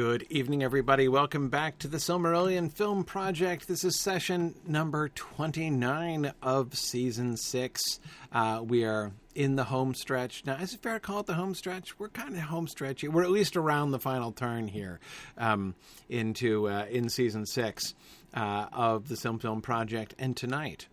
Good evening, everybody. Welcome back to the Silmarillion Film Project. This is session number 29 of season six. Uh, we are in the home stretch. Now, is it fair to call it the home stretch? We're kind of home stretchy. We're at least around the final turn here um, into uh, in season six uh, of the Silm Film Project. And tonight,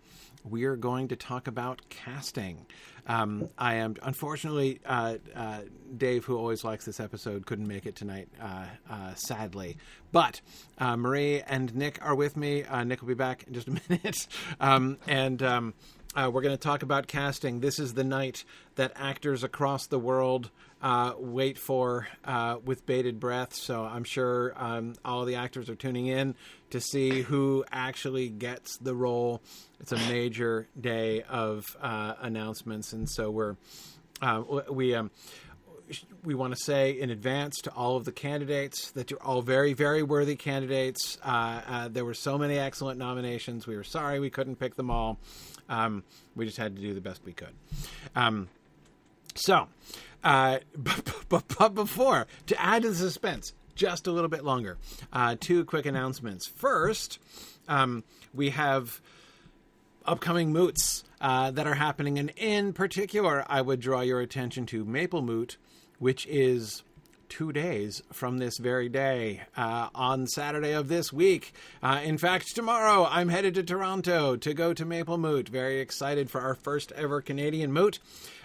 we are going to talk about casting. Um, I am unfortunately uh, uh, Dave, who always likes this episode, couldn't make it tonight, uh, uh sadly. But uh, Marie and Nick are with me. Uh, Nick will be back in just a minute, um, and um, we're going to talk about casting. This is the night that actors across the world uh, wait for uh, with bated breath. So I'm sure um, all the actors are tuning in to see who actually gets the role. It's a major day of uh, announcements, and so we're uh, we. Um, we want to say in advance to all of the candidates that you're all very, very worthy candidates. Uh, uh, there were so many excellent nominations. We were sorry we couldn't pick them all. Um, we just had to do the best we could. Um, so, uh, but, but, but, before, to add to the suspense, just a little bit longer, uh, two quick announcements. First, um, we have upcoming moots uh, that are happening, and in particular, I would draw your attention to Maple Moot, which is two days from this very day uh, on Saturday of this week. Uh, in fact, tomorrow I'm headed to Toronto to go to Maple Moot. Very excited for our first ever Canadian Moot.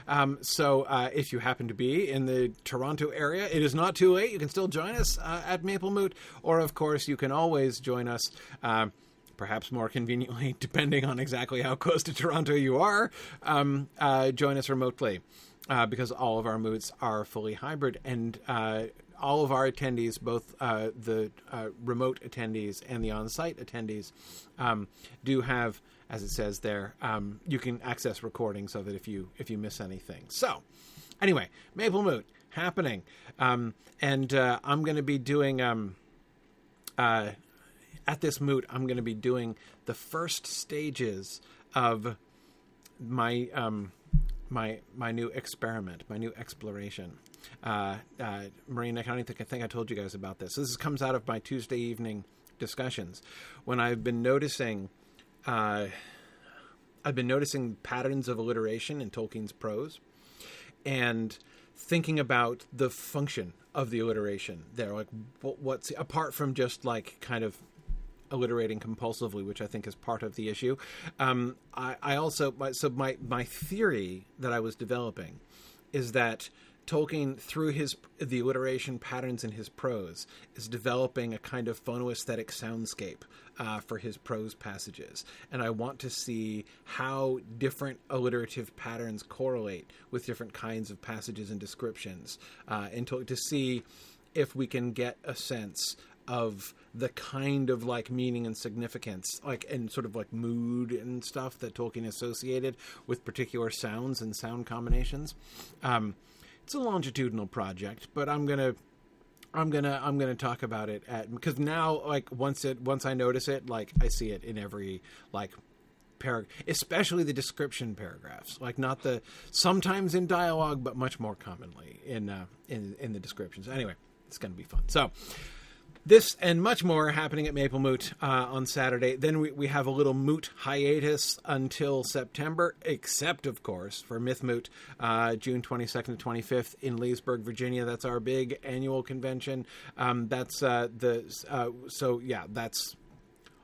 Um, so uh, if you happen to be in the Toronto area, it is not too late. You can still join us uh, at Maple Moot, or of course, you can always join us. Uh, perhaps more conveniently, depending on exactly how close to Toronto you are, um, uh, join us remotely uh, because all of our moots are fully hybrid and uh, all of our attendees, both uh, the uh, remote attendees and the on-site attendees, um, do have as it says there, um, you can access recordings so that if you if you miss anything. So, anyway, Maple Moot happening, um, and uh, I'm going to be doing um, uh, at this moot. I'm going to be doing the first stages of my um, my my new experiment, my new exploration. Uh, uh, I don't I think I told you guys about this. This comes out of my Tuesday evening discussions when I've been noticing uh, I've been noticing patterns of alliteration in Tolkien's prose and thinking about the function of the alliteration there. Like, what's apart from just like kind of alliterating compulsively, which I think is part of the issue. Um, I, I also so my my theory that I was developing is that Tolkien, through his the alliteration patterns in his prose, is developing a kind of phonoaesthetic soundscape uh, for his prose passages, and I want to see how different alliterative patterns correlate with different kinds of passages and descriptions, uh, and to, to see if we can get a sense of the kind of like meaning and significance, like and sort of like mood and stuff that Tolkien associated with particular sounds and sound combinations. Um, it's a longitudinal project, but I'm gonna I'm gonna I'm gonna talk about it at because now like once it once I notice it like I see it in every like paragraph, especially the description paragraphs. Like not the sometimes in dialogue, but much more commonly in uh, in in the descriptions. Anyway, it's gonna be fun. So this and much more happening at Maple Moot uh, on Saturday. Then we, we have a little Moot hiatus until September, except, of course, for Myth Moot, uh, June 22nd to 25th in Leesburg, Virginia. That's our big annual convention. Um, that's uh, the, uh, so yeah, that's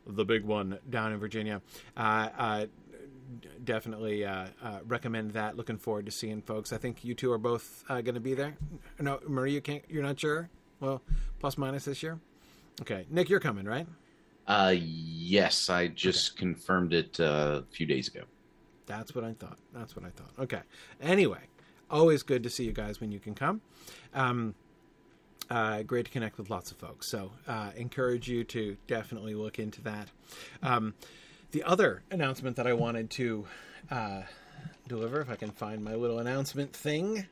the big one down in Virginia. Uh, uh, definitely recommend that. Looking forward to seeing folks. I think you two are both going to be there. No, Marie, you can't, you're not sure? Well, plus minus this year? Okay, Nick, you're coming, right? Uh, yes, I just okay. confirmed it uh, a few days ago. That's what I thought. That's what I thought. Okay. Anyway, always good to see you guys when you can come. Um, uh, great to connect with lots of folks. So, uh, encourage you to definitely look into that. Um, the other announcement that I wanted to uh, deliver, if I can find my little announcement thing,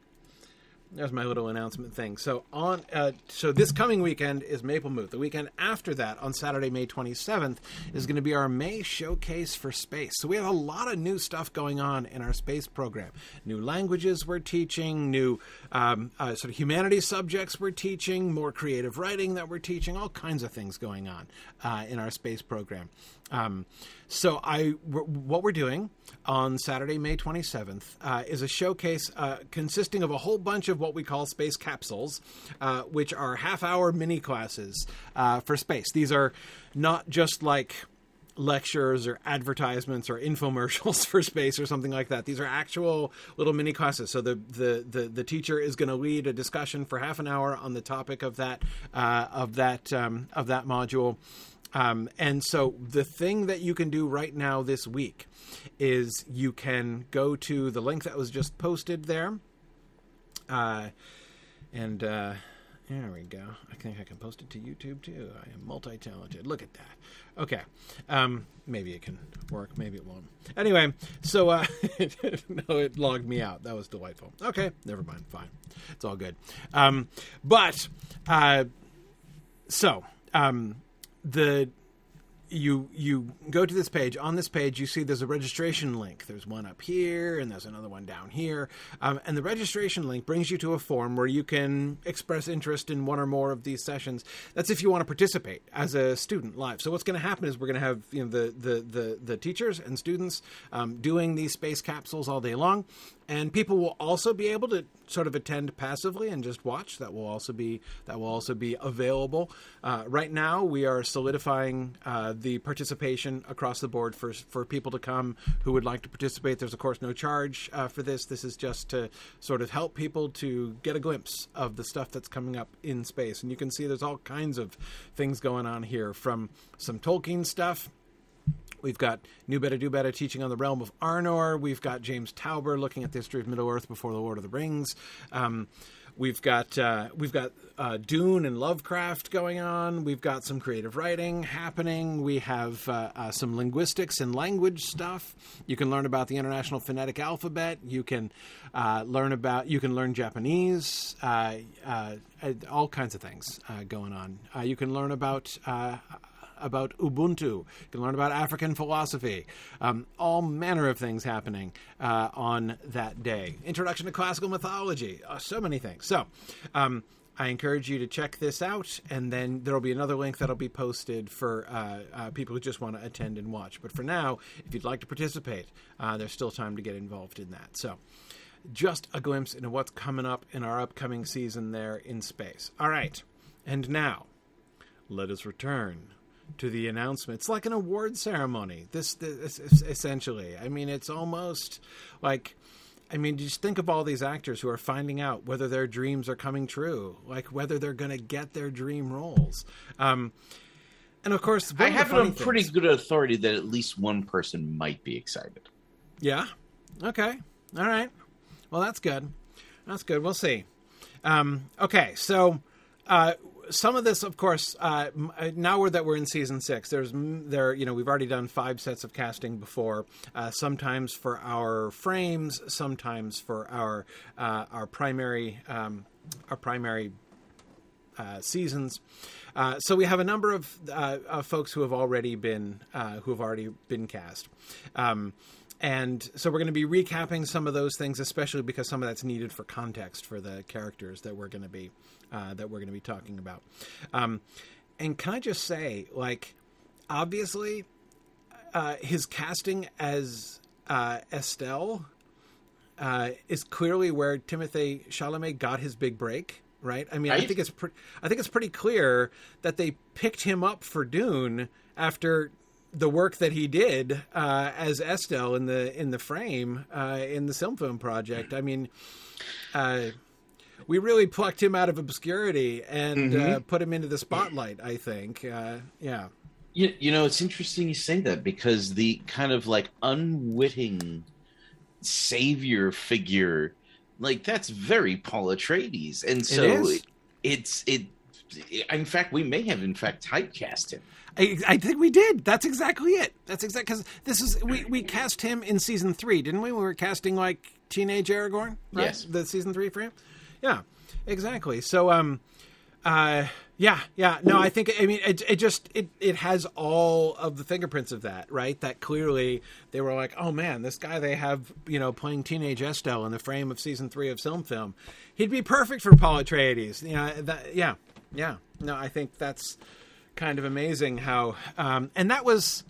there's my little announcement thing. So on, uh, so this coming weekend is Maple Moot. The weekend after that, on Saturday, May 27th, is going to be our May showcase for space. So we have a lot of new stuff going on in our space program. New languages we're teaching, new um, uh, sort of humanities subjects we're teaching, more creative writing that we're teaching, all kinds of things going on uh, in our space program. Um, so I, what we're doing on Saturday, May 27th, uh, is a showcase uh, consisting of a whole bunch of what we call space capsules, uh, which are half-hour mini classes uh, for space. These are not just like lectures or advertisements or infomercials for space or something like that. These are actual little mini classes. So the the the, the teacher is going to lead a discussion for half an hour on the topic of that uh, of that um, of that module. Um, and so the thing that you can do right now this week is you can go to the link that was just posted there. Uh, and uh, there we go. I think I can post it to YouTube too. I am multi talented. Look at that. Okay. Um, maybe it can work. Maybe it won't. Anyway, so uh, no, it logged me out. That was delightful. Okay, never mind. Fine. It's all good. Um, but uh, so. Um, the you you go to this page. On this page, you see there's a registration link. There's one up here, and there's another one down here. Um, and the registration link brings you to a form where you can express interest in one or more of these sessions. That's if you want to participate as a student live. So what's going to happen is we're going to have you know the the the, the teachers and students um, doing these space capsules all day long, and people will also be able to sort of attend passively and just watch. That will also be that will also be available. Uh, right now, we are solidifying uh, the participation across the board for for people to come who would like to participate. There's of course no charge uh, for this. This is just to sort of help people to get a glimpse of the stuff that's coming up in space. And you can see there's all kinds of things going on here, from some Tolkien stuff We've got New Better Do Better teaching on the realm of Arnor. We've got James Tauber looking at the history of Middle Earth before the Lord of the Rings. Um, we've got uh, we've got uh, Dune and Lovecraft going on. We've got some creative writing happening. We have uh, uh some linguistics and language stuff. You can learn about the International Phonetic Alphabet. You can uh, learn about you can learn Japanese. Uh, all kinds of things going on. you can learn about about Ubuntu. You can learn about African philosophy. Um, all manner of things happening uh, on that day. Introduction to classical mythology. Uh, so many things. So. Um, I encourage you to check this out, and then there'll be another link that'll be posted for uh, uh, people who just want to attend and watch. But for now, if you'd like to participate, uh, there's still time to get involved in that. So, just a glimpse into what's coming up in our upcoming season there in space. All right, and now let us return to the announcement. It's like an award ceremony. This, this, essentially. I mean, it's almost like. I mean, just think of all these actors who are finding out whether their dreams are coming true, like whether they're going to get their dream roles. Um, and of course, I have it on things, pretty good authority that at least one person might be excited. Yeah. Okay. All right. Well, that's good. That's good. We'll see. Um, okay. So, uh, some of this, of course, uh, uh now that we're in season six, there's there you know we've already done five sets of casting before. Uh, sometimes for our frames, sometimes for our uh, our primary um, our primary uh, seasons. Uh, so we have a number of, of, folks who have already been who have already been cast. Um, and so we're going to be recapping some of those things, especially because some of that's needed for context for the characters that we're going to be uh, that we're going to be talking about. Um, and can I just say, like, obviously, uh, his casting as uh, Estel uh, is clearly where Timothée Chalamet got his big break. Right? I mean, right? I think it's pre- I think it's pretty clear that they picked him up for Dune after the work that he did uh, as Estel in the in the frame uh, in the Silm Film project. I mean, uh, we really plucked him out of obscurity and uh, mm-hmm. put him into the spotlight. I think, uh, yeah. You, you know, it's interesting you say that because the kind of like unwitting savior figure, like that's very Paul Atreides, and so it it's it. In fact, we may have in fact typecast him. I, I, think we did. That's exactly it. That's exactly because this is we, we cast him in season three, didn't we? We were casting like teenage Aragorn, right? Yes, the season three for him. yeah, exactly. So, um, uh, yeah, yeah. No, I think I mean it. It just it it has all of the fingerprints of that, right? That clearly they were like, oh man, this guy they have you know playing teenage Estel in the frame of season three of Silm Film, he'd be perfect for Paul Atreides. You know, that, yeah, yeah. No, I think that's kind of amazing how, um, and that was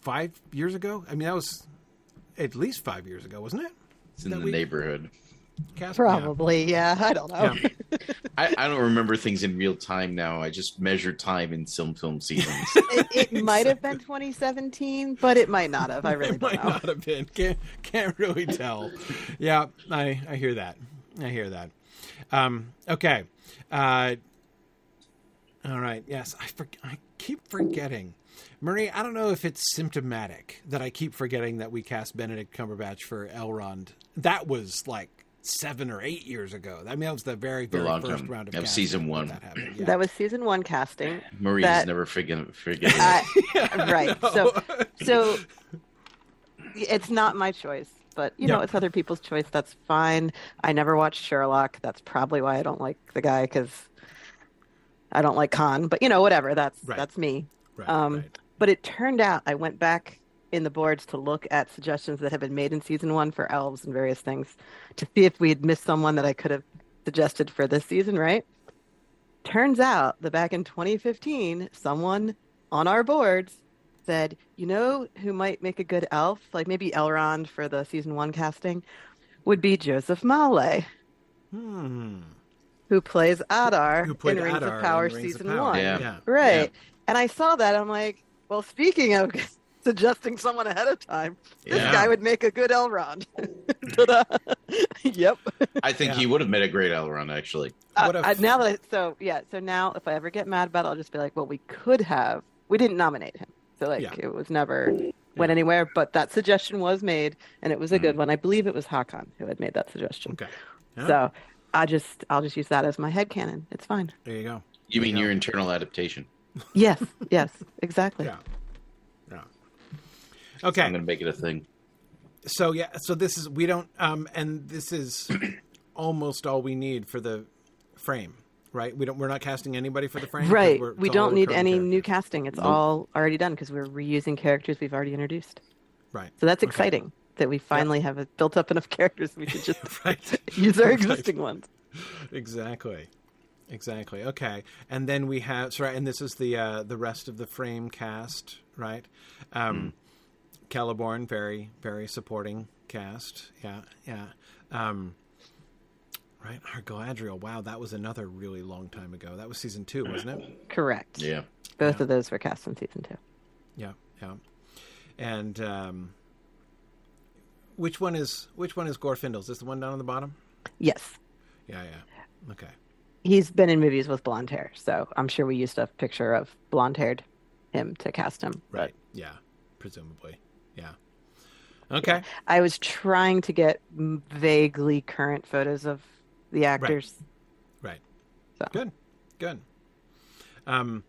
five years ago. I mean, that was at least five years ago, wasn't it? It's in that the we, neighborhood. Cast, Probably, yeah. yeah. I don't know. Yeah. I, I, don't remember things in real time now. I just measure time in Silm Film seasons. it, it might have been 2017, but it might not have. I really it might know. not have been. Can't can't really tell. yeah, I I hear that. I hear that. Um, okay. Uh, all right. Yes, I for, I keep forgetting. Marie, I don't know if it's symptomatic that I keep forgetting that we cast Benedict Cumberbatch for Elrond. That was like seven or eight years ago. I mean, that was the very, very first time. round of, of season one. That, yeah. that, was season one casting. Marie's that, never forget, forgetting uh, yeah, right. So, so it's not my choice, but you know, it's other people's choice. That's fine. I never watched Sherlock. That's probably why I don't like the guy because I don't like Khan. But you know, whatever. That's right. that's me. Right, um, right. But it turned out I went back in the boards to look at suggestions that have been made in season one for elves and various things to see if we had missed someone that I could have suggested for this season, right? Turns out that back in 2015, someone on our boards said, you know who might make a good elf, like maybe Elrond for the season one casting, would be Joseph Mawle. Hmm. Who plays Adar who in Rings Adar of Power season of Power. one. Yeah. yeah. Right. Yeah. And I saw that. I'm like, well, speaking of suggesting someone ahead of time. This yeah. guy would make a good Elrond. yep. I think yeah. he would have made a great Elrond, actually. Uh, I, now that I, so yeah, so now if I ever get mad about it, I'll just be like, well, we could have. We didn't nominate him, so like yeah. it was never went anywhere. But that suggestion was made, and it was a mm. good one. I believe it was Hakan who had made that suggestion. Okay. So I just I'll just use that as my head canon. It's fine. There you go. You there mean you your internal adaptation? Yes. Yes. Exactly. Yeah. Okay, I'm going to make it a thing. So yeah, so this is we don't, um, and this is almost all we need for the frame, right? We don't. We're not casting anybody for the frame, right? We don't need any characters. new casting. It's nope. all already done because we're reusing characters we've already introduced. Right. So that's exciting okay. That we finally yep. have built up enough characters. We should just right. use our existing ones. Exactly. Exactly. Okay. And then we have sorry, and this is the uh, the rest of the frame cast, right? Um, mm Celeborn, very very supporting cast. Yeah, yeah. Um, right, our Galadriel. Wow, that was another really long time ago. That was season two, wasn't it? Correct. Yeah. Both yeah. of those were cast in season two. Yeah, yeah. And um, which one is which one is Gore Glorfindel? Is this the one down on the bottom? Yes. Yeah, yeah. Okay. He's been in movies with blonde hair, so I'm sure we used a picture of blonde haired him to cast him. Right. But... Yeah. Presumably. Yeah. Okay. I was trying to get vaguely current photos of the actors. Right. right. So. Good. Good. Um,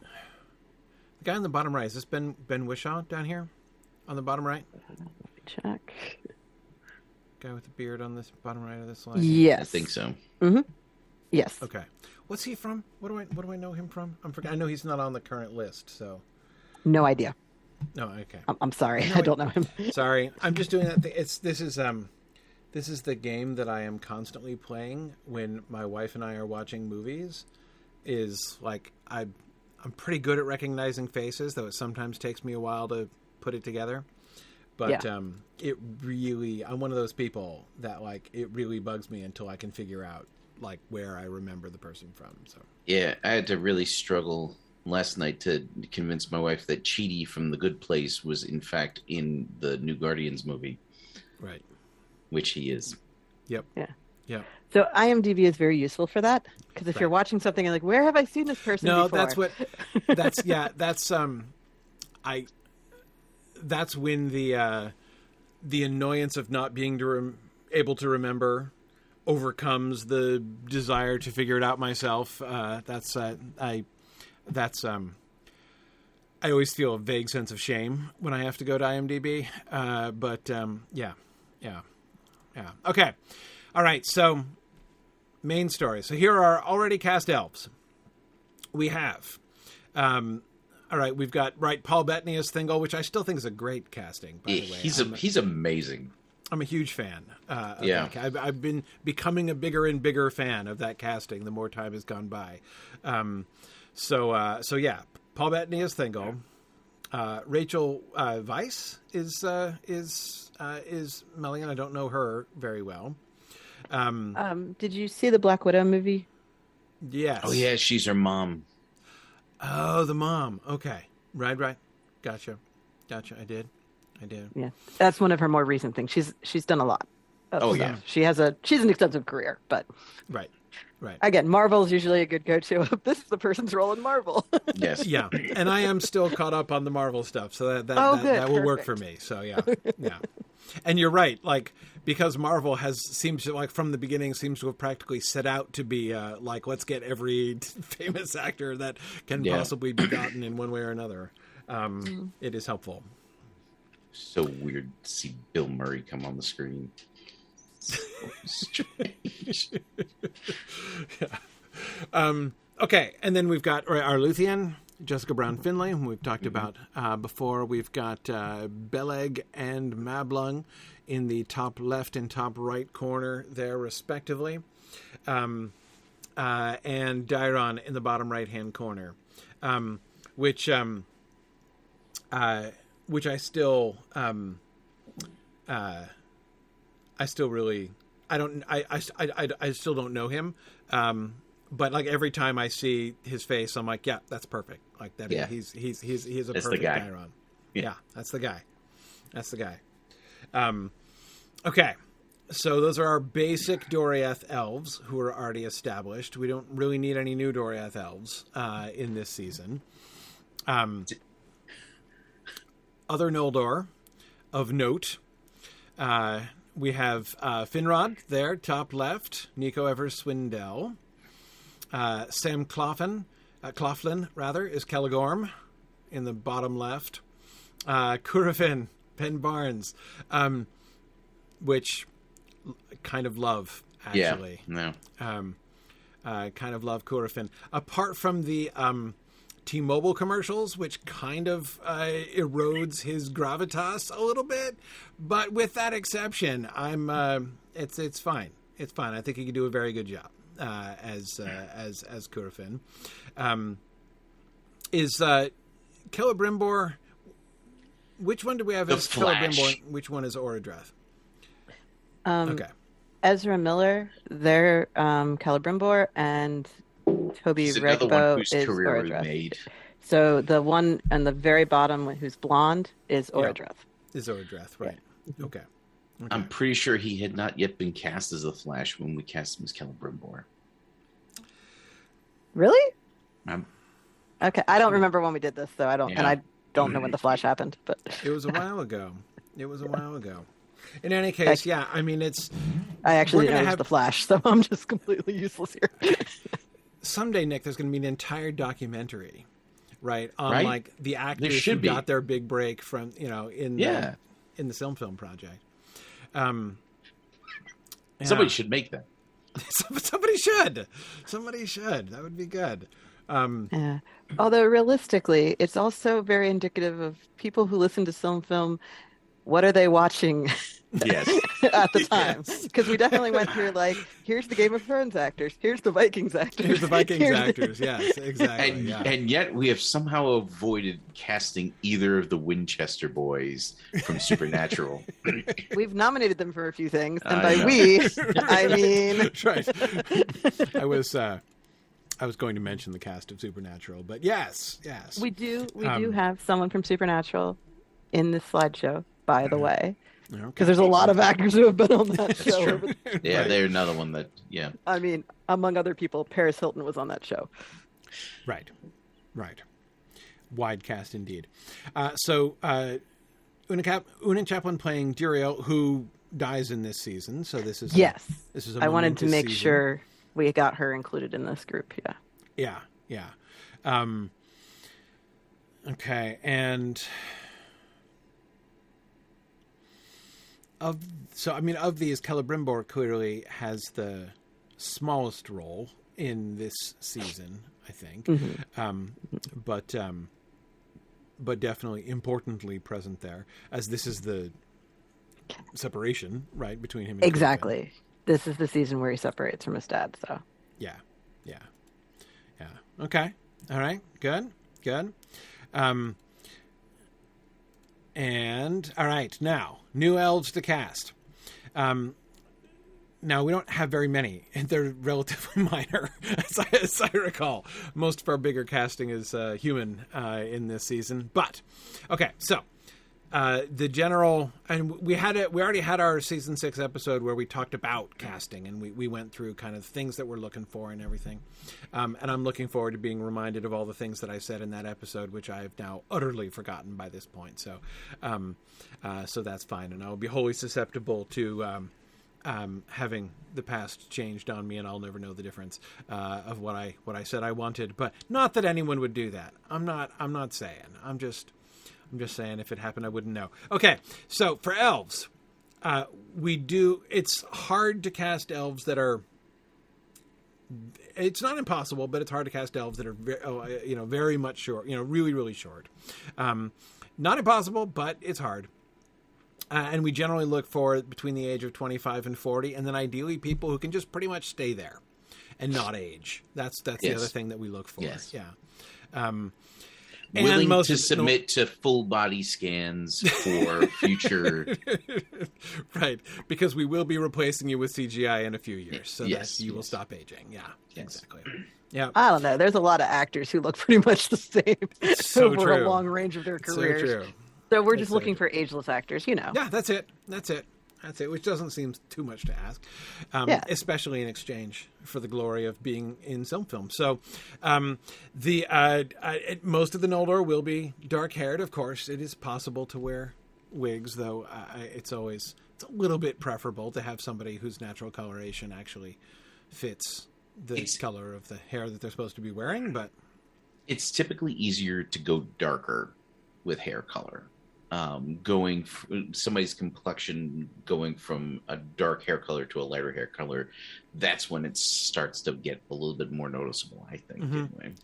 the guy on the bottom right is this Ben Ben Whishaw down here on the bottom right? Check. Guy with the beard on this bottom right of this slide. Yes, I think so. Mm-hmm. Yes. Okay. What's he from? What do I what do I know him from? I'm forget. I know he's not on the current list, so. No idea. No, okay. I'm, I'm sorry, no, I don't know him. sorry, I'm just doing that. Thing. It's this is um, this is the game that I am constantly playing when my wife and I are watching movies. Is like I, I'm pretty good at recognizing faces, though it sometimes takes me a while to put it together. But yeah. um, it really, I'm one of those people that like it really bugs me until I can figure out like where I remember the person from. So yeah, I had to really struggle last night to convince my wife that Chidi from The Good Place was in fact in the new Guardians movie. Right. Which he is. Yep. Yeah. Yeah. So IMDb is very useful for that because if right. you're watching something and like, where have I seen this person? No, before? that's what. That's yeah. That's um, I. That's when the uh, the annoyance of not being to rem- able to remember overcomes the desire to figure it out myself. Uh, that's uh, I that's um I always feel a vague sense of shame when I have to go to IMDb. Uh, but um, yeah, yeah, yeah. Okay, All right, so main story. So here are already cast elves. We have, um, all right, we've got right Paul Bettany as Thingol, which I still think is a great casting. By the way, he's a, he's amazing. I'm a huge fan. Uh, yeah, I've, I've, been becoming a bigger and bigger fan of that casting the more time has gone by. Um, so uh, so yeah, Paul Bettany is Thingol. Uh, Rachel uh, Weisz is uh, is uh, is Melian. I don't know her very well. Um, um, did you see the Black Widow movie? Yes. Oh yeah, she's her mom. Oh, the mom. Okay. Right. Right. Gotcha. Gotcha. I did. I did. Yeah, that's one of her more recent things. She's she's done a lot. Oh yeah, she has a she's an extensive career, but right, right. Again, Marvel is usually a good go-to. this is the person's role in Marvel. yes, yeah, and I am still caught up on the Marvel stuff, so that that, oh, that, that will work for me. So yeah, yeah. And you're right, like because Marvel has seems to like from the beginning seems to have practically set out to be uh, like let's get every famous actor that can yeah. possibly be gotten in one way or another. Um, mm. It is helpful so weird to see Bill Murray come on the screen. Strange. yeah. Um, okay, and then we've got our Luthien, Jessica Brown Findlay, whom we've talked mm-hmm. about uh, before. We've got uh, Beleg and Mablung in the top left and top right corner there, respectively, um, uh, and Dairon in the bottom right hand corner, um, which. Um, uh, which I still, um, uh, I still really, I don't, I, I, I, I still don't know him. Um, but like every time I see his face, I'm like, yeah, that's perfect. Like that, yeah. he's he's he's he's a that's perfect guy. Dairon. Yeah. yeah, that's the guy. That's the guy. Um, okay, so those are our basic Doriath elves who are already established. We don't really need any new Doriath elves uh, in this season. Um, other Noldor of note. Uh, we have uh, Finrod there, top left. Nico Evers Swindell. Uh, Sam Claflin, uh, Claflin rather, is Celegorm in the bottom left. Uh, Curufin, Ben Barnes, um, which kind of love actually. Yeah, no. Um, uh, kind of love Curufin. Apart from the um, T-Mobile commercials, which kind of uh, erodes his gravitas a little bit. But with that exception, I'm uh, it's it's fine. It's fine. I think he can do a very good job uh, as uh, as as Curufin. Um, is uh, Celebrimbor? Which one do we have the as Celebrimbor? Which one is Orodreth? Um, okay. Ezra Miller, they're um, Celebrimbor, and Toby Regbo is Orodreth. So the one on the very bottom who's blonde is Orodreth. Yeah. Is Orodreth, right. Yeah. Okay. okay. I'm pretty sure he had not yet been cast as the Flash when we cast him as Celebrimbor. Really? I'm... Okay, I don't hmm. remember when we did this, though. I don't, yeah. and I don't know when the hmm. Flash happened. But it was a while ago. It was a while ago. In any case, yeah, I mean, it's. I actually didn't know have... the Flash, so I'm just completely useless here someday, Nick, there's going to be an entire documentary, right, on right? like the actors who be. got their big break from you know in yeah. the, in the Silm Film project. Um, yeah. somebody should make that. somebody should. Somebody should. That would be good. Um, yeah. Although realistically, it's also very indicative of people who listen to Silm Film. What are they watching? Yes. at the time. Because yes. we definitely went through like, here's the Game of Thrones actors, here's the Vikings actors. Here's the Vikings here's actors, the... yes, exactly. And, yeah. and yet we have somehow avoided casting either of the Winchester boys from Supernatural. We've nominated them for a few things, and by we, I mean right. I was uh I was going to mention the cast of Supernatural, but yes, yes. We do we um, do have someone from Supernatural in this slideshow, by the way because there's a lot of actors who have been on that show. yeah, right. they're another one that yeah. I mean, among other people, Paris Hilton was on that show. Right, right. Wide cast indeed. Uh, so uh, Una, Cap- Una Chaplin playing Duriel, who dies in this season. So this is yes. A, this is. I wanted to make season. sure we got her included in this group. Yeah. Yeah. Yeah. Um, okay, and of so I mean of these, Celebrimbor clearly has the smallest role in this season. I think, mm-hmm. um, but um, but definitely importantly present there, as this is the separation right between him. and Exactly. This is the season where he separates from his dad. So. Yeah. Yeah. Yeah. Okay. All right. Good. Good. Um, and all right, now new elves to cast. Um, now we don't have very many, and they're relatively minor, as I, as I recall. Most of our bigger casting is uh, human uh, in this season, but okay. So uh, the general, and we had it. We already had our season six episode where we talked about casting, and we, we went through kind of things that we're looking for and everything. Um, and I'm looking forward to being reminded of all the things that I said in that episode, which I have now utterly forgotten by this point. So, um, uh, so that's fine, and I will be wholly susceptible to. Um, um, having the past changed on me, and I'll never know the difference uh, of what I what I said I wanted. But not that anyone would do that. I'm not. I'm not saying. I'm just I'm just saying, if it happened, I wouldn't know. Okay, so for elves, uh, we do. It's hard to cast elves that are. It's not impossible, but it's hard to cast elves that are, very, oh, uh, you know, very much short. You know, really, really short. Um, not impossible, but it's hard. Uh, and we generally look for between the age of 25 and 40, and then ideally people who can just pretty much stay there and not age. That's that's yes. the other thing that we look for. Yes. Yeah. Um, willing most, to submit no, to full body scans for future right because we will be replacing you with cgi in a few years so yes, that you yes. will stop aging yeah yes. exactly yeah i don't know there's a lot of actors who look pretty much the same so over true. a long range of their careers so, true. so we're just looking for ageless actors you know yeah that's it that's it that's it, which doesn't seem too much to ask, um, yeah. especially in exchange for the glory of being in Silm Film. So, um, the uh, uh, most of the Noldor will be dark haired. Of course, it is possible to wear wigs, though. Uh, it's always it's a little bit preferable to have somebody whose natural coloration actually fits the it's, color of the hair that they're supposed to be wearing. But it's typically easier to go darker with hair color um, going f- somebody's complexion going from a dark hair color to a lighter hair color, that's when it starts to get a little bit more noticeable. I think. Mm-hmm. Anyway.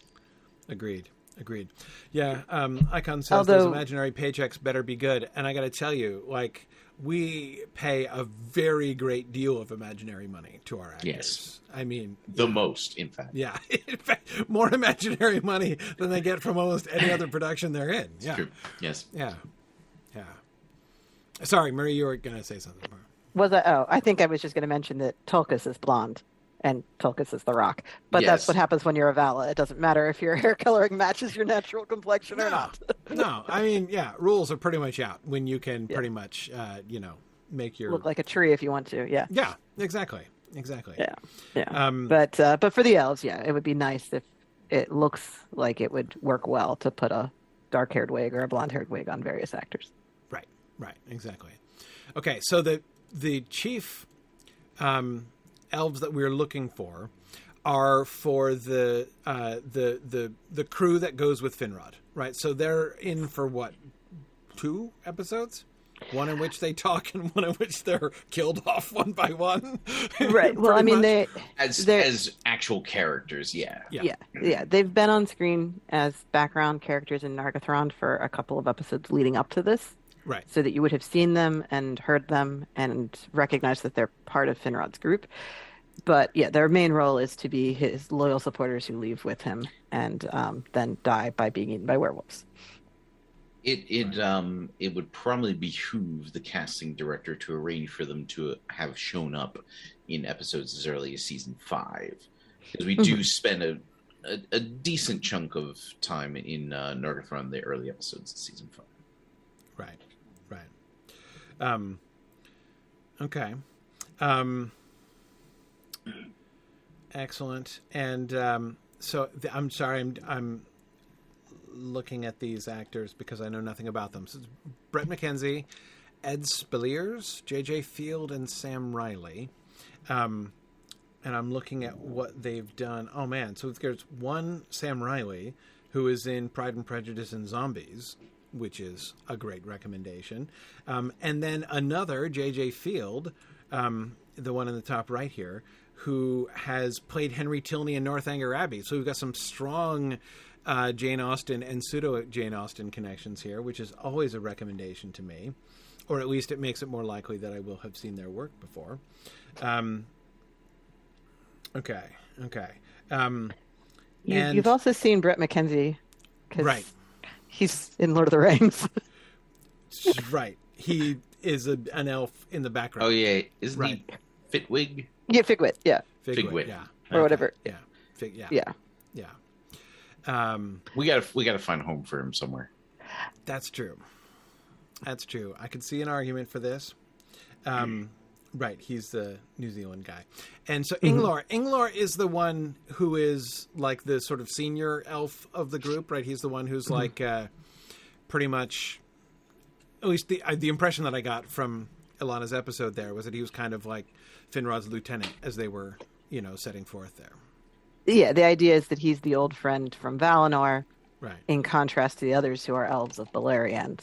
Agreed. Agreed. Yeah. Um, Icon says Although, those imaginary paychecks better be good, and I got to tell you, like we pay a very great deal of imaginary money to our actors. Yes. I mean, the yeah. most, in fact. Yeah, in fact, more imaginary money than they get from almost any other production they're in. Yeah. True. Yes. Yeah. Yeah. Sorry, Marie, you were going to say something. Was I? Oh, I think I was just going to mention that Tulkas is blonde and Tulkas is the rock. But yes. that's what happens when you're a Vala. It doesn't matter if your hair coloring matches your natural complexion no, or not. no, I mean, yeah, rules are pretty much out when you can yeah. pretty much, uh, you know, make your look like a tree if you want to. Yeah. Yeah. Exactly. Exactly. Yeah. Yeah. Um, but uh, but for the elves, yeah, it would be nice if it looks like it would work well to put a dark haired wig or a blonde haired wig on various actors. Right, exactly. Okay, so the the chief um, elves that we're looking for are for the uh, the the the crew that goes with Finrod, right? So they're in for what two episodes? One in which they talk, and one in which they're killed off one by one. right. Well, I mean, much. they as as actual characters, yeah. yeah, yeah, yeah. They've been on screen as background characters in Nargothrond for a couple of episodes leading up to this. Right. So that you would have seen them and heard them and recognized that they're part of Finrod's group. But yeah, their main role is to be his loyal supporters who leave with him and um, then die by being eaten by werewolves. It it um it would probably behoove the casting director to arrange for them to have shown up in episodes as early as season five, because we do mm-hmm. spend a, a, a decent chunk of time in uh, Nargothrond, the early episodes of season five. Right. Um, okay. Um, excellent. And um, so the, I'm sorry, I'm, I'm looking at these actors because I know nothing about them. So Bret McKenzie, Ed Speleers, J.J. Field, and Sam Riley. Um, and I'm looking at what they've done. Oh man! So there's one Sam Riley who is in Pride and Prejudice and Zombies, which is a great recommendation. Um, and then another, J.J. Field, um, the one in the top right here, who has played Henry Tilney in Northanger Abbey. So we've got some strong uh, Jane Austen and pseudo Jane Austen connections here, which is always a recommendation to me, or at least it makes it more likely that I will have seen their work before. Um, okay, okay. Um, you, have also seen Bret McKenzie, right? He's in Lord of the Rings. right. He is a, an elf in the background. Oh yeah, isn't right. he Fitwig? Yeah, Figwit. Yeah, Figwit. Figwit. Yeah, or okay. whatever. Yeah, Fig. Yeah, yeah, yeah. Um, we got to we got to find a home for him somewhere. That's true. That's true. I could see an argument for this. Um, right, he's the New Zealand guy, and so. Inglor. Mm-hmm. Inglor is the one who is like the sort of senior elf of the group. Right, he's the one who's mm-hmm. like uh, pretty much. At least the uh, the impression that I got from Ilana's episode there was that he was kind of like Finrod's lieutenant as they were, you know, setting forth there yeah, the idea is that he's the old friend from Valinor, right? In contrast to the others who are elves of Beleriand,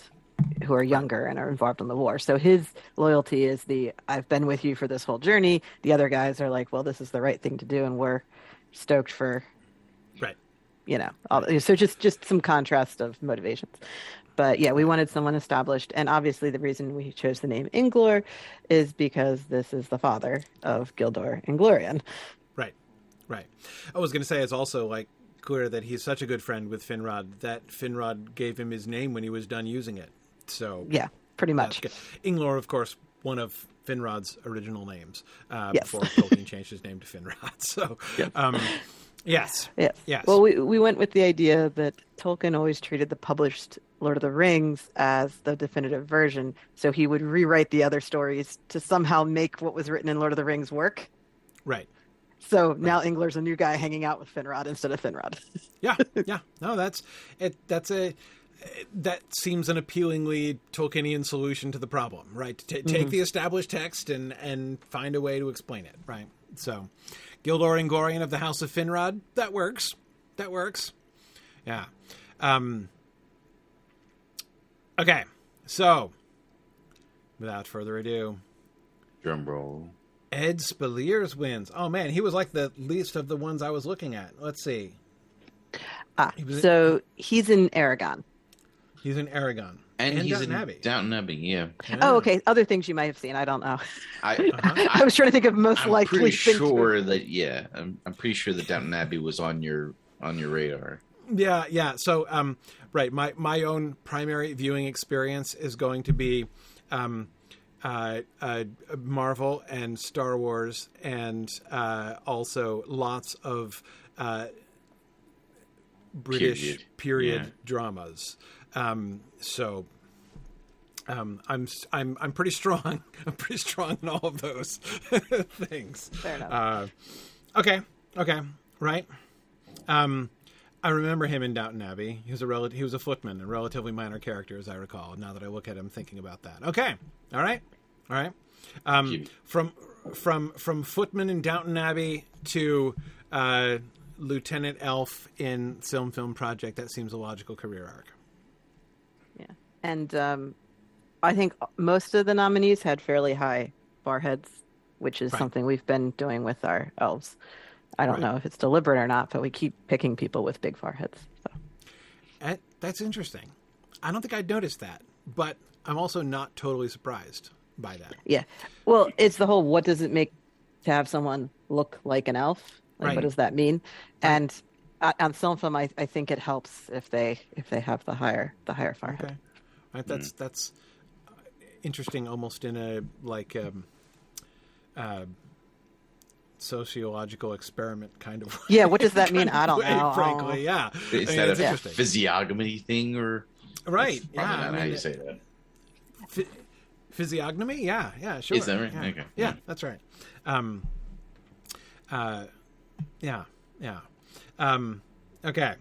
who are younger and are involved in the war. So his loyalty is the I've been with you for this whole journey. The other guys are like, well, this is the right thing to do, and we're stoked for, right? You know, all, so just just some contrast of motivations. But yeah, we wanted someone established, and obviously the reason we chose the name Inglor is because this is the father of Gildor Inglorion. Right. Right. I was going to say it's also like clear that he's such a good friend with Finrod that Finrod gave him his name when he was done using it. So yeah, pretty much. Inglor, of course, one of Finrod's original names uh, yes. before Tolkien changed his name to Finrod. So. Yes. Um, Yes. Yes. Yes. Well, we we went with the idea that Tolkien always treated the published Lord of the Rings as the definitive version, so he would rewrite the other stories to somehow make what was written in Lord of the Rings work. Right. So now Inglor's a new guy hanging out with Finrod instead of Finrod. yeah, yeah. No, that's it. That's a that seems an appealingly Tolkienian solution to the problem, right? T- take mm-hmm. the established text and and find a way to explain it, right? So, Gildor and Inglorion of the House of Finrod, that works. That works. Yeah. Um, okay, so without further ado, drum roll. Ed Speleers wins. Oh man, he was like the least of the ones I was looking at. Let's see. Ah, he so in, he's in Eragon. He's in Eragon. And, and he's Downton in Abbey. Downton Abbey, yeah. yeah. Oh, okay. Other things you might have seen. I don't know. I, uh-huh. I was trying to think of most I'm likely. Pretty sure that yeah, I'm, I'm pretty sure that Downton Abbey was on your on your radar. Yeah, yeah. So, um, right, my my own primary viewing experience is going to be, um, uh, uh, Marvel and Star Wars, and uh, also lots of uh, British period, period yeah. dramas. Um, so um, I'm I'm I'm pretty strong. I'm pretty strong in all of those things. Fair enough. Uh, okay, okay, right. Um, I remember him in Downton Abbey. He was a rel- he was a footman, a relatively minor character, as I recall. Now that I look at him, thinking about that. Okay, all right, all right. Um, from from from footman in Downton Abbey to uh, Lieutenant Elf in Silm Film Project. That seems a logical career arc. And um, I think most of the nominees had fairly high foreheads, which is right. something we've been doing with our elves. I don't right. know if it's deliberate or not, but we keep picking people with big foreheads. So. That's interesting. I don't think I'd noticed that, but I'm also not totally surprised by that. Yeah. Well, it's the whole what does it make to have someone look like an elf? Like, right. what does that mean? Right. And uh, on Silm Film, I, I think it helps if they if they have the higher the higher forehead. Okay. Right. That's mm. that's interesting, almost in a like um, uh, sociological experiment kind of way. Yeah, what does that mean? I don't way, know. Frankly, yeah. Is I mean, that a physiognomy thing or? Right. Yeah. I mean, how you say that. Ph- physiognomy? Yeah. Yeah. Sure. Is that right? Yeah, okay. yeah that's right. Um, uh, yeah. Yeah. Um, okay.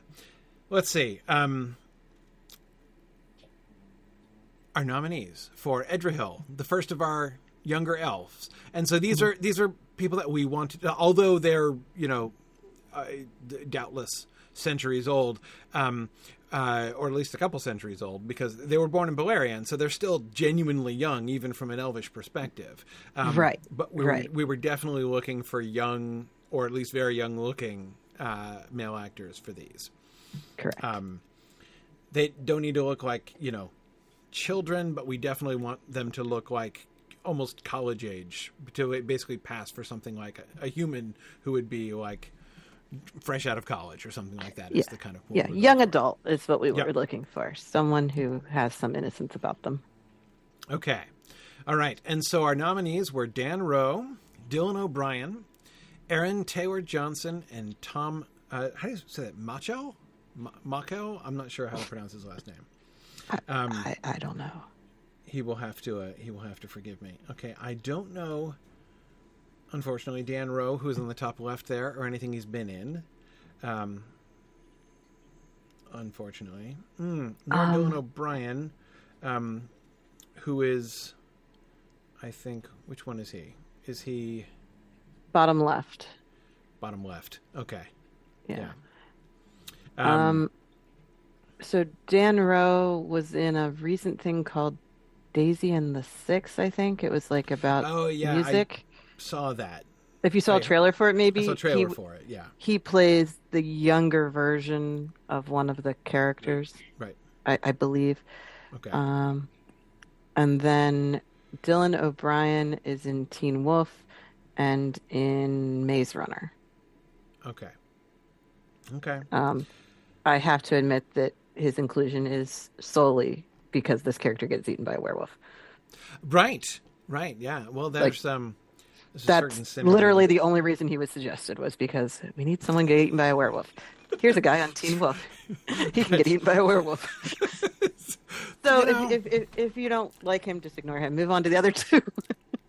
Let's see. Um, our nominees for Edrahil, the first of our younger elves, and so these mm-hmm. are these are people that we want to, although they're you know uh, doubtless centuries old. Um, uh, or at least a couple centuries old, because they were born in Beleriand, so they're still genuinely young, even from an elvish perspective. Um, right. But we, right. Were, we were definitely looking for young, or at least very young looking uh, male actors for these. Correct. Um, they don't need to look like, you know, children, but we definitely want them to look like almost college age to basically pass for something like a, a human who would be like fresh out of college or something like that. Yeah. Is the kind of yeah, young adult is what we yep. were looking for. Someone who has some innocence about them. Okay, all right. And so our nominees were Dan Rowe, Dylan O'Brien, Aaron Taylor Johnson, and Tom. Uh, how do you say that? Macho? Mako? I'm not sure how to pronounce his last name. Um, I, I, I, don't know. He will have to. Uh, he will have to forgive me. Okay, I don't know unfortunately, Dan Rowe, who's on the top left there, or anything he's been in. Um, unfortunately. Mm, nor um, Dylan O'Brien, um, who is, I think, which one is he? Is he. Bottom left. Bottom left. Okay. Yeah. yeah. Um, um, so Dan Rowe was in a recent thing called Daisy and the Six, I think. It was like about oh, yeah, music. I, saw that. If you saw a trailer for it, maybe I saw a trailer he, for it. Yeah, he plays the younger version of one of the characters. Right. I, I believe. Okay. Um, and then Dylan O'Brien is in Teen Wolf and in Maze Runner. Okay. Okay. Um, I have to admit that his inclusion is solely because this character gets eaten by a werewolf. Right. Right. Yeah. Well, there's like, um that's literally the only reason he was suggested was because we need someone to get eaten by a werewolf. Here's a guy on Teen Wolf. He can get eaten by a werewolf. so you know, if, if, if, if you don't like him, just ignore him. Move on to the other two.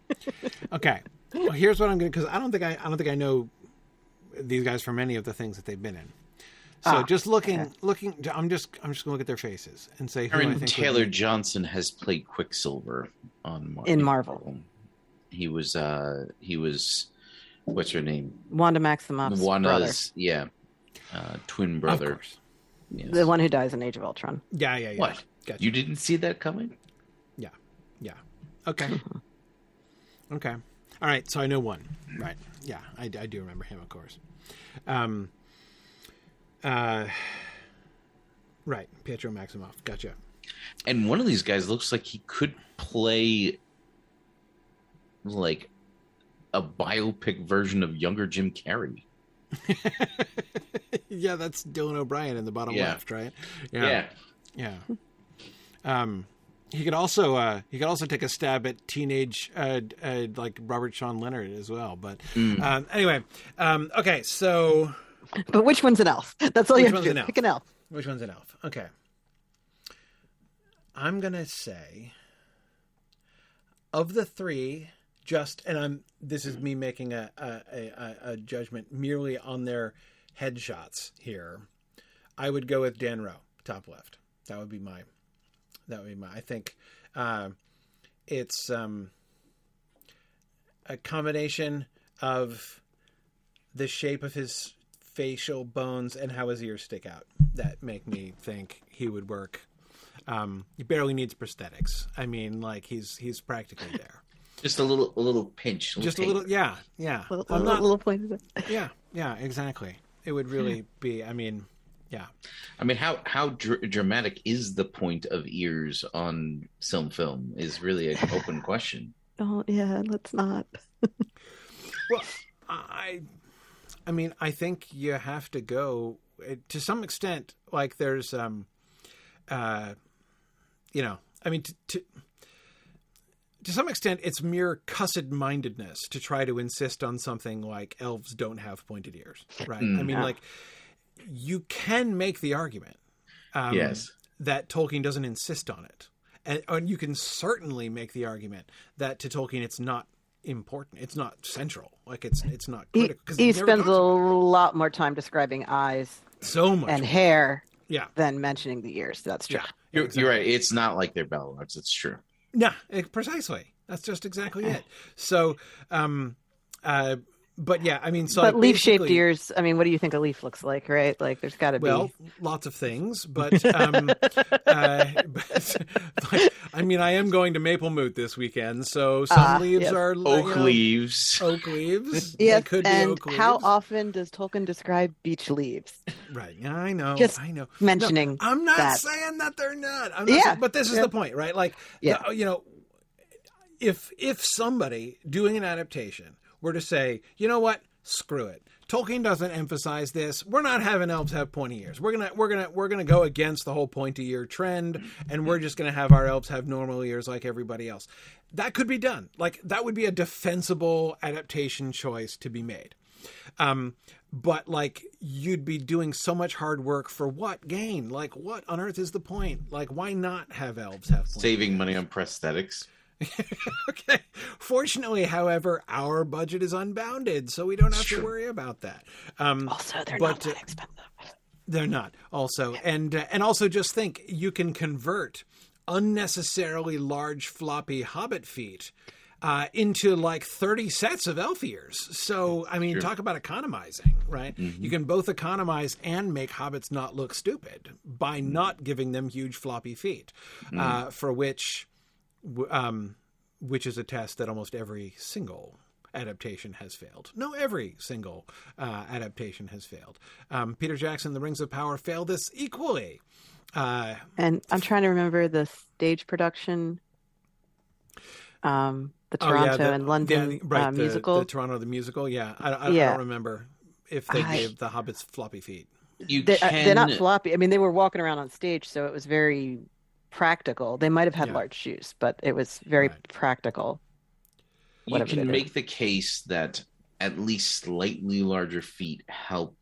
okay. Well, here's what I'm going to because I don't think I I don't think I know these guys from any of the things that they've been in. So ah, just looking, okay. looking, I'm just, I'm just going to look at their faces and say. Aaron Taylor Johnson has played Quicksilver on Marvel. in Marvel. He was uh he was what's her name? Wanda Maximoff's Wanda's brother. yeah. Uh, twin brother. Yes. The one who dies in Age of Ultron. Yeah, yeah, yeah. What? Gotcha. You didn't see that coming? Yeah. Yeah. Okay. okay. All right, so I know one. Right. Yeah, I, I do remember him, of course. Um uh Right, Pietro Maximoff. Gotcha. And one of these guys looks like he could play like a biopic version of younger Jim Carrey. yeah, that's Dylan O'Brien in the bottom yeah. left, right? Yeah. Yeah. yeah. Um he could also uh, he could also take a stab at teenage uh, uh, like Robert Sean Leonard as well. But mm. um, anyway, um, okay, so but which one's an elf? That's all you have to do. An Pick an elf. Which one's an elf? Okay, I'm gonna say of the three, just and I'm this is me making a a, a, a judgment merely on their headshots here. I would go with Dan Rowe, top left. That would be my that would be my I think uh, it's um, a combination of the shape of his facial bones and how his ears stick out that make me think he would work. Um, he barely needs prosthetics. I mean, like he's he's practically there. Just a little, a little pinch. A little Just a little, yeah, yeah. A little, not, little point. Yeah, yeah, exactly. It would really be. I mean, yeah. I mean, how how dr- dramatic is the point of ears on Silm Film? Is really an open question. Oh yeah, let's not. well, I, I mean, I think you have to go eh, to some extent. Like, there's, um, uh, you know, I mean, to, to to some extent, it's mere cussed mindedness to try to insist on something like elves don't have pointed ears, right? Mm, I mean, yeah. like you can make the argument, um, yes, that Tolkien doesn't insist on it, and, and you can certainly make the argument that to Tolkien it's not important, it's not central, like it's it's not critical. He, he spends a lot more time describing eyes, so much and more. hair, yeah, than mentioning the ears. That's true. Yeah, you're, exactly. you're right. It's not like they're Balrogs. It's true. Yeah, precisely. That's just exactly it. So, um, uh, but yeah, I mean, so but leaf shaped ears. I mean, what do you think a leaf looks like, right? Like, there's got to well, be well, lots of things, but, um, uh, but like, I mean, I am going to Maplemoot this weekend, so some uh, leaves yes. are oak you know, leaves. Oak leaves. yes, and how often does Tolkien describe beech leaves? Right. Yeah, I know. Just I know. Mentioning. No, I'm not that. saying that they're not. not yeah. Saying, but this is yeah. the point, right? Like, yeah. you know, if if somebody doing an adaptation were to say, you know what, screw it. Tolkien doesn't emphasize this. We're not having elves have pointy ears. We're gonna we're gonna we're gonna go against the whole pointy ear trend, and we're just gonna have our elves have normal ears like everybody else. That could be done. Like that would be a defensible adaptation choice to be made. Um, but like you'd be doing so much hard work for what gain? Like what on earth is the point? Like why not have elves have saving money on prosthetics? okay. Fortunately, however, our budget is unbounded, so we don't have to worry about that. Um, also, they're but, not that expensive. They're not. Also, and uh, and also, just think you can convert unnecessarily large, floppy Hobbit feet uh, into like 30 sets of elf ears. So, I mean, sure. talk about economizing, right? Mm-hmm. You can both economize and make hobbits not look stupid by not giving them huge floppy feet, mm-hmm. uh, for which um, which is a test that almost every single adaptation has failed. No, every single uh, adaptation has failed. Um, Peter Jackson, The Rings of Power, failed this equally. Uh, and I'm trying to remember the stage production, um, the Toronto oh, yeah, the, and London yeah, right, uh, the, musical. The Toronto the musical, yeah. I, I, yeah. I don't remember if they I, gave the hobbits floppy feet. You they, can... uh, they're not floppy. I mean, they were walking around on stage, so it was very practical. They might have had yeah. large shoes, but it was very right. practical. You can make the case that at least slightly larger feet help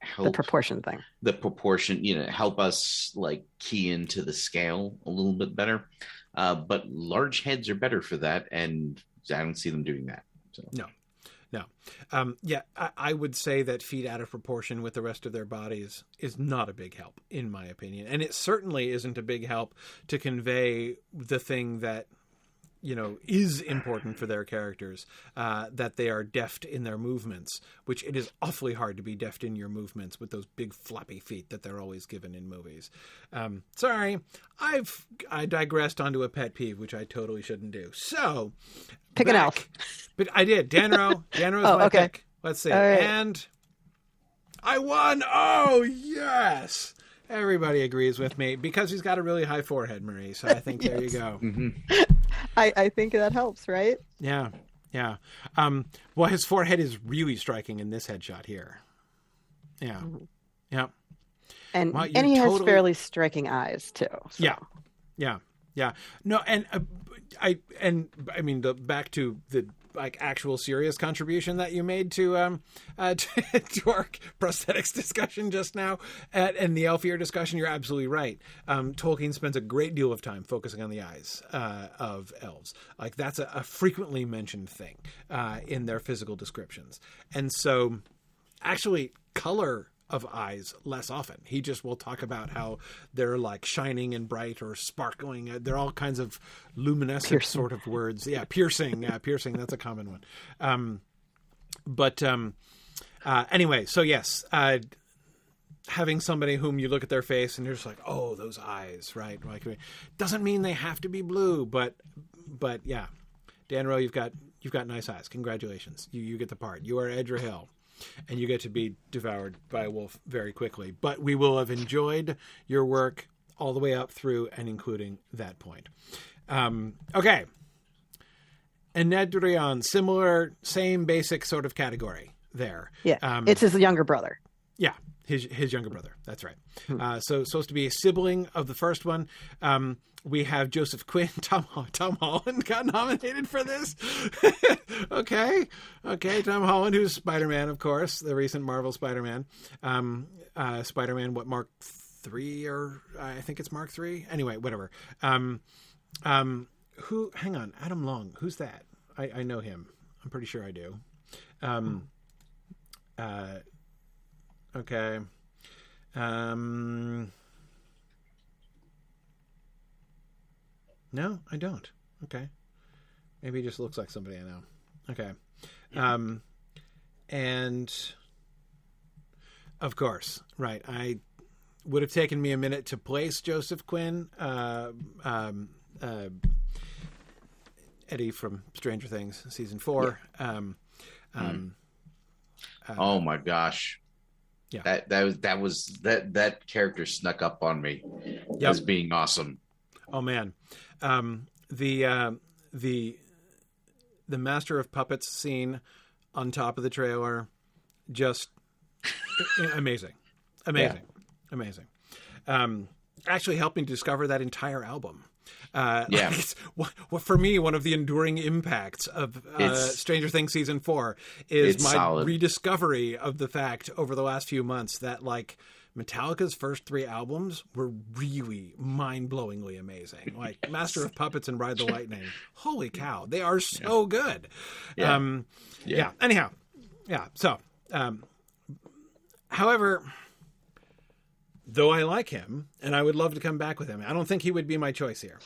help the proportion thing. The proportion, you know, help us like key into the scale a little bit better. Uh, but large heads are better for that, and I don't see them doing that. So. No, no. Um, yeah, I, I, would say that feet out of proportion with the rest of their bodies is not a big help, in my opinion. And it certainly isn't a big help to convey the thing that you know is important for their characters uh, that they are deft in their movements which it is awfully hard to be deft in your movements with those big floppy feet that they're always given in movies um, sorry i've i digressed onto a pet peeve which i totally shouldn't do so pick back, an elf but i did Dan Rowe danro's oh, my okay. pick let's see right. and i won oh yes Everybody agrees with me because he's got a really high forehead, Marie. So I think yes. there you go. Mm-hmm. I, I think that helps, right? Yeah, yeah. Um, well, his forehead is really striking in this headshot here. Yeah, mm-hmm. yeah. And well, and he totally... has fairly striking eyes too. So. Yeah, yeah, yeah. No, and uh, I and I mean the back to the like actual serious contribution that you made to um uh, to, to our prosthetics discussion just now at, and the Elfier discussion. You're absolutely right. Um, Tolkien spends a great deal of time focusing on the eyes uh, of elves. Like that's a, a frequently mentioned thing uh, in their physical descriptions, and so actually color of eyes less often. He just will talk about how they're like shining and bright or sparkling. Uh, they're all kinds of luminescent piercing. sort of words. Yeah, piercing. Yeah, piercing. That's a common one. Um, but um, uh, anyway, so yes, uh, having somebody whom you look at their face and you're just like, oh, those eyes, right? Like, doesn't mean they have to be blue, but but yeah, Dan Rowe, you've got you've got nice eyes. Congratulations, you you get the part. You are Edrahil and you get to be devoured by a wolf very quickly. But we will have enjoyed your work all the way up through and including that point. Um, okay. Enedrion, similar, same basic sort of category there. Yeah. Um, it's his younger brother. Yeah. His, his younger brother. That's right. Hmm. Uh, so supposed to be a sibling of the first one. Um, we have Joseph Quinn. Tom Tom Holland got nominated for this. okay, okay. Tom Holland, who's Spider Man, of course, the recent Marvel Spider Man. Um, uh, Spider Man, what Mark three or I think it's Mark three. Anyway, whatever. Um, um, who? Hang on, Adam Long. Who's that? I, I know him. I'm pretty sure I do. Um, uh, okay. Um. No, I don't. Okay. Maybe he just looks like somebody I know. Okay. Um, and of course, right. I would have taken me a minute to place Joseph Quinn, uh, um, uh, Eddie from Stranger Things season four. Yeah. Um, um, mm. uh, oh my gosh! Yeah, that that was that was that that character snuck up on me yep. as being awesome. Oh man, um, the uh, the the Master of Puppets scene on top of the trailer, just amazing, amazing, yeah. amazing. Um, actually, helping discover that entire album. Uh, yeah. Like for me, one of the enduring impacts of uh, Stranger Things season four is my solid. rediscovery of the fact over the last few months that like Metallica's first three albums were really mind-blowingly amazing. Like Master of Puppets and Ride the Lightning. Holy cow, they are so yeah. good. Yeah. Um, yeah. yeah. Anyhow, yeah. So, um, however, though I like him and I would love to come back with him, I don't think he would be my choice here.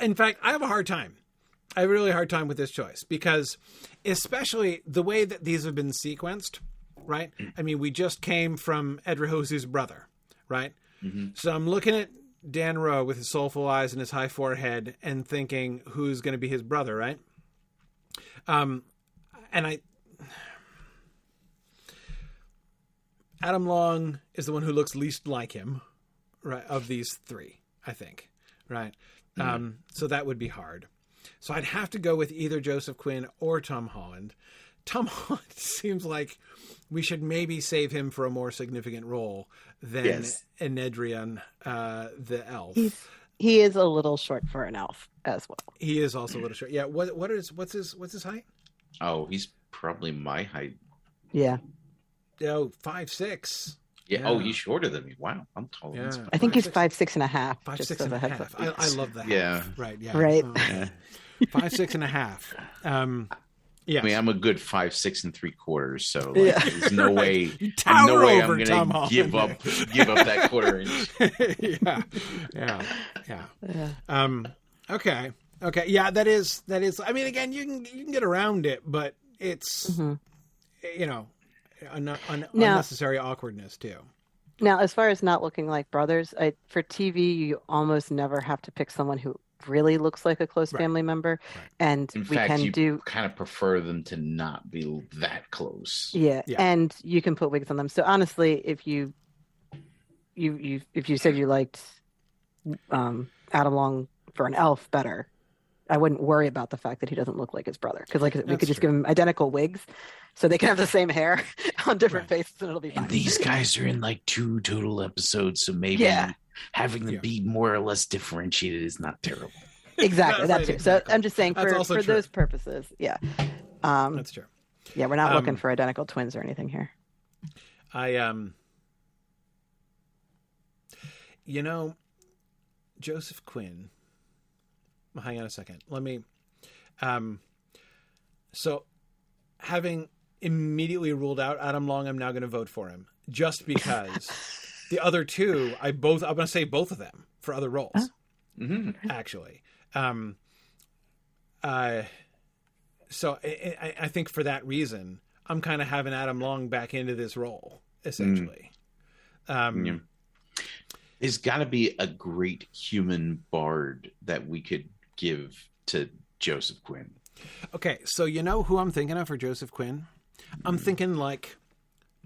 In fact, I have a hard time. I have a really hard time with this choice because, especially the way that these have been sequenced, right? I mean, we just came from Edrahil's brother, right? Mm-hmm. So I'm looking at Dan Rowe with his soulful eyes and his high forehead and thinking who's going to be his brother, right? Um, and I, Adam Long is the one who looks least like him, right? Of these three, I think, right? Mm-hmm. Um, so that would be hard. So I'd have to go with either Joseph Quinn or Tom Holland. Tom Holland seems like we should maybe save him for a more significant role than yes. Enedrian, uh, the elf. He's, he is a little short for an elf as well. He is also a little short. Yeah. What what is what's his what's his height? Oh, he's probably my height. Yeah. Oh, five six. Yeah. yeah. Oh, he's shorter than me. Wow, I'm taller. Yeah. I think five, he's six, five six and a half. Five six and a half. I, I, love that. Yeah. Right. Yeah. Right. Uh, five six and a half. Um, yeah, I mean, I'm a good five, six, and three quarters, so like, yeah. there's no way, Tower no way I'm going to give up, give up that quarter inch. yeah, yeah, yeah. yeah. Um, okay, okay, yeah, that is that is. I mean, again, you can you can get around it, but it's mm-hmm. you know, un- un- now, unnecessary awkwardness too. Now, as far as not looking like brothers, I, for TV, you almost never have to pick someone who really looks like a close right. family member, right. and In we fact, can do kind of prefer them to not be that close. Yeah. yeah, and you can put wigs on them. So honestly, if you you you if you said you liked um, Adam Long for an elf better, I wouldn't worry about the fact that he doesn't look like his brother because like That's we could just true. give him identical wigs, so they can have the same hair on different right. faces and it'll be fine. And these guys are in like two total episodes, so maybe yeah having them yeah. be more or less differentiated is not terrible. Exactly, that's, true. So I'm just saying for for those purposes, yeah. Um, that's true. Yeah, we're not um, looking for identical twins or anything here. I um, you know, Joseph Quinn. Well, hang on a second. Let me. Um, so, having immediately ruled out Adam Long, I'm now going to vote for him just because. The other two, I both I'm going to say both of them for other roles. Oh. Mm-hmm. Actually, um, uh, so I, I, think for that reason, I'm kind of having Adam Long back into this role essentially. Mm. Um, yeah. There's got to be a great human bard that we could give to Joseph Quinn. Okay, so you know who I'm thinking of for Joseph Quinn? I'm mm. thinking like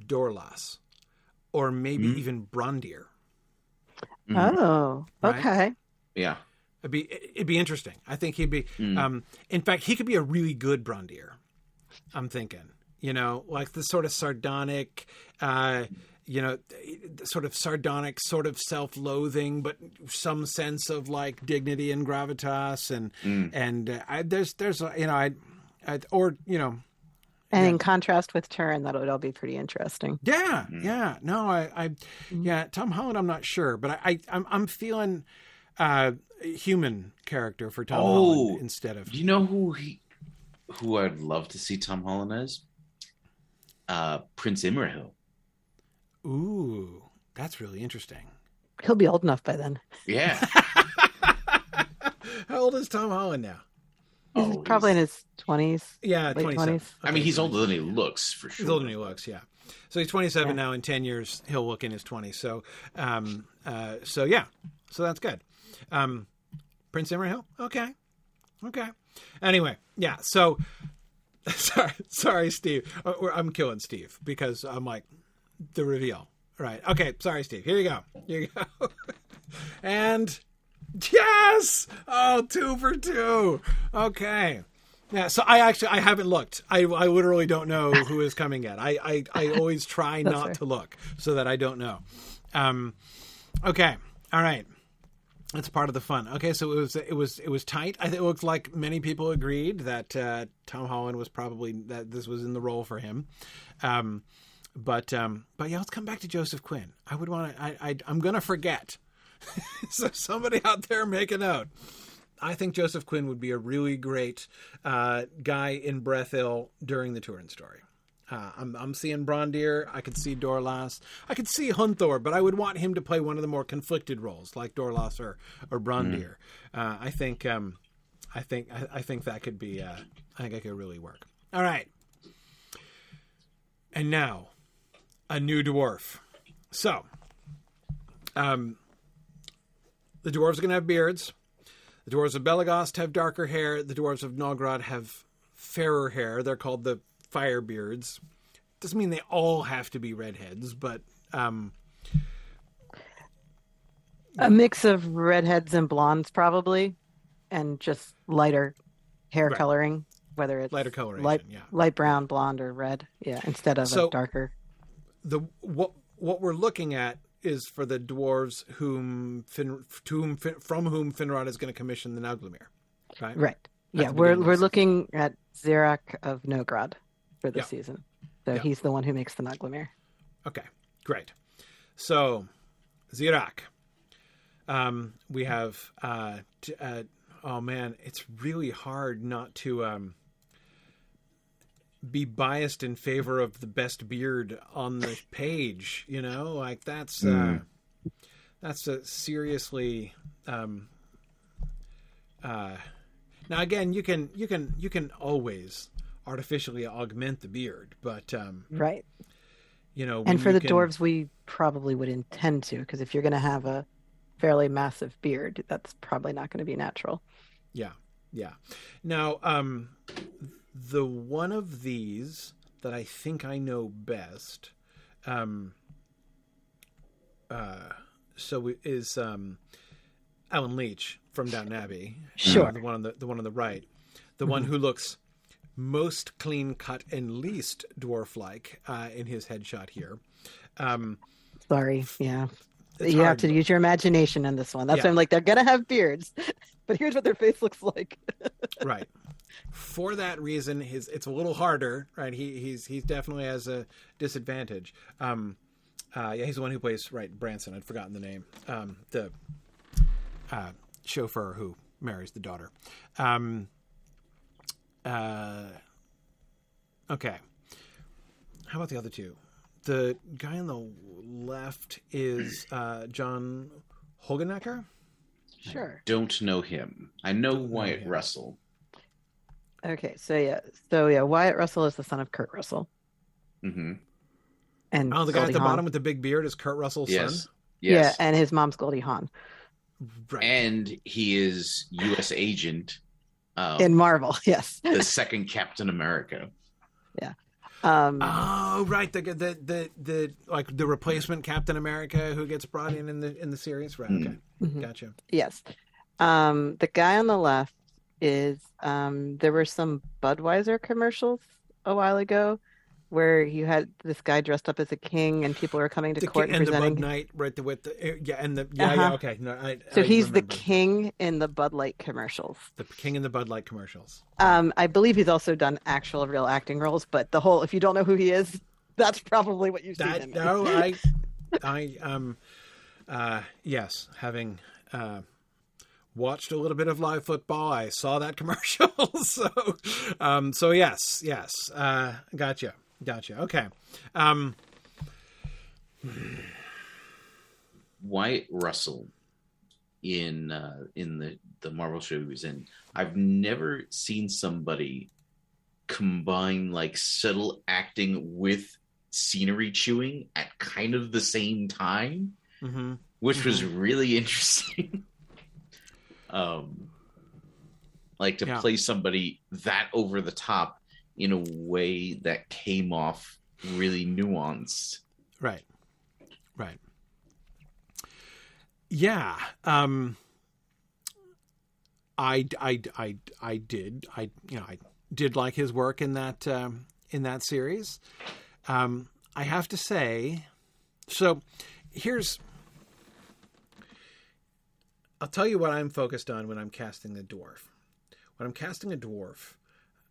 Dorlas or maybe mm. even Brondir. Mm. Oh, okay. Right? Yeah. It'd be it'd be interesting. I think he'd be. Mm. Um, in fact, he could be a really good Brondir. I'm thinking, you know, like the sort of sardonic, uh, you know, sort of sardonic, sort of self-loathing, but some sense of like dignity and gravitas, and mm. and uh, I, there's there's you know I, I or you know and yeah. in contrast with Turin, that would all be pretty interesting. Yeah, mm. yeah. No, I, I mm. yeah, Tom Holland, I'm not sure, but I, I I'm, I'm feeling uh, human character for Tom oh, Holland instead of. Do you know who he, who I'd love to see Tom Holland as? Uh, Prince Imrahil. Ooh, that's really interesting. He'll be old enough by then. Yeah. How old is Tom Holland now? He's Oh, probably in his twenties. Yeah, Late 27. 20s. I mean, he's older than he looks for sure. He's older than he looks, yeah. So he's 27 Yeah. now. In 10 years, he'll look in his 20s. So, um, uh, so yeah, so that's good. Um, Prince Imrahil, okay, okay. Anyway, yeah. So, sorry, sorry, Steve. Uh, I'm killing Steve because I'm like the reveal. Right. Okay. Sorry, Steve. Here you go. Here you go. and yes. Oh, two for two. Okay. Yeah, so I actually I haven't looked. I, I literally don't know who is coming yet. I I, I always try not fair. to look so that I don't know. Um, okay, all right, that's part of the fun. Okay, so it was it was it was tight. I think it looks like many people agreed that uh, Tom Holland was probably that this was in the role for him. Um, but um, but yeah, let's come back to Joseph Quinn. I would want to. I, I I'm gonna forget. so somebody out there make a note. I think Joseph Quinn would be a really great uh, guy in Brethil during the Turin story. Uh, I'm, I'm seeing Brondir. I could see Dorlas. I could see Hunthor, but I would want him to play one of the more conflicted roles, like Dorlas or or Brondir. Uh, I think um, I think I, I think that could be. Uh, I think it could really work. All right. And now, a new dwarf. So, um, the dwarves are going to have beards. The dwarves of Belegost have darker hair. The dwarves of Nogrod have fairer hair. They're called the Firebeards. Doesn't mean they all have to be redheads, but um, A mix of redheads and blondes, probably, and just lighter hair Right. coloring, whether it's lighter coloration. light yeah. light brown, blonde, or red. Yeah, instead of So- a darker. The what what we're looking at is for the dwarves whom Fin, to whom Fin, from whom Finrod is going to commission the Nauglamir, right? Right. Yeah, we're we're looking at Zirak of Nogrod for this Yeah. season. So Yeah. he's the one who makes the Nauglamir. Okay, great. So, Zirak. Um, we have. Uh, t- uh, oh man, it's really hard not to um, be biased in favor of the best beard on the page. You know, like that's uh, that's a seriously. Um, uh, now again, you can you can you can always artificially augment the beard, but um, Right. you know, And for the can- dwarves, we probably would intend to, because if you're going to have a fairly massive beard, that's probably not going to be natural. Yeah, yeah. Now, um, the one of these that I think I know best, um, uh, so is um, Allen Leech from Downton Abbey. Sure. Uh, the one on the the one on the right, the one who looks most clean cut and least dwarf like uh, in his headshot here. Um, Sorry. Yeah. you hard. have to use your imagination in this one. That's Yeah. why I'm like, they're to have beards, but here's what their face looks like. right for that reason his it's a little harder right he he's he's definitely has a disadvantage um uh yeah he's the one who plays right branson i'd forgotten the name um the uh chauffeur who marries the daughter um uh okay how about the other two the guy on the left is uh john Hoogenakker. Sure. Don't know him. I know Don't know Wyatt him. Russell. Okay. So, yeah. So, yeah, Wyatt Russell is the son of Kurt Russell. hmm And oh the guy at the Hawn. bottom with the big beard is kurt russell's Yes. son Yes. Yeah, and his mom's Goldie Hawn right And he is U.S. agent, um, in Marvel. Yes. the second Captain America. Yeah. Um, Oh, right. The the the the like the replacement Captain America who gets brought in in the in the series. Right. Okay. mhm. Gotcha. Yes. Um, the guy on the left is um, there were some Budweiser commercials a while ago where you had this guy dressed up as a king and people were coming to The, court and and the. Bud Knight, right? The with the eh, yeah, and the yeah, yeah. Uh-huh. Okay. No, I, So I he's the king in the Bud Light commercials. the king in the Bud Light commercials. Um, I believe he's also done actual real acting roles, but the whole if you don't know who he is, that's probably what you've seen That him in. no, I I um uh yes, having uh watched a little bit of live football, I saw that commercial. so um so yes, yes. Uh gotcha. Gotcha. Okay. Um Wyatt Russell in uh, in the the Marvel show he was in. I've never seen somebody combine like subtle acting with scenery chewing at kind of the same time, mm-hmm. which mm-hmm. was really interesting. Um, like to yeah. play somebody that over the top in a way that came off really nuanced. Right. Right. Yeah. Um, I, I, I, I did. I, you know, I did like his work in that, um, in that series. Um, I have to say, so here's, I'll tell you what I'm focused on when I'm casting the dwarf. When I'm casting a dwarf,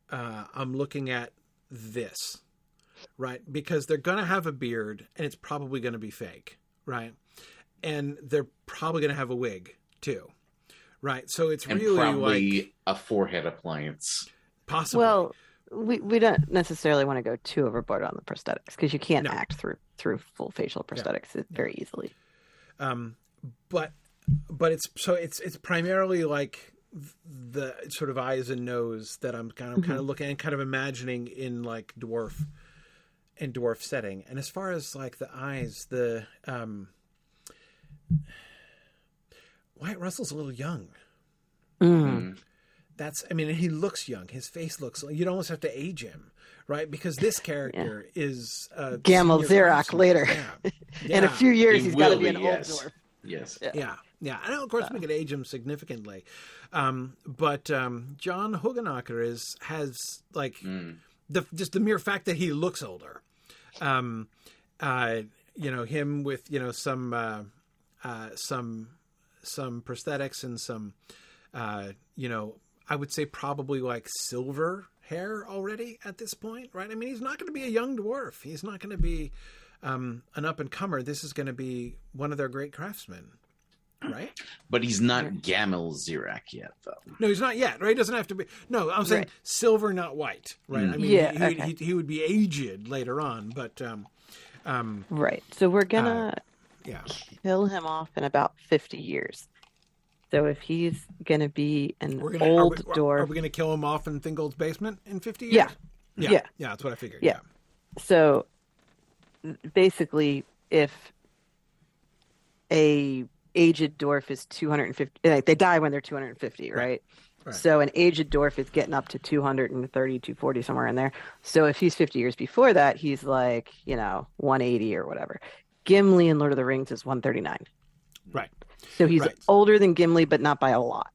uh, I'm looking at this, right? Because they're going to have a beard and it's probably going to be fake, right? And they're probably going to have a wig too, right? So it's and really like a forehead appliance. Possibly. Well, we, we don't necessarily want to go too overboard on the prosthetics because you can't no. act through through full facial prosthetics very easily. Um, but but it's so it's it's primarily like the sort of eyes and nose that I'm kind of mm-hmm. kind of looking and kind of imagining in like dwarf in dwarf setting. And as far as like the eyes, the um Wyatt Russell's a little young. Mm. That's I mean he looks young. His face looks you'd almost have to age him, right? Because this character yeah. is uh Gamil Zirak later. Yeah. yeah. In a few years he has got to be an yes. old dwarf. Yes. Yeah. Yeah. Know, of course, we could age him significantly. Um, but um, John Hoogenakker is has like mm. the just the mere fact that he looks older. Um, uh, you know him with you know some uh, uh, some some prosthetics and some uh, you know I would say probably like silver hair already at this point, right? I mean, he's not going to be a young dwarf. He's not going to be um, an up and comer. This is going to be one of their great craftsmen right? But he's not Gamil Zirak yet, though. No, he's not yet. Right? He doesn't have to be. No, I'm saying right. silver, not white. Right? Mm. I mean, yeah, he, okay. he, he, would be aged later on, but um, um, right. So we're gonna uh, yeah kill him off in about fifty years. So if he's gonna be an we're gonna, old are we, dwarf, are we gonna kill him off in Thingol's basement in fifty years? Yeah. yeah, yeah, yeah. That's what I figured. yeah. yeah. So basically, if a aged dwarf is 250 like they die when they're 250 right, right? right. so an aged dwarf is getting up to 230 240 somewhere in there so if he's 50 years before that he's like you know 180 or whatever gimli in lord of the rings is 139 right so he's right. older than gimli but not by a lot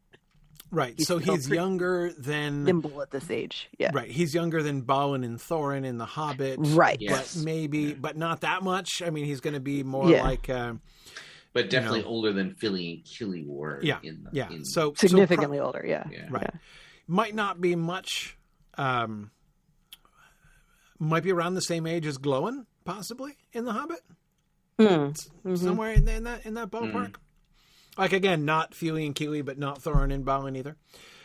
Right. He's so he's younger than nimble at this age. Yeah. Right. He's younger than Balin and Thorin in The Hobbit. Right. Yes. But maybe, but not that much. I mean, he's going to be more yeah. like, uh, but definitely you know, older than Fili and Kili were. Yeah, in the, yeah. In, so significantly so pro- older. Yeah, yeah. right. Yeah. Might not be much. Um, might be around the same age as Glóin, possibly in The Hobbit. Mm. Mm-hmm. Somewhere in, in, that in that ballpark. Mm. Like again, not Fili and Kili, but not Thorin and Balin either.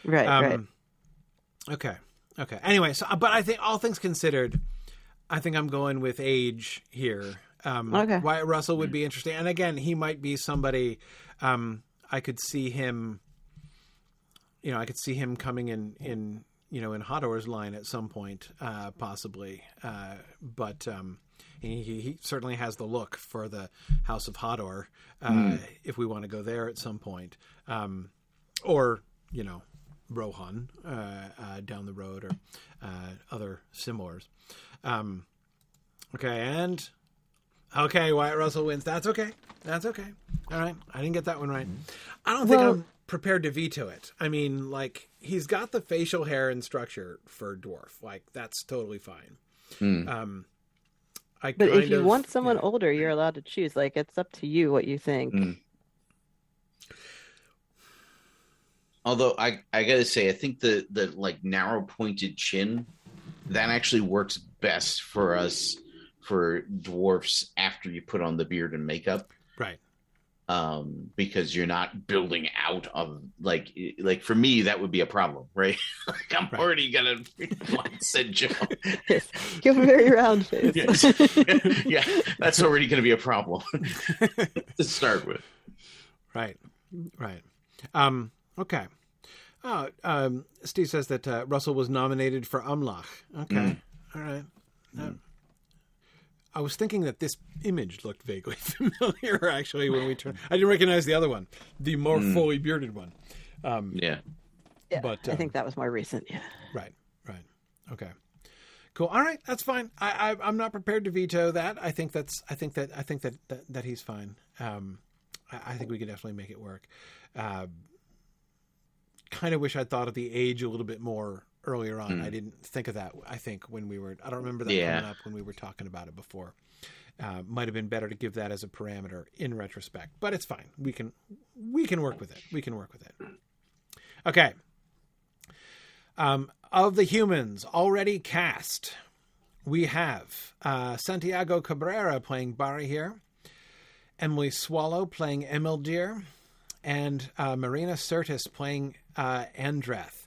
Right. Um, right. Okay. Okay. Anyway, so but I think all things considered, I think I'm going with age here. Um, okay. Wyatt Russell would be interesting, and again, he might be somebody. Um, I could see him. You know, I could see him coming in in you know in Hador's line at some point, uh, possibly. Uh, but um, he, he, certainly has the look for the House of Hodor. Uh, mm. If we want to go there at some point, um, or you know, Rohan uh, uh, down the road, or uh, other similars. Um, okay, and Okay, Wyatt Russell wins. That's okay. That's okay. All right. I didn't get that one right. I don't think well, I'm prepared to veto it. I mean, like, he's got the facial hair and structure for Dwarf. Like, that's totally fine. Mm. Um, I but if you of, want someone yeah. older, you're allowed to choose. Like, it's up to you what you think. Mm. Although I, I gotta say, I think the the like narrow pointed chin that actually works best for us for dwarfs after you put on the beard and makeup. Right. Um, because you're not building out of like like for me that would be a problem, right? like I'm right. already gonna said Joe. yes. Give a very round face. yes. yeah, that's already gonna be a problem to start with. Right. Right. Um, okay. Oh, um, Steve says that uh, Russell was nominated for Umlach. Okay. Mm. All right. Mm. I was thinking that this image looked vaguely familiar, actually, when we turned. I didn't recognize the other one, the more mm. fully bearded one. Um, yeah. Yeah, but I think um, that was more recent. Yeah. Right. Right. Okay. Cool. All right, that's fine. I, I am not prepared to veto that. I think that's. I think that. I think that that, that he's fine. Um, I, I, think we could definitely make it work. Uh, kind of wish I'd thought of the age a little bit more earlier on. Mm. I didn't think of that. I think when we were. I don't remember that yeah. coming up when we were talking about it before. Uh, might have been better to give that as a parameter in retrospect, but it's fine. We can we can work with it. We can work with it. Okay. Um, of the humans already cast, we have uh, Santiago Cabrera playing Barahir, Emily Swallow playing Emeldir, and uh, Marina Sirtis playing uh, Andreth,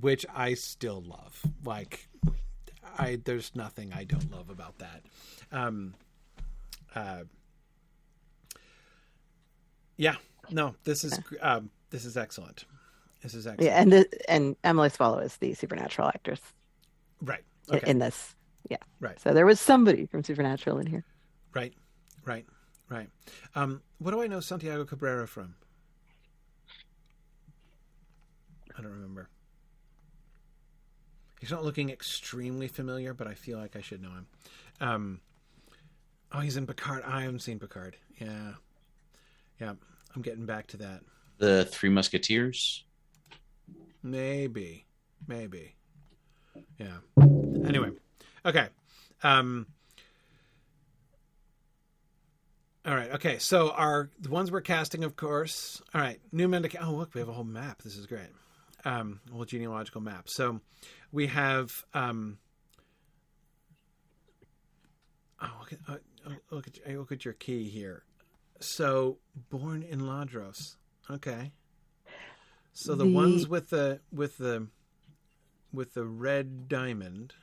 which I still love. Like, I there's nothing I don't love about that. Um, uh, yeah, no, this is um, this is excellent. This is excellent. Yeah, and the, and Emily Swallow is the supernatural actress. Right. Okay. In this. Yeah. Right. So there was somebody from Supernatural in here. Right. Right. Right. Um, what do I know Santiago Cabrera from? I don't remember. He's not looking extremely familiar, but I feel like I should know him. Um, oh, he's in Picard. I haven't seen Picard. Yeah. Yeah. I'm getting back to that. The Three Musketeers? Maybe. Maybe. Yeah. Anyway. Okay. Um all right. Okay. So our the ones we're casting, of course. All right. New men to oh look, we have a whole map. This is great. Um, a whole genealogical map. So we have um. Oh, look at, uh, look at look at your key here. So born in Ladros. Okay. So the, the, ones with the with the with the red diamond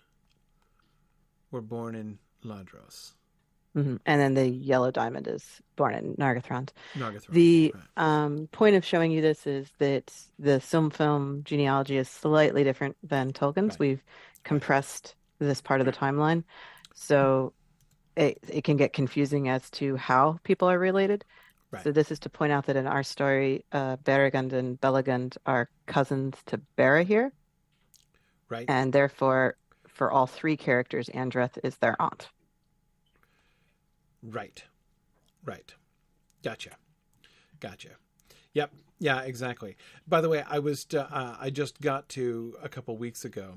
were born in Ladros. Mm-hmm. And then the yellow diamond is born in Nargothrond. Nargothrond. The right. um, point of showing you this is that the film genealogy is slightly different than Tolkien's. Right. We've compressed this part of the timeline, so it it can get confusing as to how people are related. Right. So this is to point out that in our story, uh, Beregund and Belegund are cousins to Barahir. Right. And therefore, for all three characters, Andreth is their aunt. Right. Right. Gotcha. Gotcha. Yep. Yeah. Exactly. By the way, I was uh, I just got to a couple weeks ago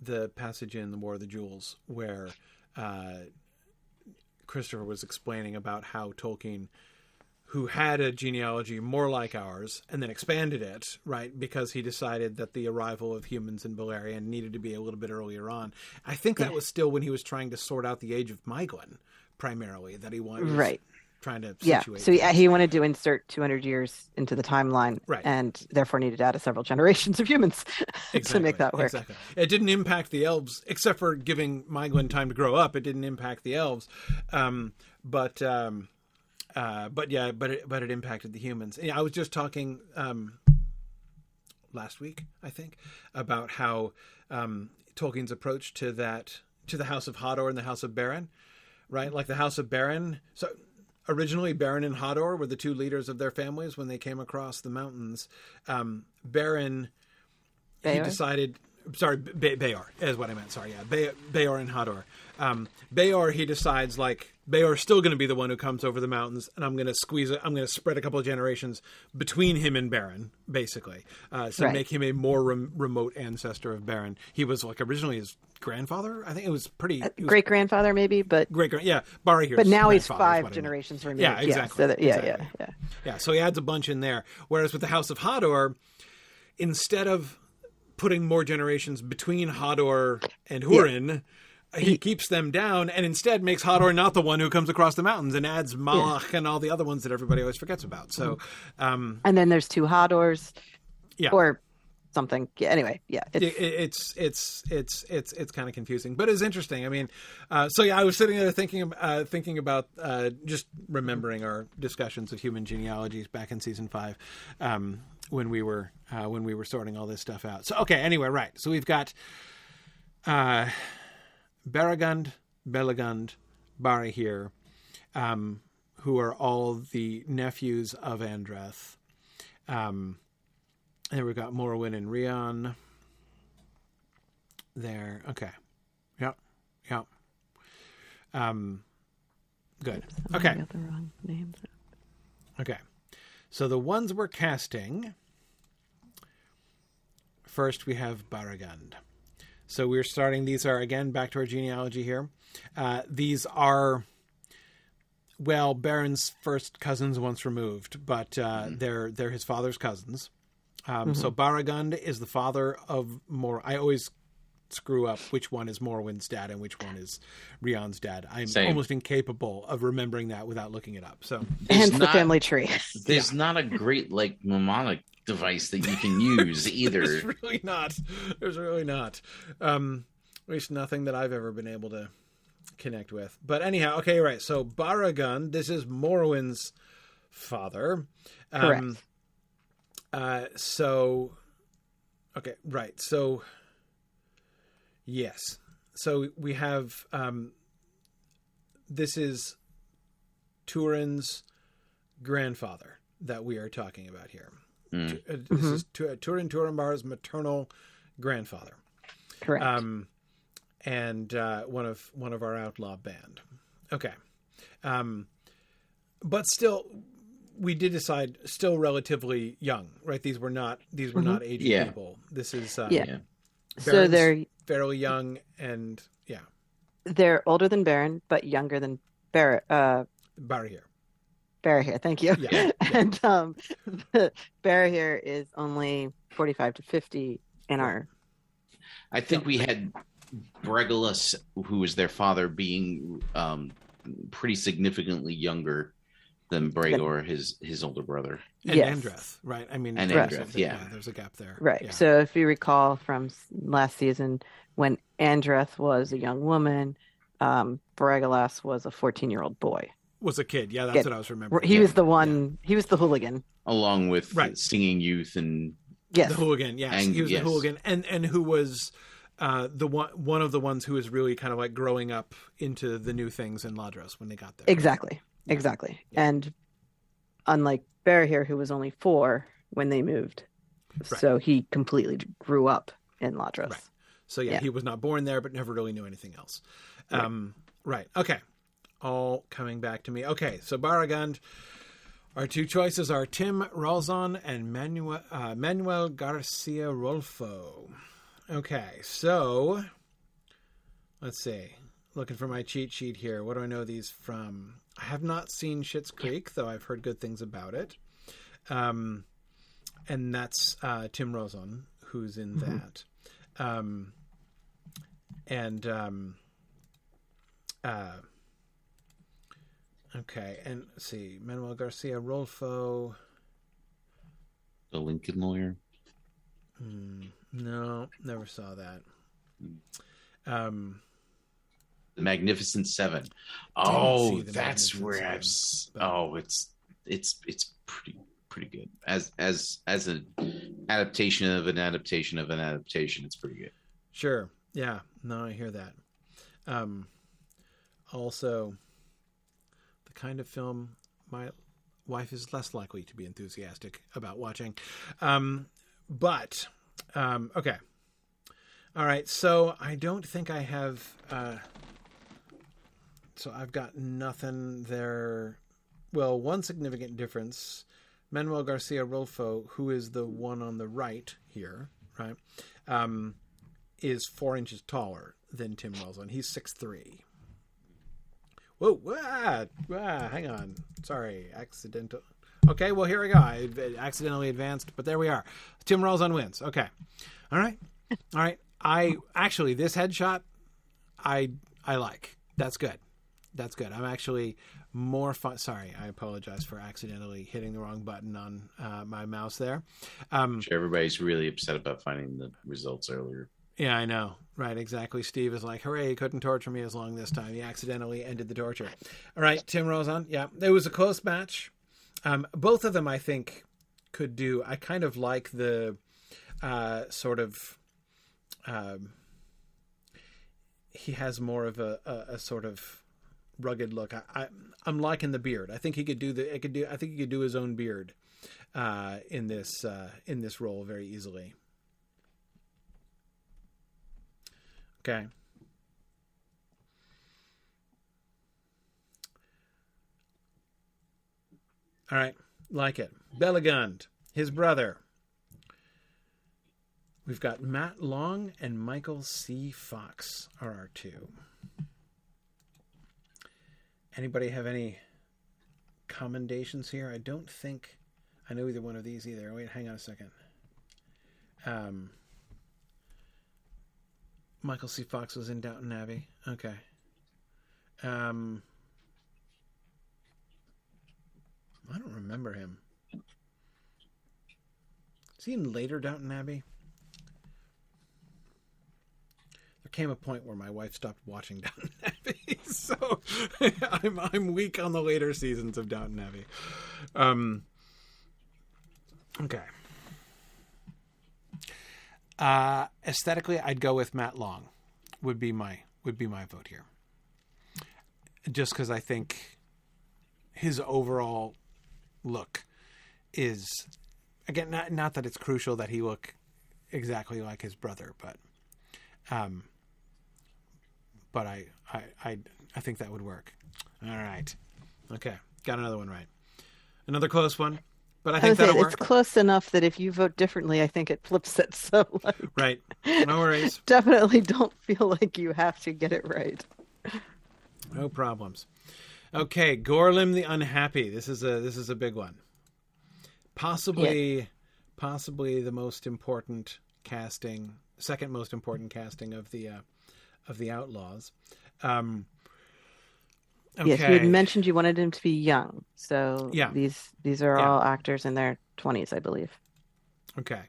the passage in the War of the Jewels where uh, Christopher was explaining about how Tolkien who had a genealogy more like ours and then expanded it, right? Because he decided that the arrival of humans in Beleriand needed to be a little bit earlier on. I think that was still when he was trying to sort out the age of Maeglin, primarily, that he wanted. Right. Trying to yeah, so he, he, wanted to insert 200 years into the timeline, right. and therefore needed to add several generations of humans exactly. to make that work. Exactly. It didn't impact the elves, except for giving Maeglin time to grow up. It didn't impact the elves, um, but um, uh, but yeah, but it, but it impacted the humans. Yeah, I was just talking um, last week, I think, about how um, Tolkien's approach to that to the House of hador and the House of Beren, right? Like the House of Beren. So originally, Beren and Hador were the two leaders of their families when they came across the mountains. Um, Beren, he decided. Sorry, Beor is what I meant. Sorry, yeah, Beor and Hador. Um, Beor, he decides like Beor's still going to be the one who comes over the mountains, and I'm going to squeeze it. I'm going to spread a couple of generations between him and Beren, basically, uh, so right. make him a more rem- remote ancestor of Beren. He was like originally his grandfather. I think it was pretty uh, great grandfather, maybe, but great grand. Yeah, Barahir. But now he's five generations removed. Yeah, exactly. Yeah, so that, yeah, exactly. yeah, yeah. Yeah, so he adds a bunch in there. Whereas with the House of Hador, instead of putting more generations between Hador and Hurin. Yeah he keeps them down and instead makes Hador not the one who comes across the mountains and adds Malach yeah. and all the other ones that everybody always forgets about. So, um, and then there's two Hadors, yeah. or something. Yeah, anyway, yeah, it's it's it's it's it's, it's kind of confusing, but it's interesting. I mean, uh, so yeah, I was sitting there thinking uh, thinking about uh, just remembering our discussions of human genealogies back in season five um, when we were uh, when we were sorting all this stuff out. So okay, anyway, right. So we've got uh, Belagund, Belegund, Barahir, um, who are all the nephews of Andreth. Um, and we've got Morwen and Rían there. Okay. Yep. Yep. Um, good. okay. got the wrong names. Okay. So the ones we're casting. First, we have Beregund. So we're starting. These are again back to our genealogy here. Uh, these are well, Beren's first cousins once removed, but uh, mm-hmm. they're they're his father's cousins. Um, mm-hmm. So Baragund is the father of Mor. I always screw up which one is Morwen's dad and which one is Rían's dad. I'm Same. almost incapable of remembering that without looking it up. So hence the family tree. There's yeah. not a great like mnemonic device that you can use either. There's really not. There's really not. Um, at least nothing that I've ever been able to connect with. But anyhow, okay, right. So Baragund, this is Morwen's father. Um, Correct. Uh, so, okay, right. So, yes. So we have um, this is Turin's grandfather that we are talking about here. Mm. Uh, this mm-hmm. is Turin Turambar's maternal grandfather. Correct. Um, and uh, one of one of our outlaw band. Okay, um, but still, we did decide still relatively young, right? These were not these were mm-hmm. not aged yeah. people. This is uh, yeah. so they're fairly young and yeah, they're older than Beren, but younger than Barrett. Uh, Barahir. Barahir, thank you. Yeah, and um, Barahir is only forty-five to fifty in our. I think we had Bregolas, who was their father, being um, pretty significantly younger than Bregor, his his older brother. And yes. Andreth, right? I mean, and Andreth, yeah. yeah. There's a gap there. Right. Yeah. So if you recall from last season, when Andreth was a young woman, um, Bregolas was a 14 year old boy. Was a kid. Yeah, that's what I was remembering. He yeah. was the one, he was the hooligan. Along with right. Stinging Youth and. Yes. The hooligan, yes. And, he was yes. the hooligan. And, and who was uh, the one one of the ones who was really kind of like growing up into the new things in Ladros when they got there. Exactly, yeah. Exactly. Yeah. And unlike Barahir, who was only four when they moved, right. so he completely grew up in Ladros. Right. So yeah, yeah, he was not born there, but never really knew anything else. Right. Um, right. Okay. All coming back to me. Okay. So Baragund. Our two choices are Tim Rozon and Manuel, uh, Manuel Garcia Rulfo. Okay, so let's see. Looking for my cheat sheet here. What do I know these from? I have not seen Schitt's Creek, though I've heard good things about it. Um, and that's uh, Tim Rozon, who's in mm-hmm. that. Um, and um, uh, okay, and let's see, Manuel Garcia Rulfo, the Lincoln lawyer. Hmm. No, never saw that. Um, the Magnificent Seven. Oh, that's where I've. Oh, it's it's it's pretty pretty good as as as an adaptation of an adaptation of an adaptation. It's pretty good. Sure. Yeah. No, I hear that. Um, also, the kind of film my wife is less likely to be enthusiastic about watching. Um, but um, okay. All right. So I don't think I have. Uh, so I've got nothing there. Well, one significant difference Manuel Garcia Rulfo, who is the one on the right here, right, um, is four inches taller than Tim Rozon. He's six three. Whoa, ah, hang on. Sorry, accidental. Okay, well here we go. I accidentally advanced, but there we are. Tim Rozon wins. Okay, all right, all right. I actually this headshot, I I like. That's good. That's good. I'm actually more fun. Sorry, I apologize for accidentally hitting the wrong button on uh, my mouse there. Um, sure, everybody's really upset about finding the results earlier. Yeah, I know. Right, exactly. Steve is like, hooray, he couldn't torture me as long this time. He accidentally ended the torture. All right, Tim Rozon. Yeah, it was a close match. Um, both of them, I think, could do. I kind of like the uh, sort of. Um, he has more of a, a, a sort of rugged look. I, I am liking the beard. I think he could do the. I could do. I think he could do his own beard uh, in this uh, in this role very easily. Okay. All right, like it. Belegund, his brother. We've got Matt Long and Michael C. Fox are our two. Anybody have any commendations here? I don't think I know either one of these either. Wait, hang on a second. Um, Michael C. Fox was in Downton Abbey. Okay. Um, I don't remember him. Is he in later Downton Abbey? There came a point where my wife stopped watching Downton Abbey, so I'm I'm weak on the later seasons of Downton Abbey. Um, okay. Uh, aesthetically, I'd go with Matt Long. Would be my would be my vote here. Just because I think his overall look is again not not that it's crucial that he look exactly like his brother, but um, but I I I I think that would work. All right, okay, got another one right. Another close one. But I think I that'll It's close enough that if you vote differently, I think it flips it. So like, right, no worries. definitely don't feel like you have to get it right. No problems. Okay, Gorlim the Unhappy. This is a this is a big one. Possibly, yeah. possibly the most important casting, second most important casting of the uh, of the Outlaws. Um, Okay. Yes, you had mentioned you wanted him to be young. So yeah. these these are yeah. all actors in their twenties, I believe. Okay.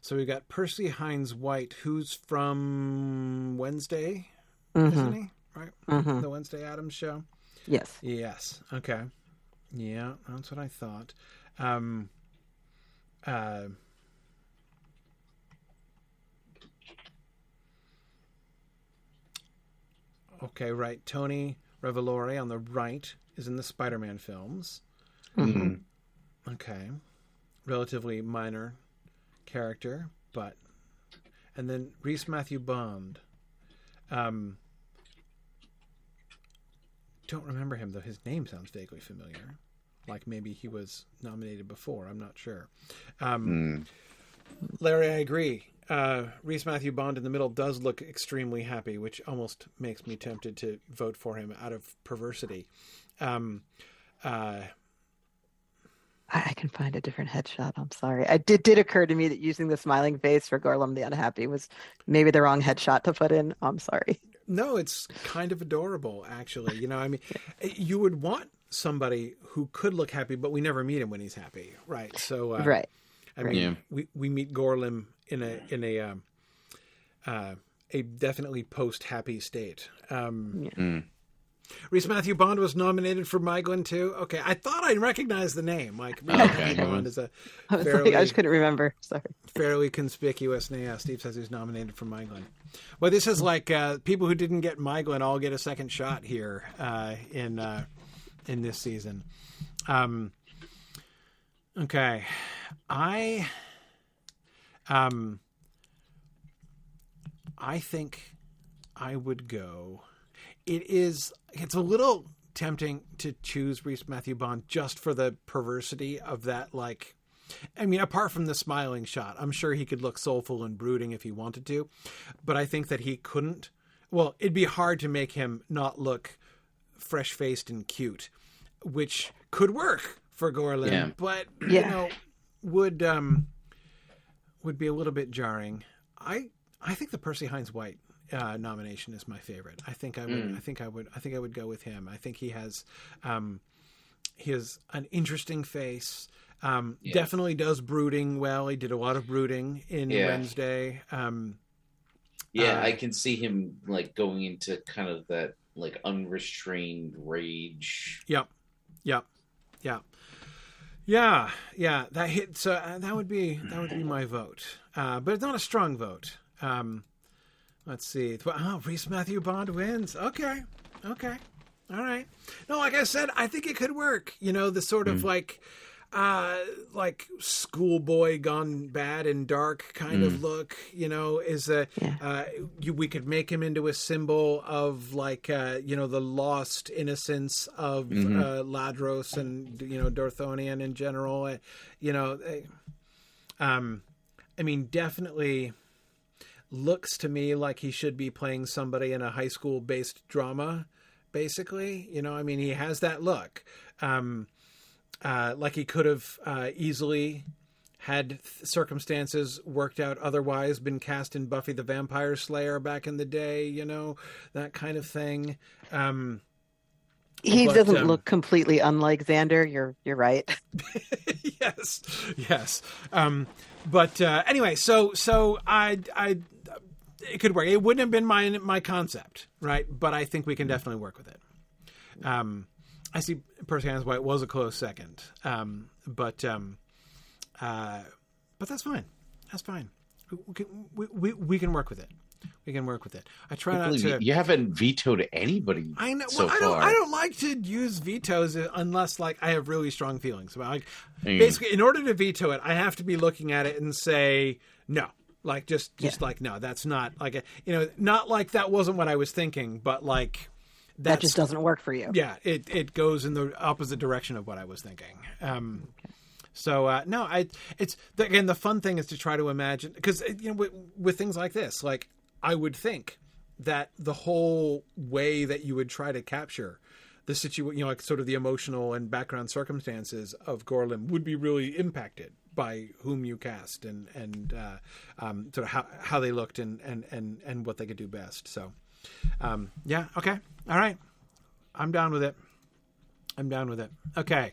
So we've got Percy Hines White, who's from Wednesday, mm-hmm. isn't he? Right? Mm-hmm. The Wednesday Addams show. Yes. Yes. Okay. Yeah, that's what I thought. Um, uh, okay, right. Tony Revolori on the right is in the Spider-Man films. Mm-hmm. Okay, relatively minor character, but and then Rhys Matthew Bond. Um, don't remember him though. His name sounds vaguely familiar. Like maybe he was nominated before. I'm not sure. Um, mm. Larry, I agree uh, Rhys Matthew Bond in the middle does look extremely happy, which almost makes me tempted to vote for him out of perversity. Um, uh, I can find a different headshot. I'm sorry. It did, did occur to me that using the smiling face for Gorlim the Unhappy was maybe the wrong headshot to put in. I'm sorry. No, it's kind of adorable, actually. You know, I mean, you would want somebody who could look happy, but we never meet him when he's happy, right? So, uh, right. I mean, yeah. we, we meet Gorlim in a in a um, uh, a definitely post happy state. Um, yeah. mm. Rhys Matthew Bond was nominated for Maeglin too. Okay, I thought I recognized the name. Like Rhys okay, Matthew Bond is a I, fairly, like, I just couldn't remember. Sorry. Fairly conspicuous name. Yeah, Steve says he's nominated for Maeglin. Well, this is like uh, people who didn't get Maeglin all get a second shot here uh, in uh, in this season. Um, okay, I um, I think I would go. It is. It's a little tempting to choose Rhys Matthew Bond just for the perversity of that. Like, I mean, apart from the smiling shot, I'm sure he could look soulful and brooding if he wanted to, but I think that he couldn't. Well, it'd be hard to make him not look fresh faced and cute, which could work for Gorlim, yeah. but yeah. you know, would um would be a little bit jarring. I I think the Percy Hines White uh, nomination is my favorite. I think I would. Mm. I think I would. I think I would go with him. I think he has, um, he has an interesting face. Um, yeah. Definitely does brooding well. He did a lot of brooding in yeah. Wednesday. Um, yeah, uh, I can see him like going into kind of that like unrestrained rage. Yep, yep, yep. Yeah, yeah, yeah, that hit. So uh, that would be that would be my vote, uh, but it's not a strong vote. Um, let's see. Oh, Rhys Matthew Bond wins. Okay, okay, all right. No, like I said, I think it could work. You know, the sort of mm. like uh, like schoolboy gone bad and dark kind mm. of look. You know, is a yeah. uh, you, we could make him into a symbol of like uh, you know the lost innocence of mm-hmm. uh, Ladros and you know Dorthonion in general. Uh, you know, um, I mean, definitely looks to me like he should be playing somebody in a high school based drama. Basically, you know, I mean, he has that look. Um, uh, like he could have uh, easily had th- circumstances worked out otherwise been cast in buffy the vampire slayer back in the day you know that kind of thing. Um, he but, doesn't um, look completely unlike xander. You're you're right. Yes yes. Um, but uh, anyway so so i i it could work. It wouldn't have been my my concept right? But i think we can definitely work with it. Um I see Percy White was a close second, um, but um, uh, but that's fine. That's fine. We can, we, we, we can work with it. We can work with it. I try not to. You haven't vetoed anybody. I know. So well, I don't. I don't like to use vetoes unless like I have really strong feelings about. Like, mm. basically, in order to veto it, I have to be looking at it and say no. Like just, just yeah. like no, that's not like a, you know, not like that wasn't what I was thinking, but like that just doesn't work for you. Yeah, it it goes in the opposite direction of what I was thinking. Um, okay. So uh, no, I it's again the fun thing is to try to imagine because uh, you know with, with things like this, like I would think that the whole way that you would try to capture the situation, you know, like sort of the emotional and background circumstances of Gorlim would be really impacted by whom you cast and and uh, um, sort of how how they looked and and and and what they could do best. So um, yeah, okay. All right. I'm down with it. I'm down with it. Okay.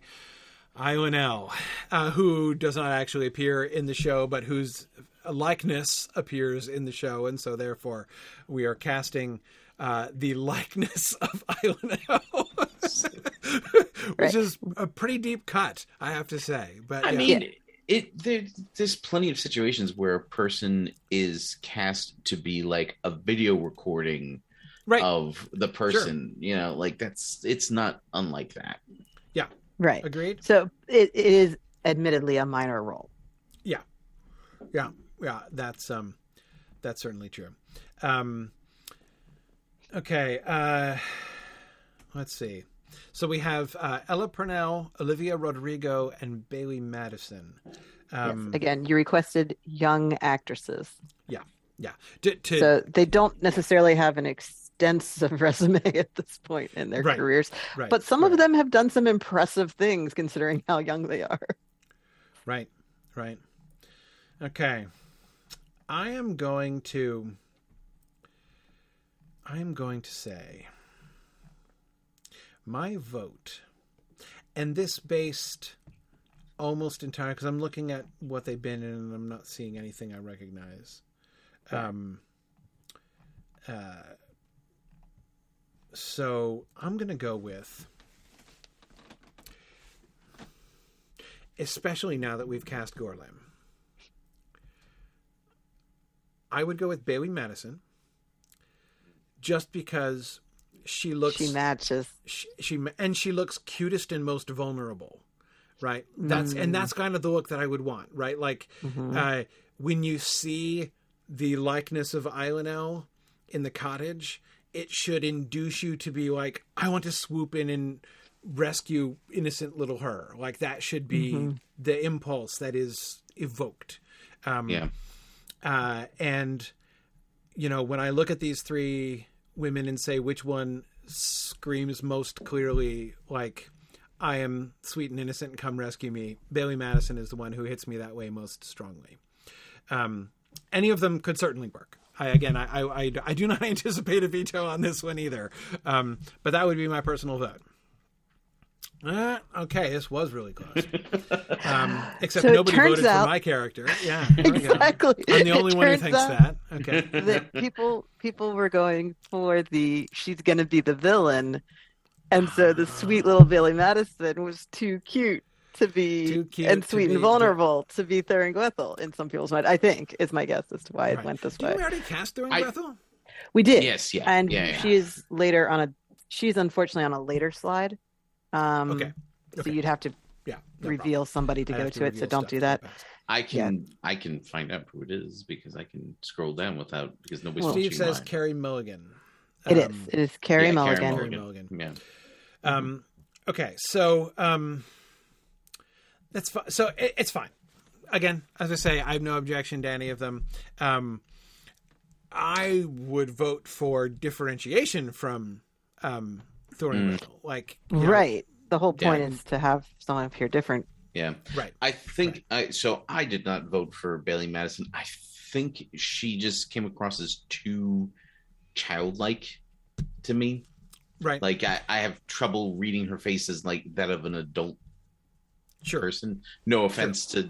Eilinel, uh, who does not actually appear in the show, but whose likeness appears in the show, and so therefore we are casting uh, the likeness of Eilinel, which right. is a pretty deep cut, I have to say. But I yeah. mean, it there, there's plenty of situations where a person is cast to be like a video recording right. of the person. Sure. You know, like that's it's not unlike that. Yeah. Right. Agreed. So it, it is admittedly a minor role. Yeah. Yeah. Yeah. That's um that's certainly true. Um okay, uh let's see. So we have uh, Ella Purnell, Olivia Rodrigo, and Bailee Madison. Um, yes. Again, you requested young actresses. Yeah, yeah. To, to... So they don't necessarily have an extensive resume at this point in their right. careers, right. but some right. of them have done some impressive things considering how young they are. Right, right. Okay, I am going to. I am going to say my vote, and this based almost entirely because I'm looking at what they've been in and I'm not seeing anything I recognize. Um, uh, so I'm to go with, especially now that we've cast Gorlim, I would go with Bailee Madison just because she looks she matches she, she and she looks cutest and most vulnerable right that's mm. and that's kind of the look that i would want right like mm-hmm. uh, when you see the likeness of Eilinel in the cottage it should induce you to be like i want to swoop in and rescue innocent little her like that should be mm-hmm. the impulse that is evoked um, yeah uh, and you know when i look at these three women and say which one screams most clearly like I am sweet and innocent come rescue me. Bailee Madison is the one who hits me that way most strongly. Um, any of them could certainly work. I, again, I, I, I, do not anticipate a veto on this one either. Um, but that would be my personal vote. Uh, okay, this was really close. Um, except so nobody voted out, for my character. Yeah, exactly. I'm the only one who thinks that. Okay. That people people were going for the she's going to be the villain, and so the sweet little Bailee Madison was too cute to be cute and sweet and vulnerable to be Thuringwethil in some people's mind. I think is my guess as to why right. it went this Did way. we already cast Thuringwethil? We did. Yes, yeah, and yeah, yeah. she is later on a. She's unfortunately on a later slide. Um, okay. okay. So you'd have to yeah, no reveal problem. somebody to I go to, to it. So don't do that. I can yeah. I can find out who it is because I can scroll down without because nobody's well, Steve says mine. Carey Mulligan. Um, it is. It is Carey yeah, Mulligan. Carey Mulligan. Mulligan. Yeah. Um. Okay. So um. That's fine. So it, it's fine. Again, as I say, I have no objection to any of them. Um, I would vote for differentiation from um, Thorin mm. Like, right. Know, the whole point yeah. is to have someone appear different. Yeah. Right. I think right. I so I did not vote for Bailee Madison. I think she just came across as too childlike to me. Right. Like I, I have trouble reading her face as like that of an adult sure. person. No offense sure. to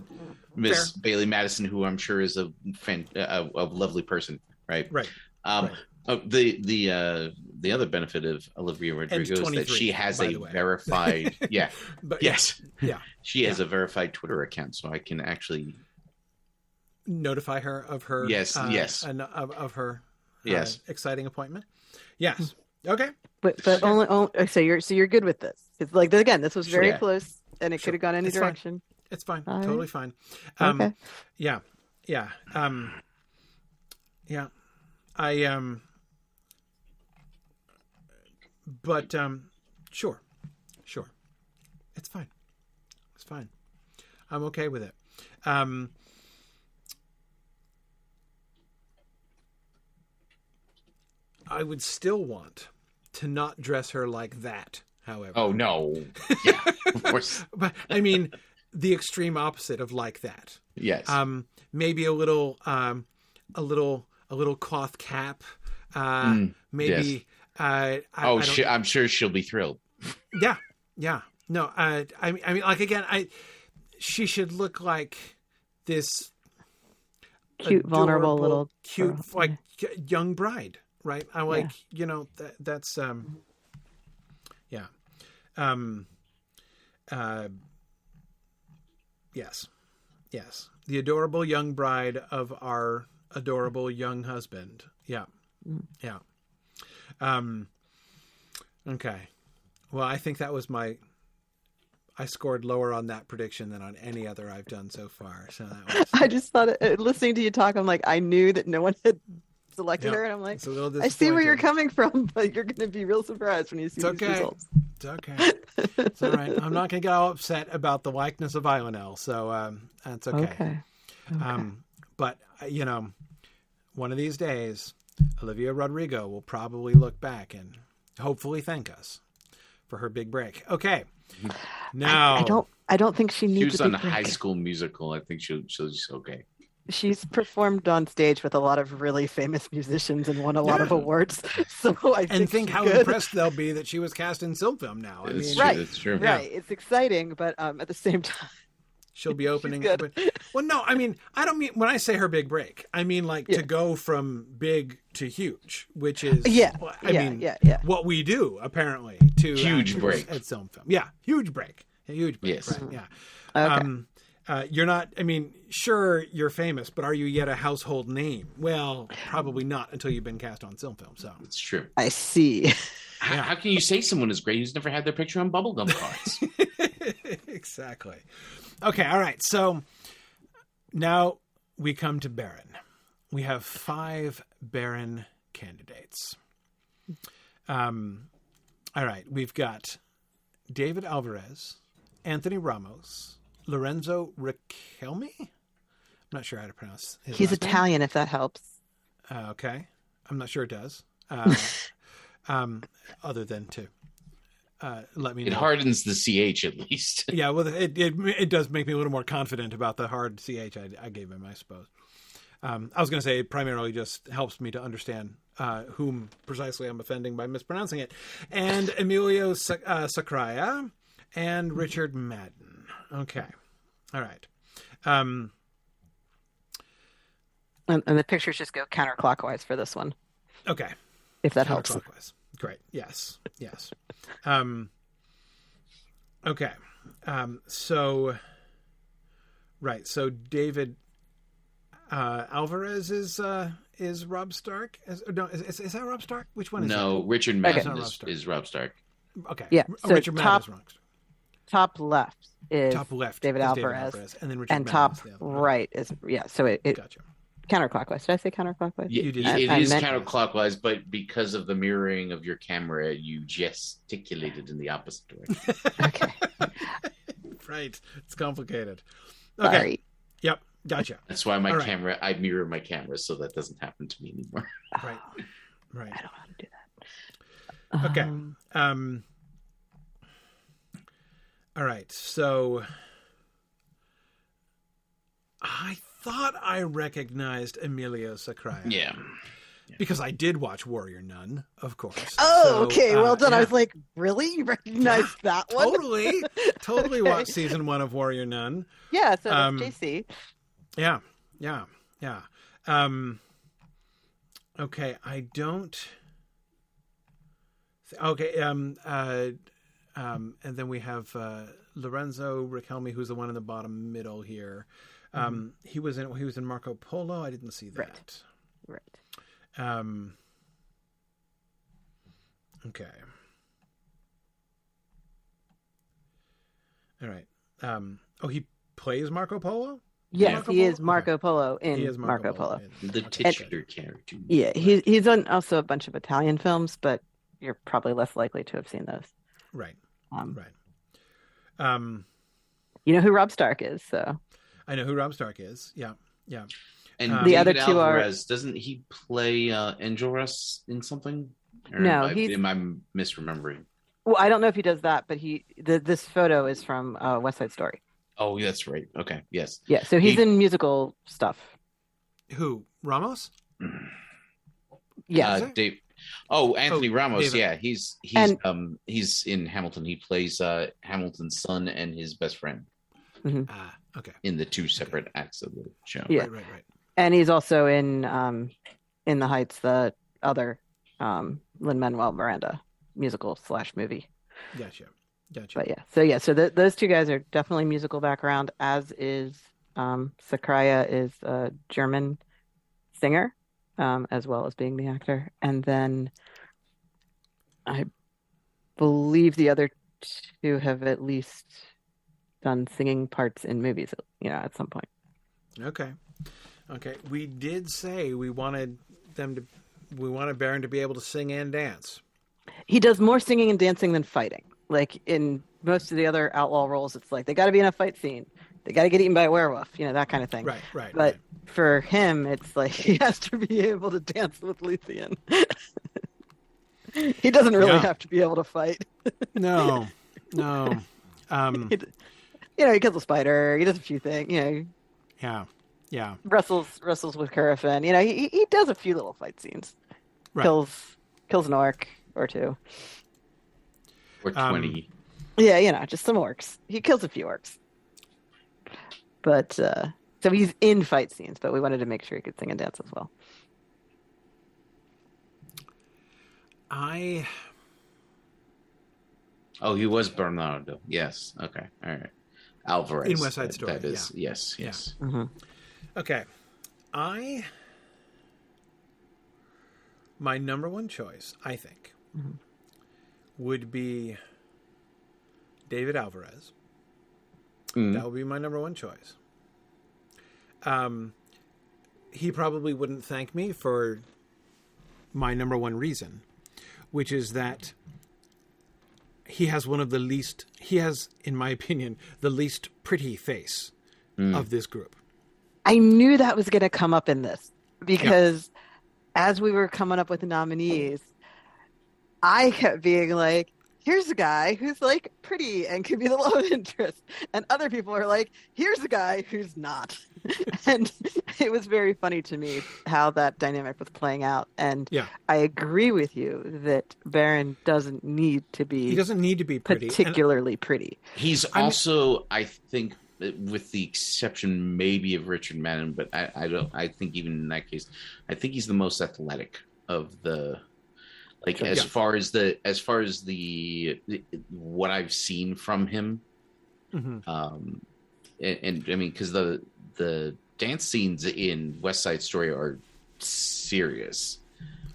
Miss Bailee Madison, who I'm sure is a fan, a, a lovely person. Right. Right. Um, right. Oh, the the uh, the other benefit of Olivia Rodrigo is that she has a verified yeah but yes yeah she has a verified Twitter account, so I can actually notify her of her yes uh, yes of, of her uh, yes exciting appointment. Yes, okay, but but only, only so you're so you're good with this. It's like again, this was very close, and it sure. could have gone any it's direction. Fine. It's fine, All totally right. fine. Um, okay, yeah, yeah, um, yeah. I um but um, sure, sure, it's fine. It's fine. I'm okay with it. Um, I would still want to not dress her like that. However, oh no, yeah, of course. but I mean, the extreme opposite of like that. Yes. Um, maybe a little, um, a little, a little cloth cap. Uh, mm, maybe yes. Uh, I, oh, I she, I'm sure she'll be thrilled. Yeah, yeah. No, uh, I I mean, like again, I she should look like this cute, vulnerable little cute, girl. like young bride, right? I like, yeah. you know, that, that's um, yeah, um, uh, yes, yes, the adorable young bride of our adorable young husband. Yeah, mm. yeah. Um, okay. Well, I think that was my. I scored lower on that prediction than on any other I've done so far. So that was. I just thought, uh, listening to you talk, I'm like, I knew that no one had selected yep. her, and I'm like, I see where you're coming from, but you're going to be real surprised when you see it's these okay. results. It's okay. it's all right. I'm not going to get all upset about the likeness of Eilinel, so um, that's okay. Okay. okay. Um, but uh, you know, one of these days, Olivia Rodrigo will probably look back and hopefully thank us for her big break. Okay. Now I, I don't I don't think she needs She was on a high school musical. I think she'll she'll just okay. She's performed on stage with a lot of really famous musicians and won a lot yeah. of awards. So I and think, think how good. impressed they'll be that she was cast in film now. I it's mean, true, right, it's true. Right, it's exciting, but um, at the same time, she'll be opening. well, no, I mean, I don't mean when I say her big break. I mean like yeah. to go from big to huge, which is yeah. I yeah, mean, yeah, yeah. what we do apparently to huge break at film film. Yeah, huge break, a huge break. Yes, right, yeah. Okay. Um, uh, you're not. I mean, sure, you're famous, but are you yet a household name? Well, probably not until you've been cast on film film. So it's true. I see. How, how can you say someone is great who's never had their picture on bubblegum cards? exactly. Okay, all right. So now we come to Beren. We have five Beren candidates. Um, all right, we've got David Alvarez, Anthony Ramos, Lorenzo Richelmy. I'm not sure how to pronounce his He's Italian, if that helps. Uh, okay, I'm not sure it does. Uh, um, other than to uh, let me know. It hardens the ch at least. yeah, well, it, it it does make me a little more confident about the hard ch I, I gave him, I suppose. Um, I was going to say primarily just helps me to understand uh, whom precisely I'm offending by mispronouncing it, and Emilio uh, Sakraya and Richard Madden. Okay, all right. Um, and, and, the pictures just go counterclockwise for this one. Okay, if that helps. Great. Yes. Yes. um, okay. Um, so, right. So David uh, Alvarez is uh, is Robb Stark. Is, no, is, is, is, that Rob Stark? Which one is no? That? Richard Madden okay. is, is, Robb Stark. Okay. Yeah. Oh, so Richard top, Madden is Top left is top left David, is Alvarez, David Alvarez, and then Richard and Madden top is right is yeah. So it, it gotcha. Counterclockwise. Did I say counterclockwise? Yeah, you did. It I, is meant... counterclockwise, but because of the mirroring of your camera, you gesticulated in the opposite direction. okay. right. It's complicated. Okay. Sorry. Yep. Gotcha. That's why my All right. camera, I mirror my camera so that doesn't happen to me anymore. Right. Right. I don't know how to do that. Okay. Um, Um. All right. So I thought I recognized Emilio Sakraya. Yeah. Because I did watch Warrior Nun, of course. oh, So, okay. uh, well done. I was like, really? You recognize that one? totally, totally Okay. watched season one of Warrior Nun. Yeah. So Um, that's JC. Yeah, yeah, yeah. Um, okay, I don't. Okay, um, uh, um, and then we have uh, Lorenzo Richelmy, who's the one in the bottom middle here. Um, He was in he was in Marco Polo. I didn't see that. Mm-hmm. Right. Right. Um, okay. All right. Um, oh, he plays Marco Polo. Yes, Marco he Polo? is Marco Polo in He is Marco, Polo. Yeah. The titular character. Yeah, he's he's done also a bunch of Italian films, but you're probably less likely to have seen those. Right. Um, Right. Um, You know who Rob Stark is, so I know who Rob Stark is. Yeah. Yeah. And Um, The David other two are- doesn't he play uh, Enjolras in something? Or No, am I, he's- am I misremembering? well, I don't know if he does that, but he the, this photo is from uh, West Side Story. Oh, that's right. Okay, yes. Yeah, so he's He- in musical stuff. Who? Ramos? Yeah, uh, Dave. Oh, Anthony Oh, Ramos. David. Yeah, he's he's And- um he's in Hamilton. He plays uh Hamilton's son and his best friend Ah, okay. in the two separate acts of the show. Yeah. Right, right, right. and he's also in um, in the Heights, the other um, Lin Manuel Miranda musical slash movie. Gotcha. Gotcha. But yeah, so yeah, so th those two guys are definitely musical background. As is um, Sakraya is a German singer, um, as well as being the actor, and then I believe the other two have at least done singing parts in movies, you know, at some point. Okay. Okay. We did say we wanted them to, we wanted Beren to be able to sing and dance. He does more singing and dancing than fighting. Like in most of the other outlaw roles, it's like they got to be in a fight scene, they got to get eaten by a werewolf, you know, that kind of thing. Right, right. But right. for him, it's like he has to be able to dance with Luthien. he doesn't really Yeah. have to be able to fight. No, no. Um, you know, he kills a spider. He does a few things. You know, yeah, yeah. wrestles wrestles with Curufin. You know, he he does a few little fight scenes. Right. Kills kills an orc or two. Or Um, twenty. Yeah, you know, just some orcs. He kills a few orcs. But uh so he's in fight scenes, but we wanted to make sure he could sing and dance as well. I oh, he was Bernardo. Yes. Okay. All right. Alvarez. In West Side Story, That is. Yes. Yeah. Yes. hmm okay. I my number one choice, I think, Mhm. would be David Alvarez. Mm. That would be my number one choice. Um, he probably wouldn't thank me for my number one reason, which is that he has one of the least, he has, in my opinion, the least pretty face Mm. of this group. I knew that was going to come up in this because as we were coming up with the nominees, I kept being like, here's a guy who's like pretty and can be the love interest, and other people are like, here's a guy who's not. and it was very funny to me how that dynamic was playing out. And yeah. I agree with you that Beren doesn't need to be. He doesn't need to be pretty. particularly and pretty. He's I'm, also, I think, with the exception maybe of Richard Madden, but I, I don't. I think even in that case, I think he's the most athletic of the like as yeah. far as the as far as the what I've seen from him. Mm-hmm. Um, and, and, I mean, because the the dance scenes in West Side Story are serious,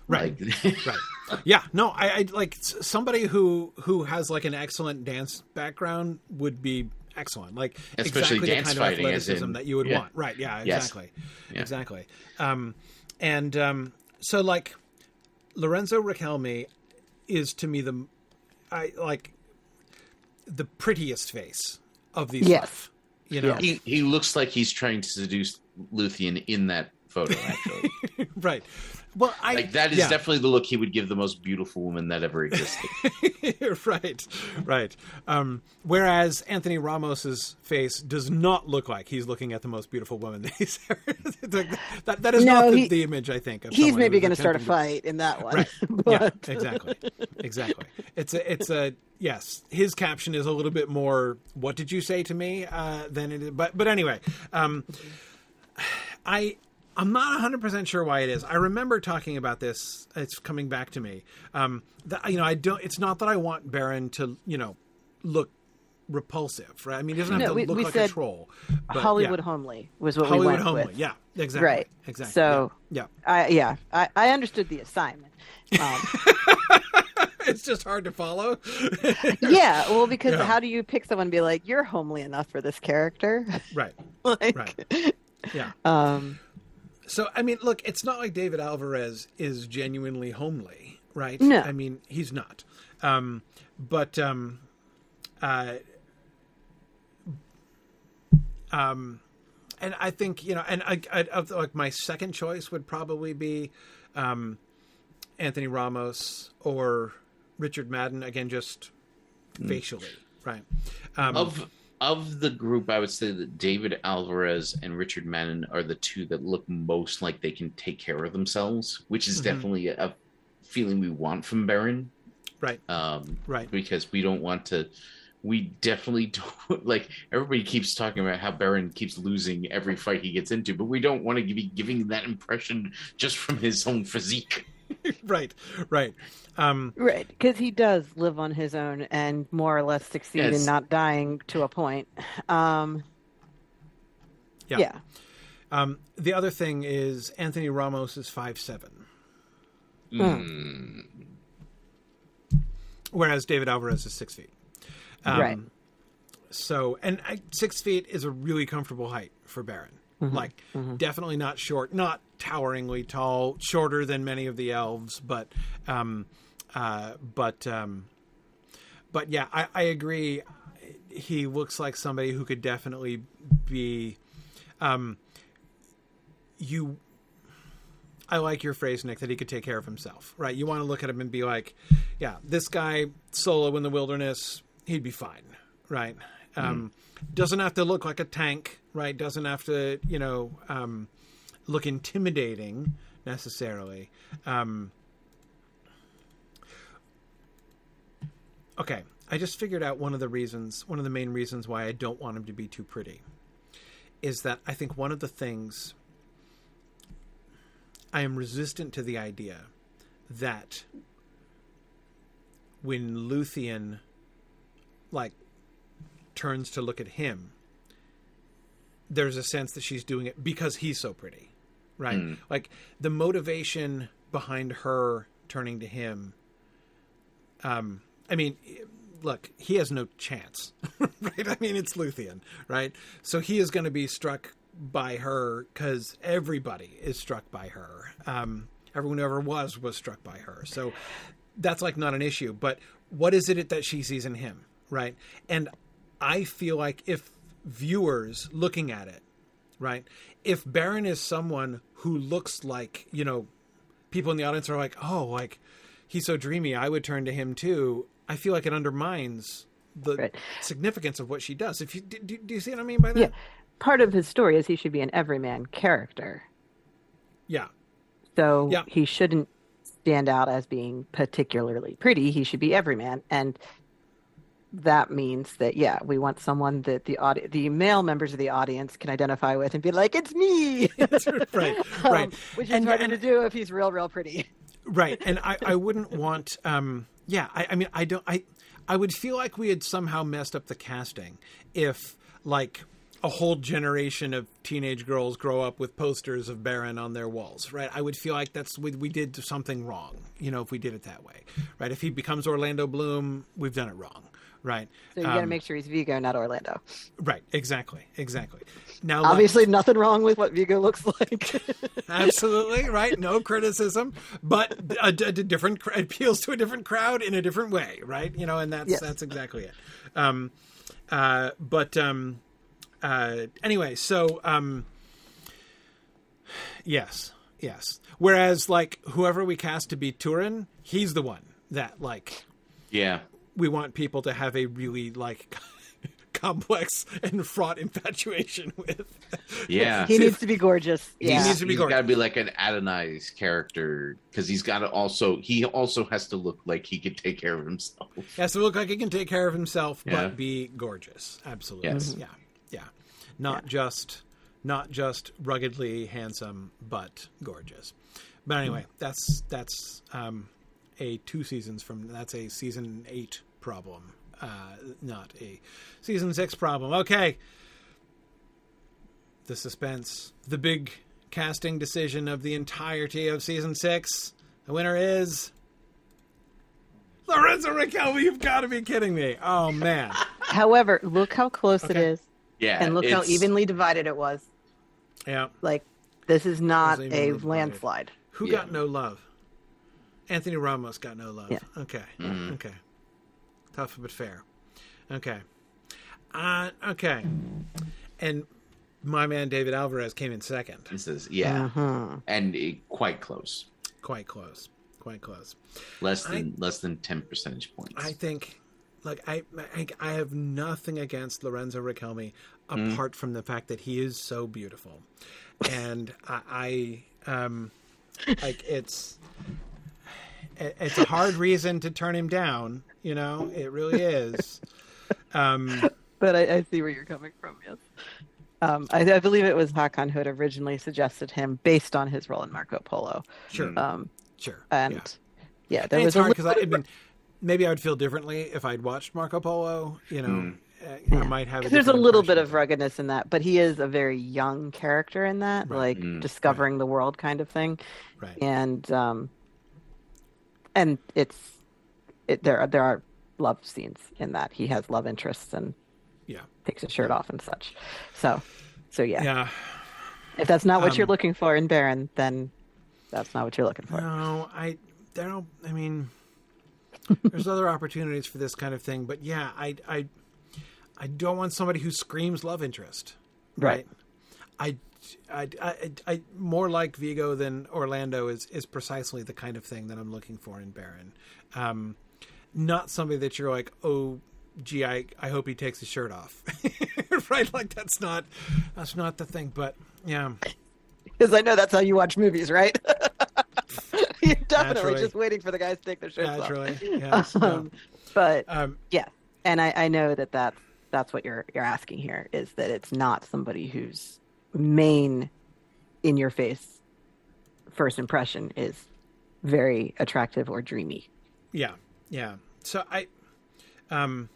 right? Like, right. Yeah. No, I, I like somebody who who has like an excellent dance background would be excellent. Like especially exactly dance the kind fighting of athleticism in, that you would yeah. want. Right. Yeah. Exactly. Yes. Yeah. Exactly. Um, and um, so like Lorenzo Richelmy is to me the I like the prettiest face of these. Yes. Five, you know, he he looks like he's trying to seduce Luthien in that photo. Actually, right. Well, I like that is yeah. definitely the look he would give the most beautiful woman that ever existed. right, right. Um, whereas Anthony Ramos's face does not look like he's looking at the most beautiful woman that he's ever. that, that is no, not the, he, the, image I think. he's maybe going to start a fight in that one. Right. Yeah. Exactly. Exactly. It's a. It's a. Yes, his caption is a little bit more. What did you say to me? Uh, than it is. But but anyway, um, I I'm not 100% sure why it is. I remember talking about this. It's coming back to me. Um, that, you know, I don't, it's not that I want Beren to, you know, look repulsive, right? I mean, he doesn't have to we, look we like a troll. But, Hollywood yeah. homely was what Hollywood we went homely. with. Yeah, exactly. Right. Exactly. So, yeah. I, yeah, I, I understood the assignment. Um, it's just hard to follow. yeah, well, because yeah. how do you pick someone and be like, you're homely enough for this character? Right. like, right. Yeah. Um, so I mean, look, it's not like David Alvarez is genuinely homely, right? No, I mean he's not. Um, but um, uh, um, and I think you know, and I, I, like my second choice would probably be um, Anthony Ramos or Richard Madden again, just mm. facially, right? Um, of of the group, I would say that David Alvarez and Richard Madden are the two that look most like they can take care of themselves, which is mm-hmm. definitely a feeling we want from Beren. Right. Um, right. Because we don't want to. We definitely don't like. Everybody keeps talking about how Beren keeps losing every fight he gets into, but we don't want to be giving that impression just from his own physique. right. Right. Um, right, because he does live on his own and more or less succeed yes. in not dying to a point. Um, yeah. yeah. Um, the other thing is Anthony Ramos is five seven, mm. whereas David Alvarez is six feet. Um, right. So, and I, six feet is a really comfortable height for Beren. Mm-hmm. Like, mm-hmm. definitely not short, not toweringly tall, shorter than many of the elves, but um, uh, but um, but yeah, I, I, agree. He looks like somebody who could definitely be. Um, you, I like your phrase, Nick, that he could take care of himself. Right? You want to look at him and be like, yeah, this guy solo in the wilderness, he'd be fine. Right? Um, mm. Doesn't have to look like a tank. Right? Doesn't have to, you know, um, look intimidating necessarily. Um, Okay, I just figured out one of the reasons, one of the main reasons why I don't want him to be too pretty is that I think one of the things I am resistant to the idea that when Luthien like turns to look at him, there's a sense that she's doing it because he's so pretty, right? Mm. Like the motivation behind her turning to him um I mean, look, he has no chance, right? I mean, it's Luthien, right? So he is going to be struck by her because everybody is struck by her. Um, everyone who ever was was struck by her. So that's like not an issue. But what is it that she sees in him, right? And I feel like if viewers looking at it, right, if Beren is someone who looks like, you know, people in the audience are like, oh, like he's so dreamy, I would turn to him too I feel like it undermines the right. significance of what she does. If you do, do, you see what I mean by that? Yeah, part of his story is he should be an everyman character. Yeah. So yeah. he shouldn't stand out as being particularly pretty. He should be everyman, and that means that yeah, we want someone that the audi- the male members of the audience can identify with and be like, "It's me." right, um, right. which is and, harder and, to do if he's real, real pretty. right, and I, I wouldn't want. Um, yeah, I, I mean, I don't. I I would feel like we had somehow messed up the casting if like a whole generation of teenage girls grow up with posters of Beren on their walls, right? I would feel like that's we, we did something wrong, you know, if we did it that way, right? If he becomes Orlando Bloom, we've done it wrong, right? So you got to um, make sure he's Viggo, not Orlando. Right. Exactly. Exactly. Now, obviously, nothing wrong with what Viggo looks like. absolutely right. No criticism, but a, a, different appeals to a different crowd in a different way, right? You know, and that's yes. that's exactly it. Um, uh, but um, uh, anyway, so um, yes, yes. Whereas, like whoever we cast to be Turin, he's the one that like yeah we want people to have a really like complex and fraught infatuation with. Yeah, he needs to be gorgeous. Yeah, he needs to be he's gorgeous. Got to be like an Adonis character because he's got to also he also has to look like he can take care of himself. He has to look like he can take care of himself, yeah. but be gorgeous. Absolutely. Yes. Yeah. Yeah. Not yeah. just not just ruggedly handsome, but gorgeous. But anyway, mm. that's that's um, a two seasons from that's a season eight problem, uh, not a season six problem. Okay. The suspense, the big casting decision of the entirety of season six. The winner is Lorenzo Richelmy. You've got to be kidding me! Oh man. However, look how close okay. it is. Yeah, and look how evenly divided it was. Yeah, like this is not a landslide. Who yeah. got no love? Anthony Ramos got no love. Yeah. Okay. Mm-hmm. Okay. Tough but fair. Okay. Uh, okay. And my man David Alvarez came in second. This is yeah, uh-huh. and quite close. Quite close. Quite close. Less than I, less than ten percentage points. I think like I, I, I have nothing against Lorenzo Richelmy mm. apart mm. from the fact that he is so beautiful, and I, I um, like it's it's a hard reason to turn him down. You know, it really is. Um, but I, I, see where you're coming from. Yes, um, I, I, believe it was Hakan who had originally suggested him based on his role in Marco Polo. Sure, um, sure, and yeah, yeah there and was it's hard because I, I mean maybe I would feel differently if I'd watched Marco Polo. You know, mm. uh, I might have. there's a little bit of ruggedness in that, but he is a very young character in that, right. like mm. discovering right. the world kind of thing. Right. And um, and it's it, there. There are love scenes in that. He has love interests and yeah, takes his shirt off and such. So, so yeah. Yeah. If that's not what um, you're looking for in Beren, then that's not what you're looking for. No, I don't. I mean, there's other opportunities for this kind of thing, but yeah, I I I don't want somebody who screams love interest. Right. right? I, I, I, I, more like Viggo than Orlando is is precisely the kind of thing that I'm looking for in Beren. Um, not somebody that you're like, oh, gee, I, I hope he takes his shirt off, right? Like that's not that's not the thing. But yeah, because I know that's how you watch movies, right? You're definitely Naturally. just waiting for the guys to take their shirts Naturally. off. Yes, um, no. But um, yeah, and I, I know that that's that's what you're you're asking here is that it's not somebody whose main in your face first impression is very attractive or dreamy. Yeah, yeah. So I, um,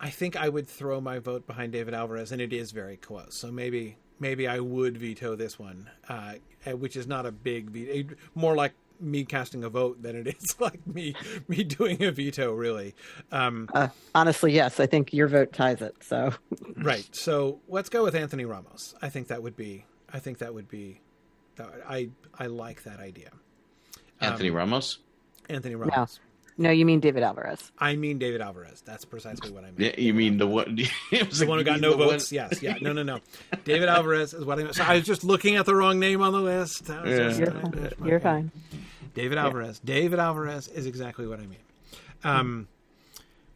I think I would throw my vote behind David Alvarez, and it is very close. So maybe maybe I would veto this one, uh, which is not a big veto, more like me casting a vote than it is like me me doing a veto. Really, um, uh, honestly, yes, I think your vote ties it. So right. So let's go with Anthony Ramos. I think that would be. I think that would be. I I like that idea. Anthony um, Ramos. Anthony Ramos. No, you mean David Alvarez. I mean David Alvarez. That's precisely what I mean. Yeah, you mean the one? the like, one who got no votes. One... Yes, yeah. No, no, no. David Alvarez is what I meant. So I was just looking at the wrong name on the list. Yeah. Just, You're, fine. You're fine. David Alvarez. Yeah. David Alvarez is exactly what I mean. Um,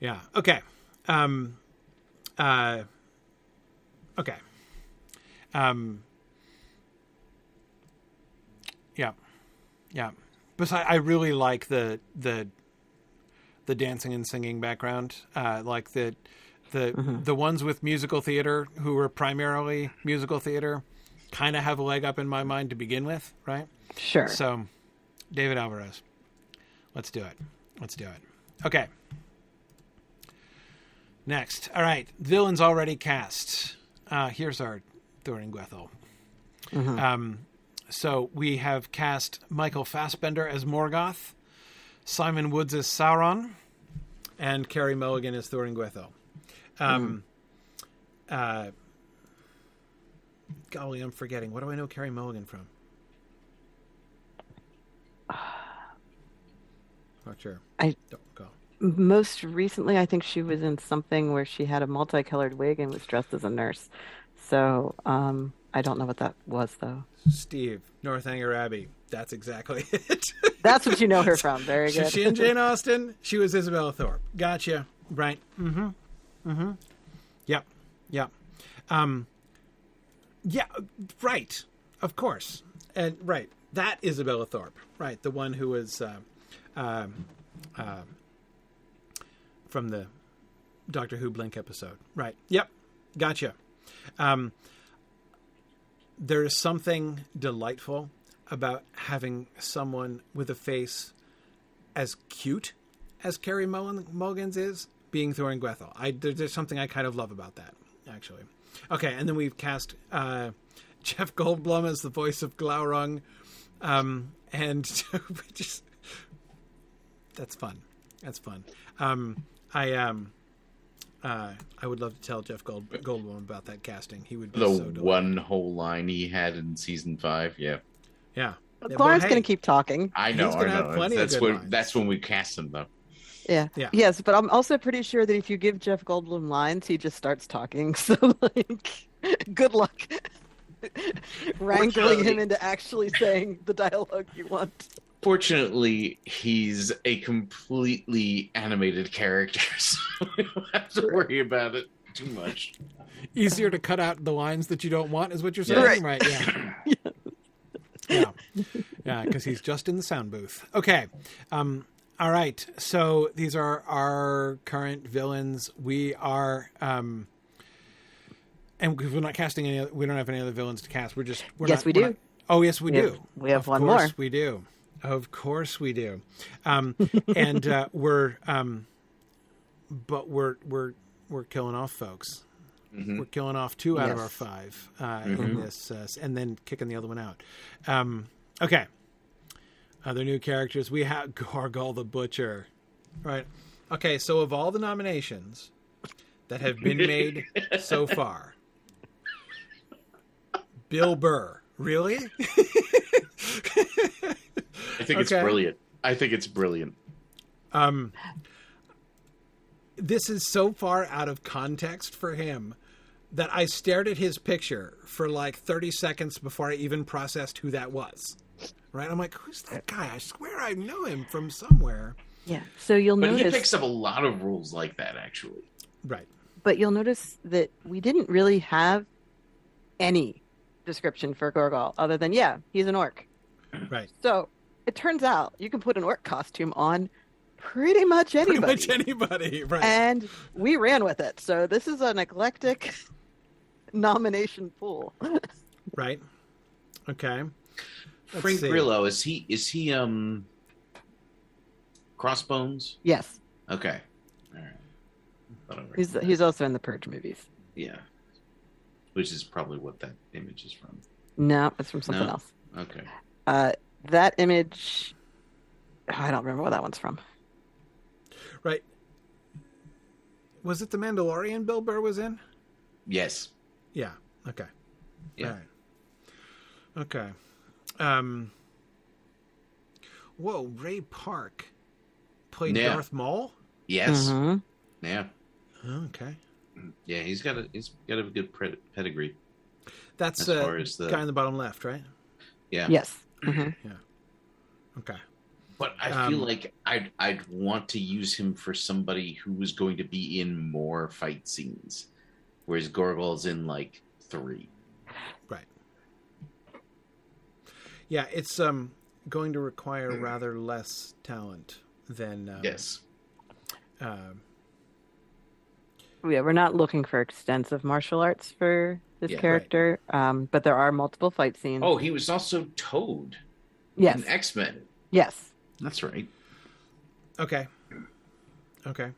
yeah. Okay. Um, uh, okay. Um, yeah. Yeah. Besides, I really like the the the dancing and singing background. Uh, like the the mm-hmm. the ones with musical theater who were primarily musical theater kind of have a leg up in my mind to begin with, right? Sure. So, David Alvarez, let's do it. Let's do it. Okay. Next, all right, villains already cast. Uh, here's our Thuringwethil. Mm-hmm. Um, so we have cast Michael Fassbender as Morgoth, Simon Woods as Sauron, and Carey Mulligan as Thuringwethil. Um, mm. uh, golly, I'm forgetting. What do I know Carey Mulligan from? Not sure. I don't go. Most recently, I think she was in something where she had a multicolored wig and was dressed as a nurse. So um, I don't know what that was, though. Steve, Northanger Abbey. That's exactly it. That's what you know her from. Very good. She and Jane Austen. She was Isabella Thorpe. Gotcha. Right. Mm-hmm. Mm-hmm. Yep. Yep. Um, yeah. Right. Of course. And right. That Isabella Thorpe. Right. The one who was uh, uh, uh, from the Doctor Who Blink episode. Right. Yep. Gotcha. Um, there is something delightful about having someone with a face as cute as Carey Mulligan's is being Thuringwethil. I there, there's something I kind of love about that actually. Okay, and then we've cast uh, Jeff Goldblum as the voice of Glaurung, um, and just that's fun. That's fun. Um, I um, uh, I would love to tell Jeff Gold, Goldblum about that casting. He would be the so one whole line he had in season five. Yeah, yeah. Lauren's hey, going to keep talking. I know. I know. That's when lines. that's when we cast him, though. Yeah. yeah. Yes, but I'm also pretty sure that if you give Jeff Goldblum lines, he just starts talking. So, like, good luck wrangling him into actually saying the dialogue you want. Fortunately, he's a completely animated character, so we don't have to worry about it too much. Easier to cut out the lines that you don't want, is what you're saying, right? right yeah. yeah. Yeah, yeah, because he's just in the sound booth. Okay, um, all right. So these are our current villains. We are, um, and because we're not casting any, we don't have any other villains to cast. We're just, we're yes, not, we do. Not, oh, yes, we, we do. Have, we have of one course more. We do. Of course we do. Um, and uh, we're, um, but we're we're we're killing off folks. Mm-hmm. We're killing off two out yes. of our five uh, mm-hmm. in this, uh, and then kicking the other one out. Um, okay. Other new characters. We have Gorgol the Butcher. Right. Okay, so of all the nominations that have been made so far, Bill Burr. Really? I think okay. it's brilliant. I think it's brilliant. Um, this is so far out of context for him that I stared at his picture for like 30 seconds before I even processed who that was. Right? I'm like, who's that guy? I swear I know him from somewhere. Yeah. So you'll but notice. he picks up a lot of rules like that, actually. Right. But you'll notice that we didn't really have any description for Gorgol other than, yeah, he's an orc. Right. So it turns out you can put an orc costume on pretty much anybody. Pretty much anybody, right. And we ran with it. So this is an eclectic nomination pool. right. Okay. Let's Frank see. Grillo, is he is he um Crossbones? Yes. Okay. All right. He's he's also in the Purge movies. Yeah. Which is probably what that image is from. No, it's from something no? else. Okay. Uh, that image, I don't remember what that one's from. Right. Was it the Mandalorian Bill Burr was in? Yes. Yeah. Okay. Yeah. Okay. Um. Whoa, Ray Park played yeah. Darth Maul. Yes. Mm-hmm. Yeah. Okay. Yeah, he's got a he's got a good pedigree. That's as uh, the guy in the bottom left, right? Yeah. Yes. Mm-hmm. Yeah. Okay. But I um, feel like I'd I'd want to use him for somebody who was going to be in more fight scenes, whereas Gorgol's in like three. Right. Yeah, it's um going to require rather less talent than um, yes. Um, yeah, we're not looking for extensive martial arts for this yeah, character, right. um, but there are multiple fight scenes. Oh, he was also Toad. Yes. X Men. Yes. That's right. Okay. Okay.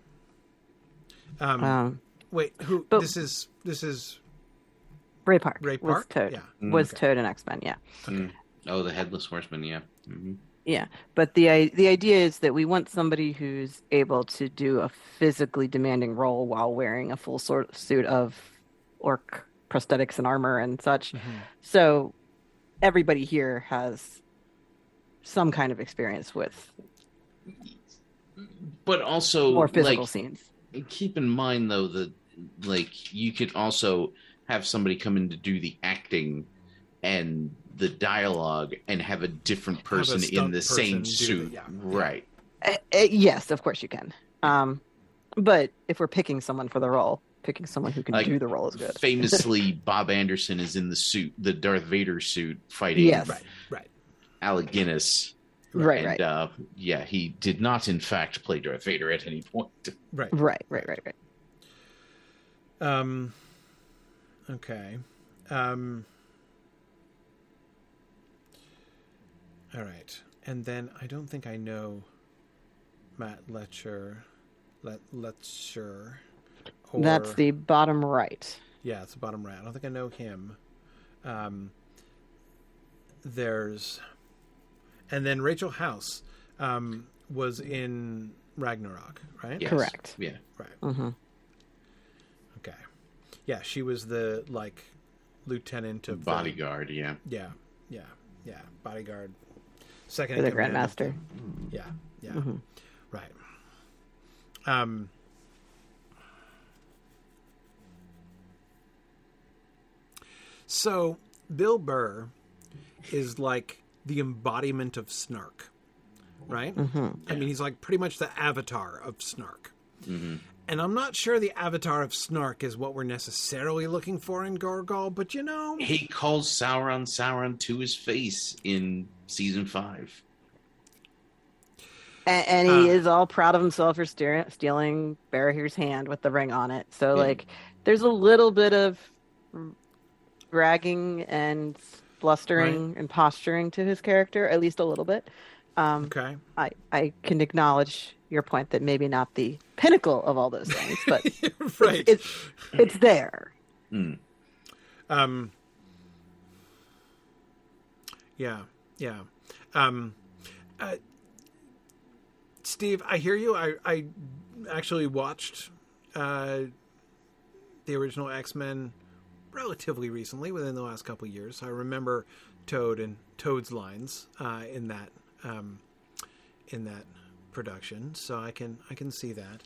Um, um wait, who? But, this is this is Ray Park. Ray Park. Was Toad. Yeah. Mm, was okay. Toad and X Men. Yeah. Mm. Oh, the Headless Horseman. Yeah. Mm-hmm. Yeah, but the the idea is that we want somebody who's able to do a physically demanding role while wearing a full sort suit of orc prosthetics and armor and such. Mm-hmm. So everybody here has some kind of experience with but also more physical like, scenes. Keep in mind though that like you could also have somebody come in to do the acting and the dialogue and have a different person a in the same suit. yeah. Right. Uh, uh, yes, of course you can. Um, but if we're picking someone for the role, picking someone who can like, do the role is good. famously, Bob Anderson is in the suit, the Darth Vader suit, fighting yes. right, right. Alec Guinness. Right, and, right. Uh, yeah, he did not, in fact, play Darth Vader at any point. Right, right, right, right, right. Um. Okay. Um. All right. And then I don't think I know Matt Letcher. Let Letcher. Or, That's the bottom right. Yeah, it's the bottom right. I don't think I know him. Um, there's, and then Rachel House um, was in Ragnarok, right? Yes. Correct. Yeah. Right. Mm-hmm. Okay. Yeah, she was the like lieutenant of bodyguard. The, yeah. Yeah. Yeah. Yeah. Bodyguard second for the Grandmaster. Yeah, yeah, mm-hmm. right. Um, so Bill Burr is like the embodiment of snark, right? Mm-hmm. I mean, he's like pretty much the avatar of snark. Mm-hmm. And I'm not sure the avatar of Snark is what we're necessarily looking for in Gorgol, but you know. He calls Sauron Sauron to his face in season five. And, and he uh, is all proud of himself for steer- stealing Barahir's hand with the ring on it. So, yeah. like, there's a little bit of bragging and blustering right. and posturing to his character, at least a little bit. Um, okay. I, I can acknowledge your point that maybe not the pinnacle of all those things, but right. it's, it's, it's there. Mm. Um. Yeah. Yeah. Um. Uh, Steve, I hear you. I I actually watched uh, the original X Men relatively recently, within the last couple years. I remember Toad and Toad's lines uh, in that um, in that production, so I can I can see that.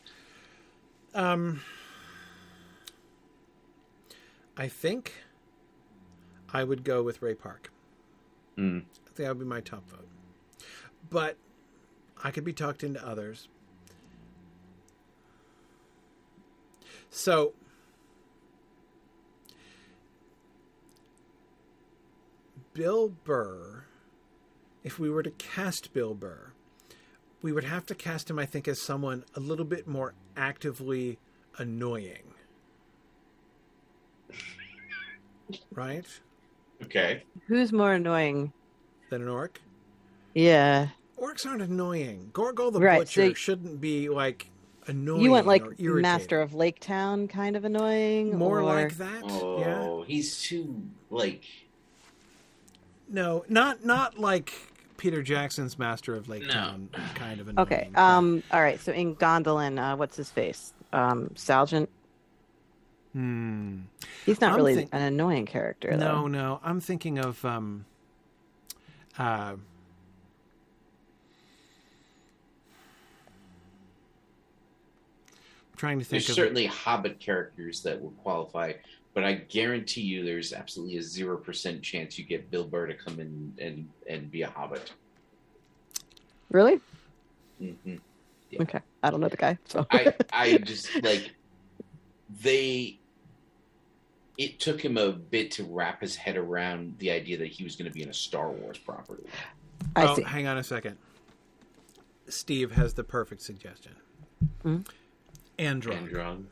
Um, I think I would go with Ray Park. Mm. I think that would be my top vote. But I could be talked into others. So Bill Burr, if we were to cast Bill Burr, we would have to cast him, I think, as someone a little bit more actively annoying. Right? Okay. Who's more annoying than an orc? Yeah. Orcs aren't annoying. Gorgol the right, Butcher so shouldn't be like annoying. You went like Master of Lake Town kind of annoying? More or... like that. Oh, yeah. he's too like No, not not like Peter Jackson's Master of Lake no. Town kind of annoying. Okay. Um all right, so in Gondolin, uh, what's his face? Um Salgant Hmm. He's not I'm really think... an annoying character, though. No, no. I'm thinking of um, uh, I'm trying to think. There's certainly Hobbit characters that would qualify, but I guarantee you, there's absolutely a zero percent chance you get Bill Burr to come in and and be a Hobbit. Really? Mm-hmm. Yeah. Okay, I don't know the guy, so I I just like they. It took him a bit to wrap his head around the idea that he was going to be in a Star Wars property. I oh, see. hang on a second. Steve has the perfect suggestion. Hmm? Androg Androg.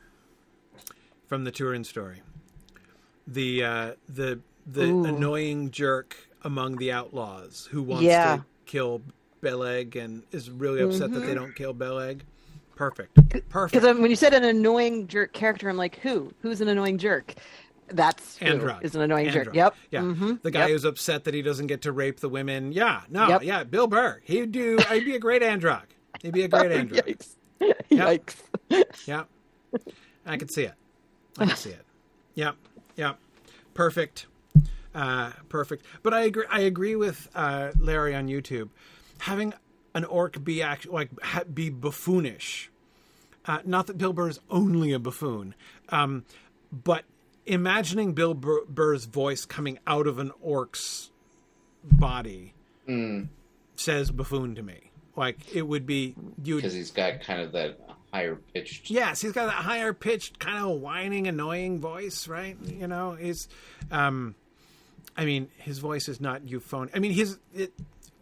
from the Turin story. The uh, the the Ooh. annoying jerk among the outlaws who wants Yeah. to kill Beleg and is really upset that Mhm. they don't kill Beleg. Perfect. Perfect. um, when you said an annoying jerk character, I'm like, who? Who's an annoying jerk? That's Androg. is an annoying jerk. Androg. Yep. Yeah. Mhm. The guy Yep. who's upset that he doesn't get to rape the women. Yeah. No. Yep. Yeah. Bill Burr. He'd do. He'd be a great Androg. He'd be a great Androg. Yikes. Yikes. Yeah. I can see it. I can see it. Yep. Yep. Perfect. Uh, perfect. But I agree. I agree with uh, Larry on YouTube. Having an orc be act like ha- be buffoonish. Uh, not that Bill Burr is only a buffoon, um, but imagining Bill Burr's voice coming out of an orc's body Mm, says buffoon to me. Like it would be you. because he's got kind of that higher pitched. Yes, he's got that higher pitched, kind of whining, annoying voice, right? You know, he's, um, I mean, his voice is not euphonic. I mean, his it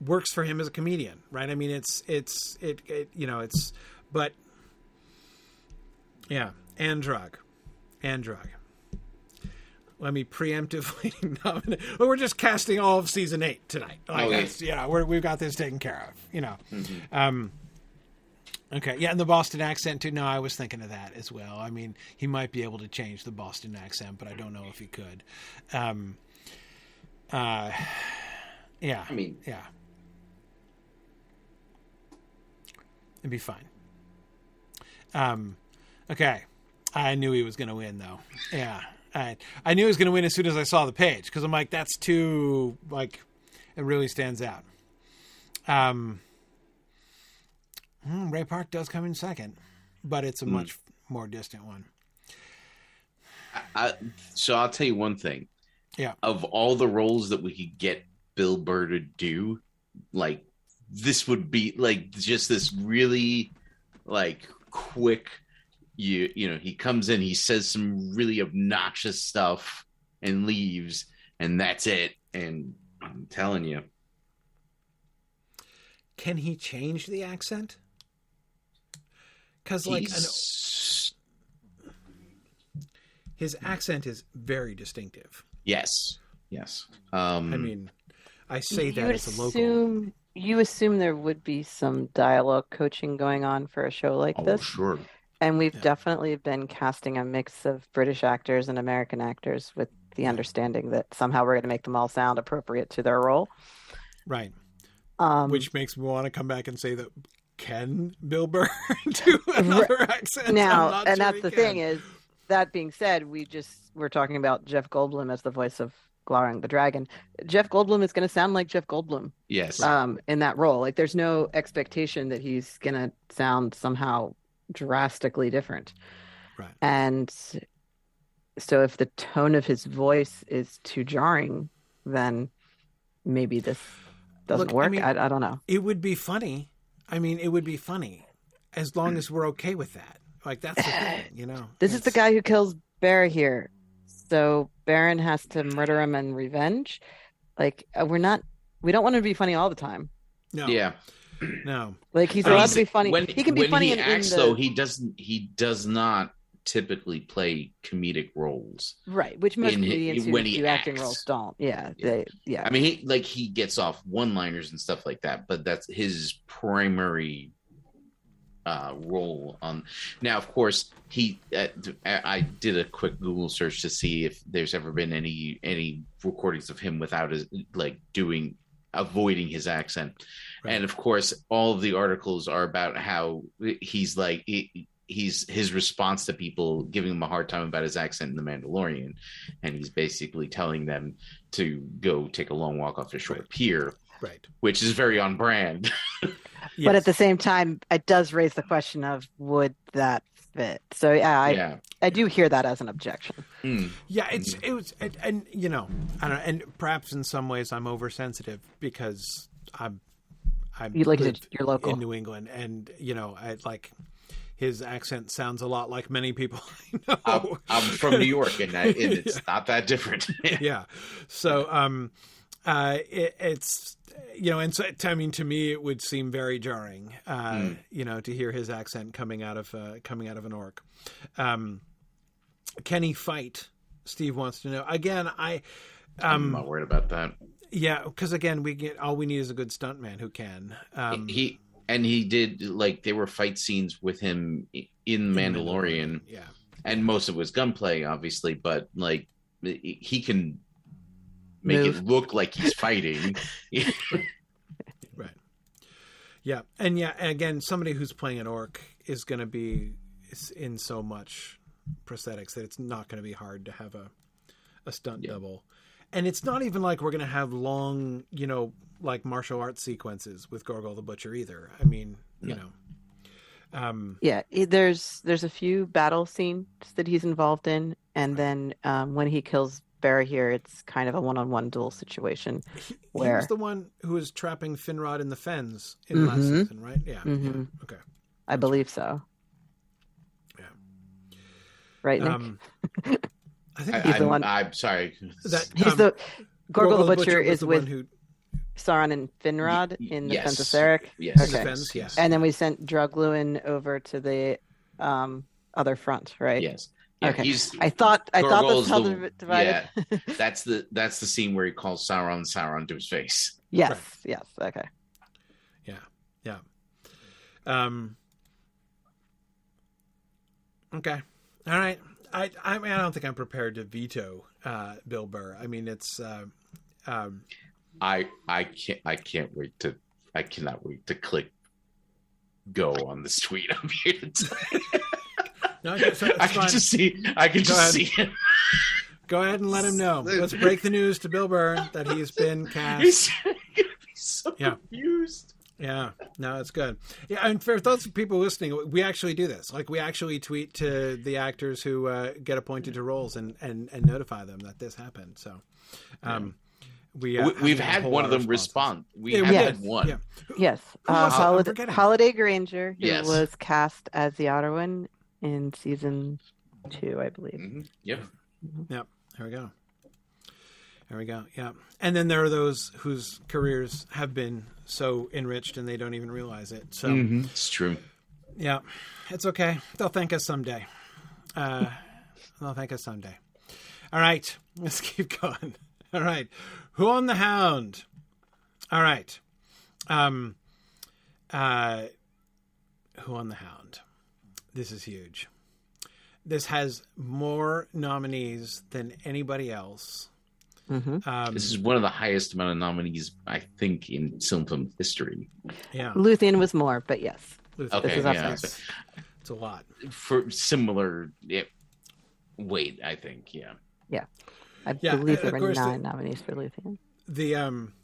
works for him as a comedian, right? I mean, it's it's it, it you know, it's but yeah, Androg, Androg. Let me preemptively nominate. Well, we're just casting all of season eight tonight. Like, that's, you know, we're, we've got this taken care of. You know, um, Okay, yeah, and the Boston accent too. No, I was thinking of that as well. I mean, he might be able to change the Boston accent, but I don't know if he could. Um, uh, yeah, I mean, yeah, it'd be fine. Um, okay, I knew he was going to win, though. Yeah, I I knew he was going to win as soon as I saw the page because I'm like, that's too like, it really stands out. Um. Hmm, Ray Park does come in second, but it's a much more distant one. I, so I'll tell you one thing. Yeah. Of all the roles that we could get Bill Burr to do, like this would be like just this really like quick you you know, he comes in, he says some really obnoxious stuff and leaves and that's it. And I'm telling you. Can he change the accent? Because like an, his accent is very distinctive. yes. Yes. Um I mean, I say that as a local. assume you assume there would be some dialogue coaching going on for a show like oh, this, sure. And we've Yeah. definitely been casting a mix of British actors and American actors with the understanding that somehow we're going to make them all sound appropriate to their role. right? Um, Which makes me want to come back and say that can Bill Burr do another accent? Now, and sure that's the can. thing is, that being said, we just we're talking about Jeff Goldblum as the voice of Glaurung the Dragon. Jeff Goldblum is going to sound like Jeff Goldblum. Yes. um, in that role. Like, there's no expectation that he's gonna sound somehow drastically different. Right. And so, if the tone of his voice is too jarring, then maybe this doesn't Look, I work. mean- I, I don't know. It would be funny. I mean, it would be funny as long as we're okay with that. Like that's the thing, you know. This is the guy who kills Barahir, so Beren has to murder him in revenge. Like, uh, we're not. We don't want to be funny all the time. No, yeah. No. Like he's I mean, allowed to be funny. When, he can be when funny he in, in acts, the though, he doesn't. He does not typically play comedic roles. right, which most in hi- comedians who when he do acting acts. roles don't. Yeah, Yeah. they yeah. I mean, he like he gets off one-liners and stuff like that, but that's his primary uh, role on. Now, of course, he. Uh, I did a quick Google search to see if there's ever been any any recordings of him without his like doing avoiding his accent, Right. and of course, all of the articles are about how he's like. He, He's his response to people giving him a hard time about his accent in The Mandalorian, and he's basically telling them to go take a long walk off the shore Right. pier, Right. which is very on brand. But at the same time, it does raise the question of would that fit? So yeah, I yeah. I do hear that as an objection. Mm. Yeah, it's it was, and, and you know, I don't and perhaps in some ways I'm oversensitive because I'm I'm You like your local. in New England, and you know, I like his accent sounds a lot like many people I know. I'm, I'm from New York, and, I, and it's Yeah. not that different. yeah. So, um, uh, it, it's you know, and so I mean, to me, it would seem very jarring, uh, Hmm. you know, to hear his accent coming out of uh, coming out of an orc. Um, can he fight? Steve wants to know. Again, I, I'm um, not worried about that. yeah, because again, we get all we need is a good stuntman who can. Um, he and he did like there were fight scenes with him in Mandalorian, yeah, and most of it was gunplay, obviously, but like he can make Move. it look like he's fighting. right. Yeah, and yeah, and again, somebody who's playing an orc is going to be in so much prosthetics that it's not going to be hard to have a a stunt Yeah. double. And it's not even like we're going to have long, you know, like martial arts sequences with Gorgol the Butcher either. I mean, you No. know. Um Yeah, there's there's a few battle scenes that he's involved in, and then um, when he kills Barahir, it's kind of a one-on-one duel situation. he, he Where? was the one who was trapping Finrod in the fens in last Mhm. season, right? Yeah. yeah. Mhm. Okay. I believe so. Yeah. Right, Nick? Um I think I, He's the I'm, one- I'm sorry. that he's um, the Gorgol the Gorgol Butcher is the with one who Sauron and Finrod y- in the yes. Fens of Serech, Yes, Okay. Fens, yes. and then we sent Draugluin over to the um, other front, right? yes. Yeah, Okay. he's I thought I thought Gorgol's that's how the- they're divided. that's the that's the scene where he calls Sauron Sauron to his face. yes, Right. yes, okay. Yeah, yeah. Um. Okay. All right. I I mean I don't think I'm prepared to veto uh, Bill Burr. I mean it's uh, um, I I can't I can't wait to I cannot wait to click go on this tweet. I'm here to tell you. No, it's, it's I can fine. just see I can Go just ahead. see him. Go ahead and let him know. Let's break the news to Bill Burr that he's been cast. He's gonna be so Yeah. confused. Yeah, no, it's good. Yeah, and for those people listening, we actually do this. Like, we actually tweet to the actors who uh, get appointed to roles and, and, and notify them that this happened. So, um, we, uh, we, we've had one of them responses. respond. We Yeah, have we had one. Yeah. Yes, uh, was it? I'm Holliday. Holliday Grainger, who Yes. was cast as the Otterwin in season two, I believe. Mhm. Yep. Yep. There we go. There we go. Yeah. And then there are those whose careers have been so enriched and they don't even realize it. So, It's true. yeah, it's okay. They'll thank us someday. Uh, they'll thank us someday. All right. Let's keep going. All right. Huan the hound? All right. Um, uh, Huan the hound? This is huge. This has more nominees than anybody else. hmm Um, This is one of the highest amount of nominees I think in Silm Film history. yeah, Luthien was more, but yes. Luther, Okay, is yeah. there. it's a lot. For similar yeah, weight, I think. Yeah. Yeah. I Yeah, believe there of were course the- nine nominees for Luthien. The um,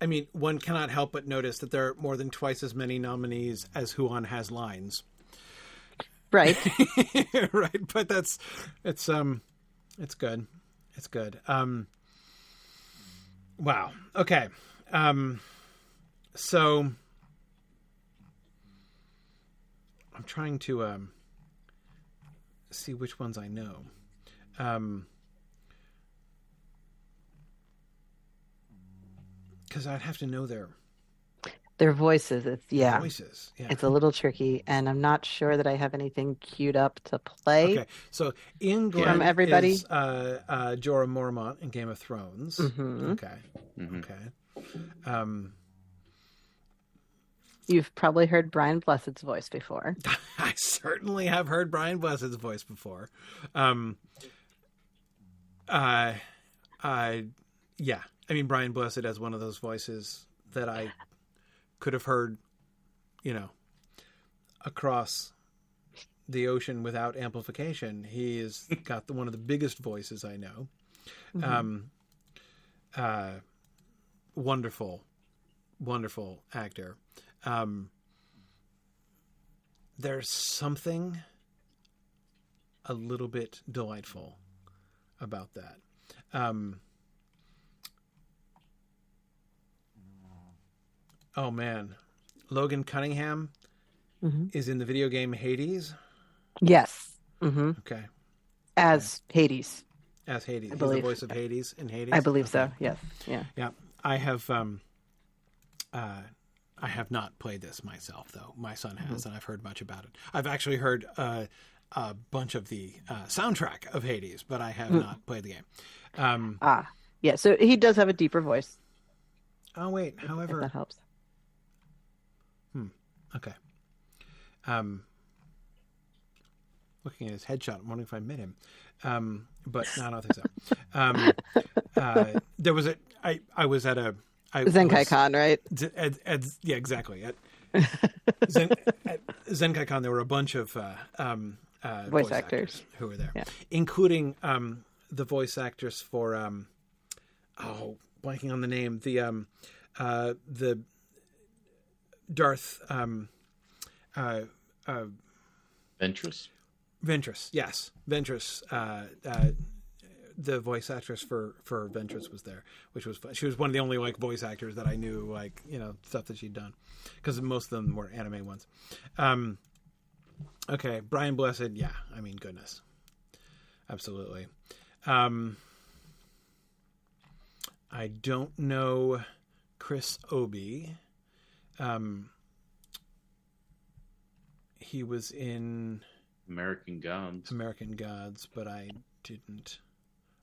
I mean, one cannot help but notice that there are more than twice as many nominees as Huan has lines. Right. right, but that's it's um, it's good, it's good. Um, wow. Okay. Um, so I'm trying to um see which ones I know. Um, because I'd have to know their Their voices, it's yeah. voices. Yeah. It's a little tricky, and I'm not sure that I have anything queued up to play. Okay, so Iain Glen From everybody? is uh, uh, Jorah Mormont in Game of Thrones. Mhm. Okay, Mhm. okay. Um, You've probably heard Brian Blessed's voice before. I certainly have heard Brian Blessed's voice before. Um, uh, I, yeah, I mean Brian Blessed has one of those voices that I could have heard, you know, across the ocean without amplification. He has got the, one of the biggest voices I know. Mhm. Um, uh, wonderful, wonderful actor. Um, there's something a little bit delightful about that. Um, Oh man, Logan Cunningham Mm-hmm. is in the video game Hades. Yes. hmm Okay, As Hades, as Hades, I he's the voice of Hades in Hades. I believe so. Yes. Yeah. Yeah, I have. Um, uh, I have not played this myself, though. My son Mm-hmm. has, and I've heard much about it. I've actually heard uh, a bunch of the uh, soundtrack of Hades, but I have Hmm. not played the game. Um, Ah. Yeah. So he does have a deeper voice. oh wait, however, that helps. Okay. Um, looking at his headshot, I'm wondering if I met him, um, but no, I don't think so. Um, uh, there was a I I was at a I Zenkai was- Con, right? At, at, yeah, exactly. At, Zen, at Zenkai Con, there were a bunch of uh, um, uh, Voice actors. who were there, Yeah. including um, the voice actress for um, oh, blanking on the name, the um, uh, the Darth um, uh, uh, Ventress. Ventress. Yes, Ventress. Uh, uh, the voice actress for for Ventress was there, which was fun. She was one of the only like voice actors that I knew, like you know stuff that she'd done, because most of them were anime ones. Um, okay, Brian Blessed. Yeah, I mean, goodness, absolutely. Um, I don't know Chris Obi. Um, he was in American Gods. American Gods, but I didn't.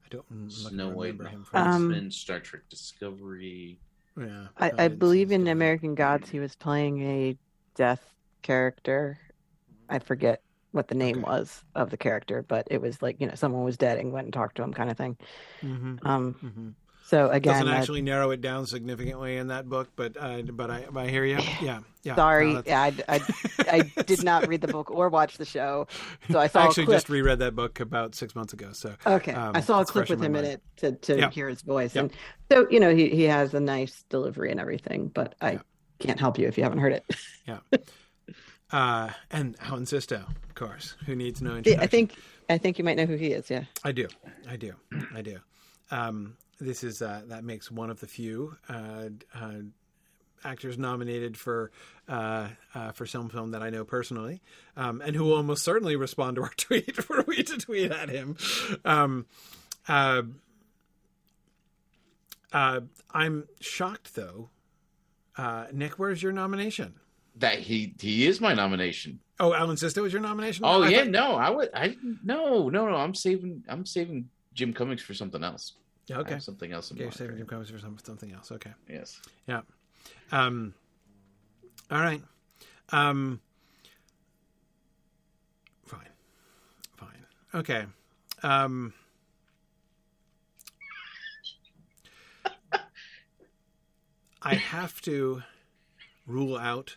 I don't rem- Snow White, him from. Um, Huntsman, Star Trek Discovery. yeah, I, probably I didn't believe in American Gods he was playing a death character. I forget what the name Okay. was of the character, but it was like you know someone was dead and went and talked to him, kind of thing. Mhm, Um, mhm. So again, Doesn't actually narrow it down significantly in that book, but uh, but I but I hear you. Yeah, yeah. sorry, no, I, I, I did not read the book or watch the show, so I saw I actually just reread that book about six months ago. So Okay, um, I saw a clip in with him in it to to Yep. hear his voice, Yep. and so you know he he has a nice delivery and everything, but I Yep. can't help you if you haven't heard it. Yeah. Uh, and Alan Sisto, of course, who needs no introduction. I think I think you might know who he is. Yeah. I do, I do, I do. Um, this is uh, that makes one of the few uh, uh, actors nominated for uh, uh, for Silm Film that I know personally, um, and who will almost certainly respond to our tweet were we to tweet at him. Um, uh, uh, I'm shocked though. Uh, Nick, where's your nomination? That he he is my nomination. Oh, Alan Sisto was your nomination. Oh I yeah, thought- no, I would I no no no. I'm saving I'm saving Jim Cummings for something else. I okay. have something else in Okay, you're saving Jim Cummings for some, something else. Okay. Yes. Yeah. Um, all right. Um, fine. Fine. Okay. Um, I have to rule out.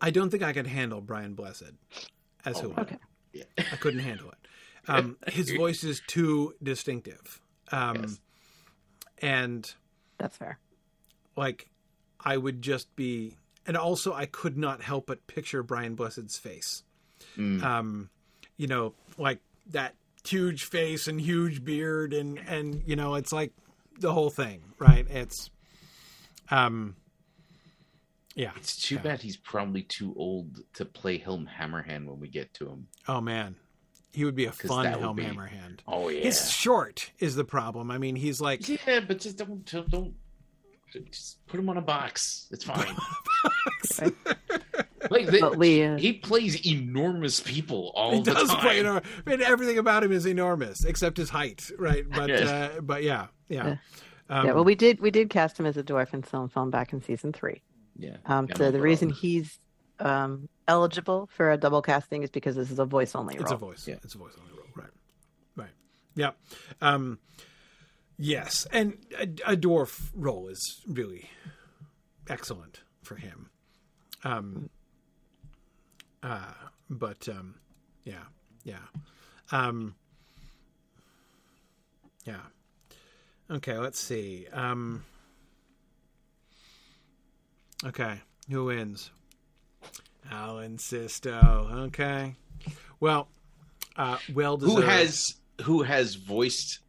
I don't think I could handle Brian Blessed as who Okay. Yeah. I couldn't handle it. Um, his voice is too distinctive. Um, Yes. And That's fair. like I would just be and also I could not help but picture Brian Blessed's face. Mm. Um you know, like that huge face and huge beard and and you know, it's like the whole thing, right? It's um yeah. It's too Yeah. bad he's probably too old to play Helm Hammerhand when we get to him. Oh man. He would be a fun that would Helm be- Hammerhand. Oh yeah. He's short is the problem. I mean, he's like Yeah, but just don't don't, don't just put him on a box. It's fine. like the, But we, he plays enormous people all he the does time. play enormous. I mean, everything about him is enormous except his height, right? But Yes. uh, but yeah, yeah. Um, yeah. Well, we did we did cast him as a dwarf in Silm Film back in season three. Yeah. Um, Yeah, so no the reason he's um, eligible for a double casting is because this is a voice only role. It's a voice. Yeah. It's a voice only role. Right. Right. Yeah. Um, yes, and a, a dwarf role is really excellent for him. Um, uh, but um, yeah, yeah, um, yeah. Okay, let's see. Um, okay, who wins? Alan Sisto. Okay. Well, uh, well who has who has voiced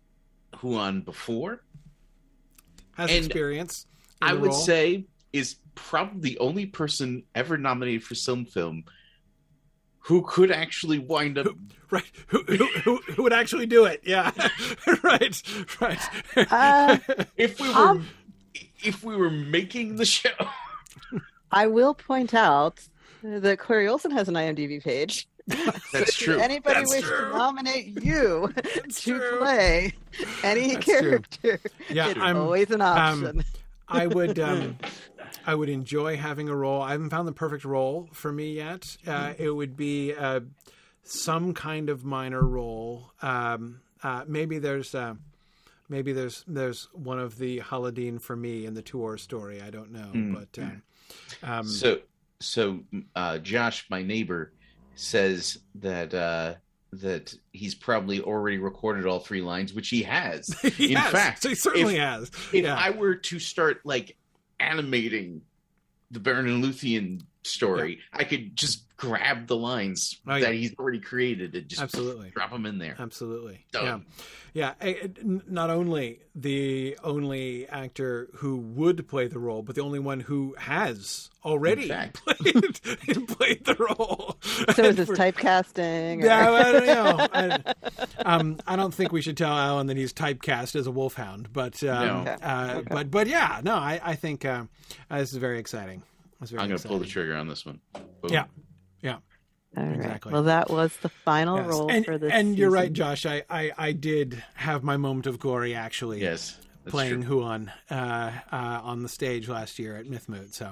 Huan before? has and- experience I would role? say is probably the only person ever nominated for Silm Film who could actually wind up right who, who, who, who would actually do it yeah right right Uh, if we were Um, if we were making the show. I will point out that Corey Olsen has an IMDb page. That's So true. Anybody That's wish true. to nominate you to true. play any That's true. character, Yeah, it's I'm- always an option. I would um, I would enjoy having a role. I haven't found the perfect role for me yet. Uh, it would be uh, some kind of minor role. Um, uh, maybe there's uh, maybe there's there's one of the Haladin for me in the Tuor story. I don't know, Mm. but um, um, So so uh Josh, my neighbor, says that uh that he's probably already recorded all three lines, which he has. he in has. fact, So he certainly if- has. If yeah. I were to start like animating the Beren and Luthien story, I could just grab the lines Oh, yeah. that he's already created and just Absolutely. drop them in there. Absolutely. Done. Yeah. Yeah. N- Not only the only actor who would play the role, but the only one who has already played, played the role. so is this For- typecasting? or- Yeah, I don't know. I, um, I don't think we should tell Alan that he's typecast as a wolfhound, but um, No. Okay. uh, Okay. but but yeah, no, I, I think uh, this is very exciting. It's very I'm going to pull the trigger on this one. Boom. Yeah, yeah. All right. Exactly. Well, that was the final Yes. role and, for this. and you're right. Josh. I, I, I did have my moment of glory actually. Yes. Playing true. Huan uh, uh, on the stage last year at Mythmoot. So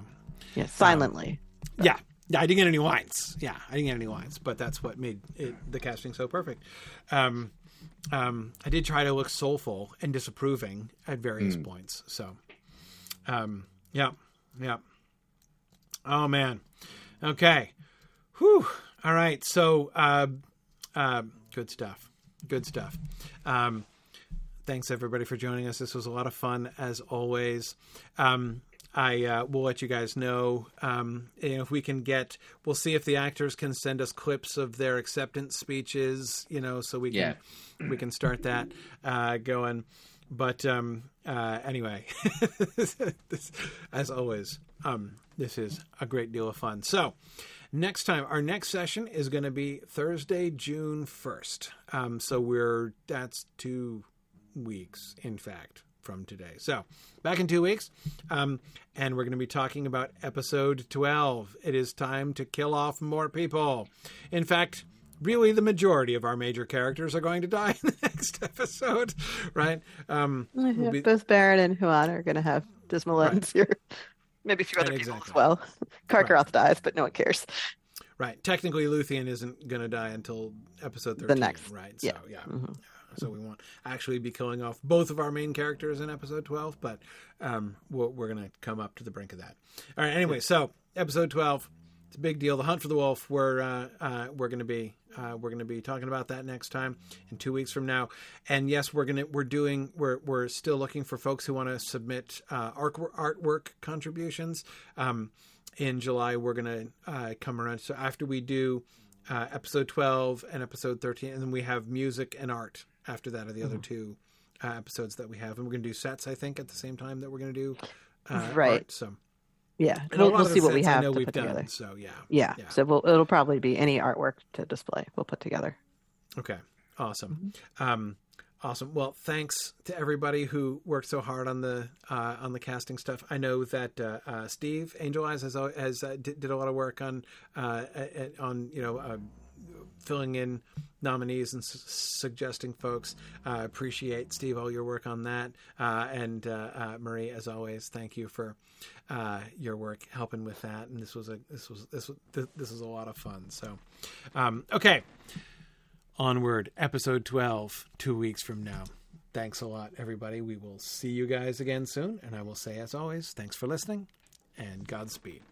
Yes, silently. yeah, yeah, I didn't get any lines. Yeah, I didn't get any lines, but that's what made it, the casting so perfect. Um, um, I did try to look soulful and disapproving at various points. So, um, yeah, yeah. Oh man. Okay. Whew. All right. So, uh, uh, good stuff. Good stuff. Um, thanks everybody for joining us. This was a lot of fun as always. Um, I uh, will let you guys know um, if we can get. We'll see if the actors can send us clips of their acceptance speeches. You know, so we can we can start that uh, going. But um, uh, anyway, this, as always, um, this is a great deal of fun. So next time, our next session is going to be Thursday, June first. Um, so we're that's two weeks, in fact, from today. So back in two weeks, um, and we're going to be talking about episode twelve. It is time to kill off more people. In fact. Really, the majority of our major characters are going to die in the next episode, right? Um, Yeah, we'll be- Both Beren and Huan are going to have dismal Right. ends here. Maybe a few other Right, people as well. Carcharoth dies, but no one cares. Right. Technically, Luthien isn't going to die until episode 13. The next- Right. So, yeah. yeah. Mhm. So we won't actually be killing off both of our main characters in episode 12, but um, we're, we're going to come up to the brink of that. All right. Anyway, so episode 12, it's a big deal. The Hunt for the Wolf. We're uh, uh, we're going to be uh, we're going to be talking about that next time in two weeks from now. And yes, we're gonna we're doing we're we're still looking for folks who want to submit uh, art, artwork contributions. Um, in July, we're gonna uh, come around. So after we do uh, episode 12 and episode 13 and then we have music and art after that are the other two uh, episodes that we have and we're going to do sets i think at the same time that we're going to do uh, Right. art. so Yeah, and we'll, we'll see what we have to put done together. so yeah Yeah, Yeah. so we'll, it'll probably be any artwork to display. We'll put together. okay awesome Mm-hmm. um awesome well thanks to everybody who worked so hard on the uh, on the casting stuff i know that uh, uh, steve angel eyes has, has uh, did, did a lot of work on uh, uh, on you know uh, filling in nominees and su- suggesting folks. Uh, appreciate Steve all your work on that, uh, and uh, uh, Marie, as always, thank you for uh, your work helping with that. And this was a this was this was this was a lot of fun. So, um, okay, onward, episode twelve, two weeks from now. Thanks a lot, everybody. We will see you guys again soon, and I will say, as always, thanks for listening, and Godspeed.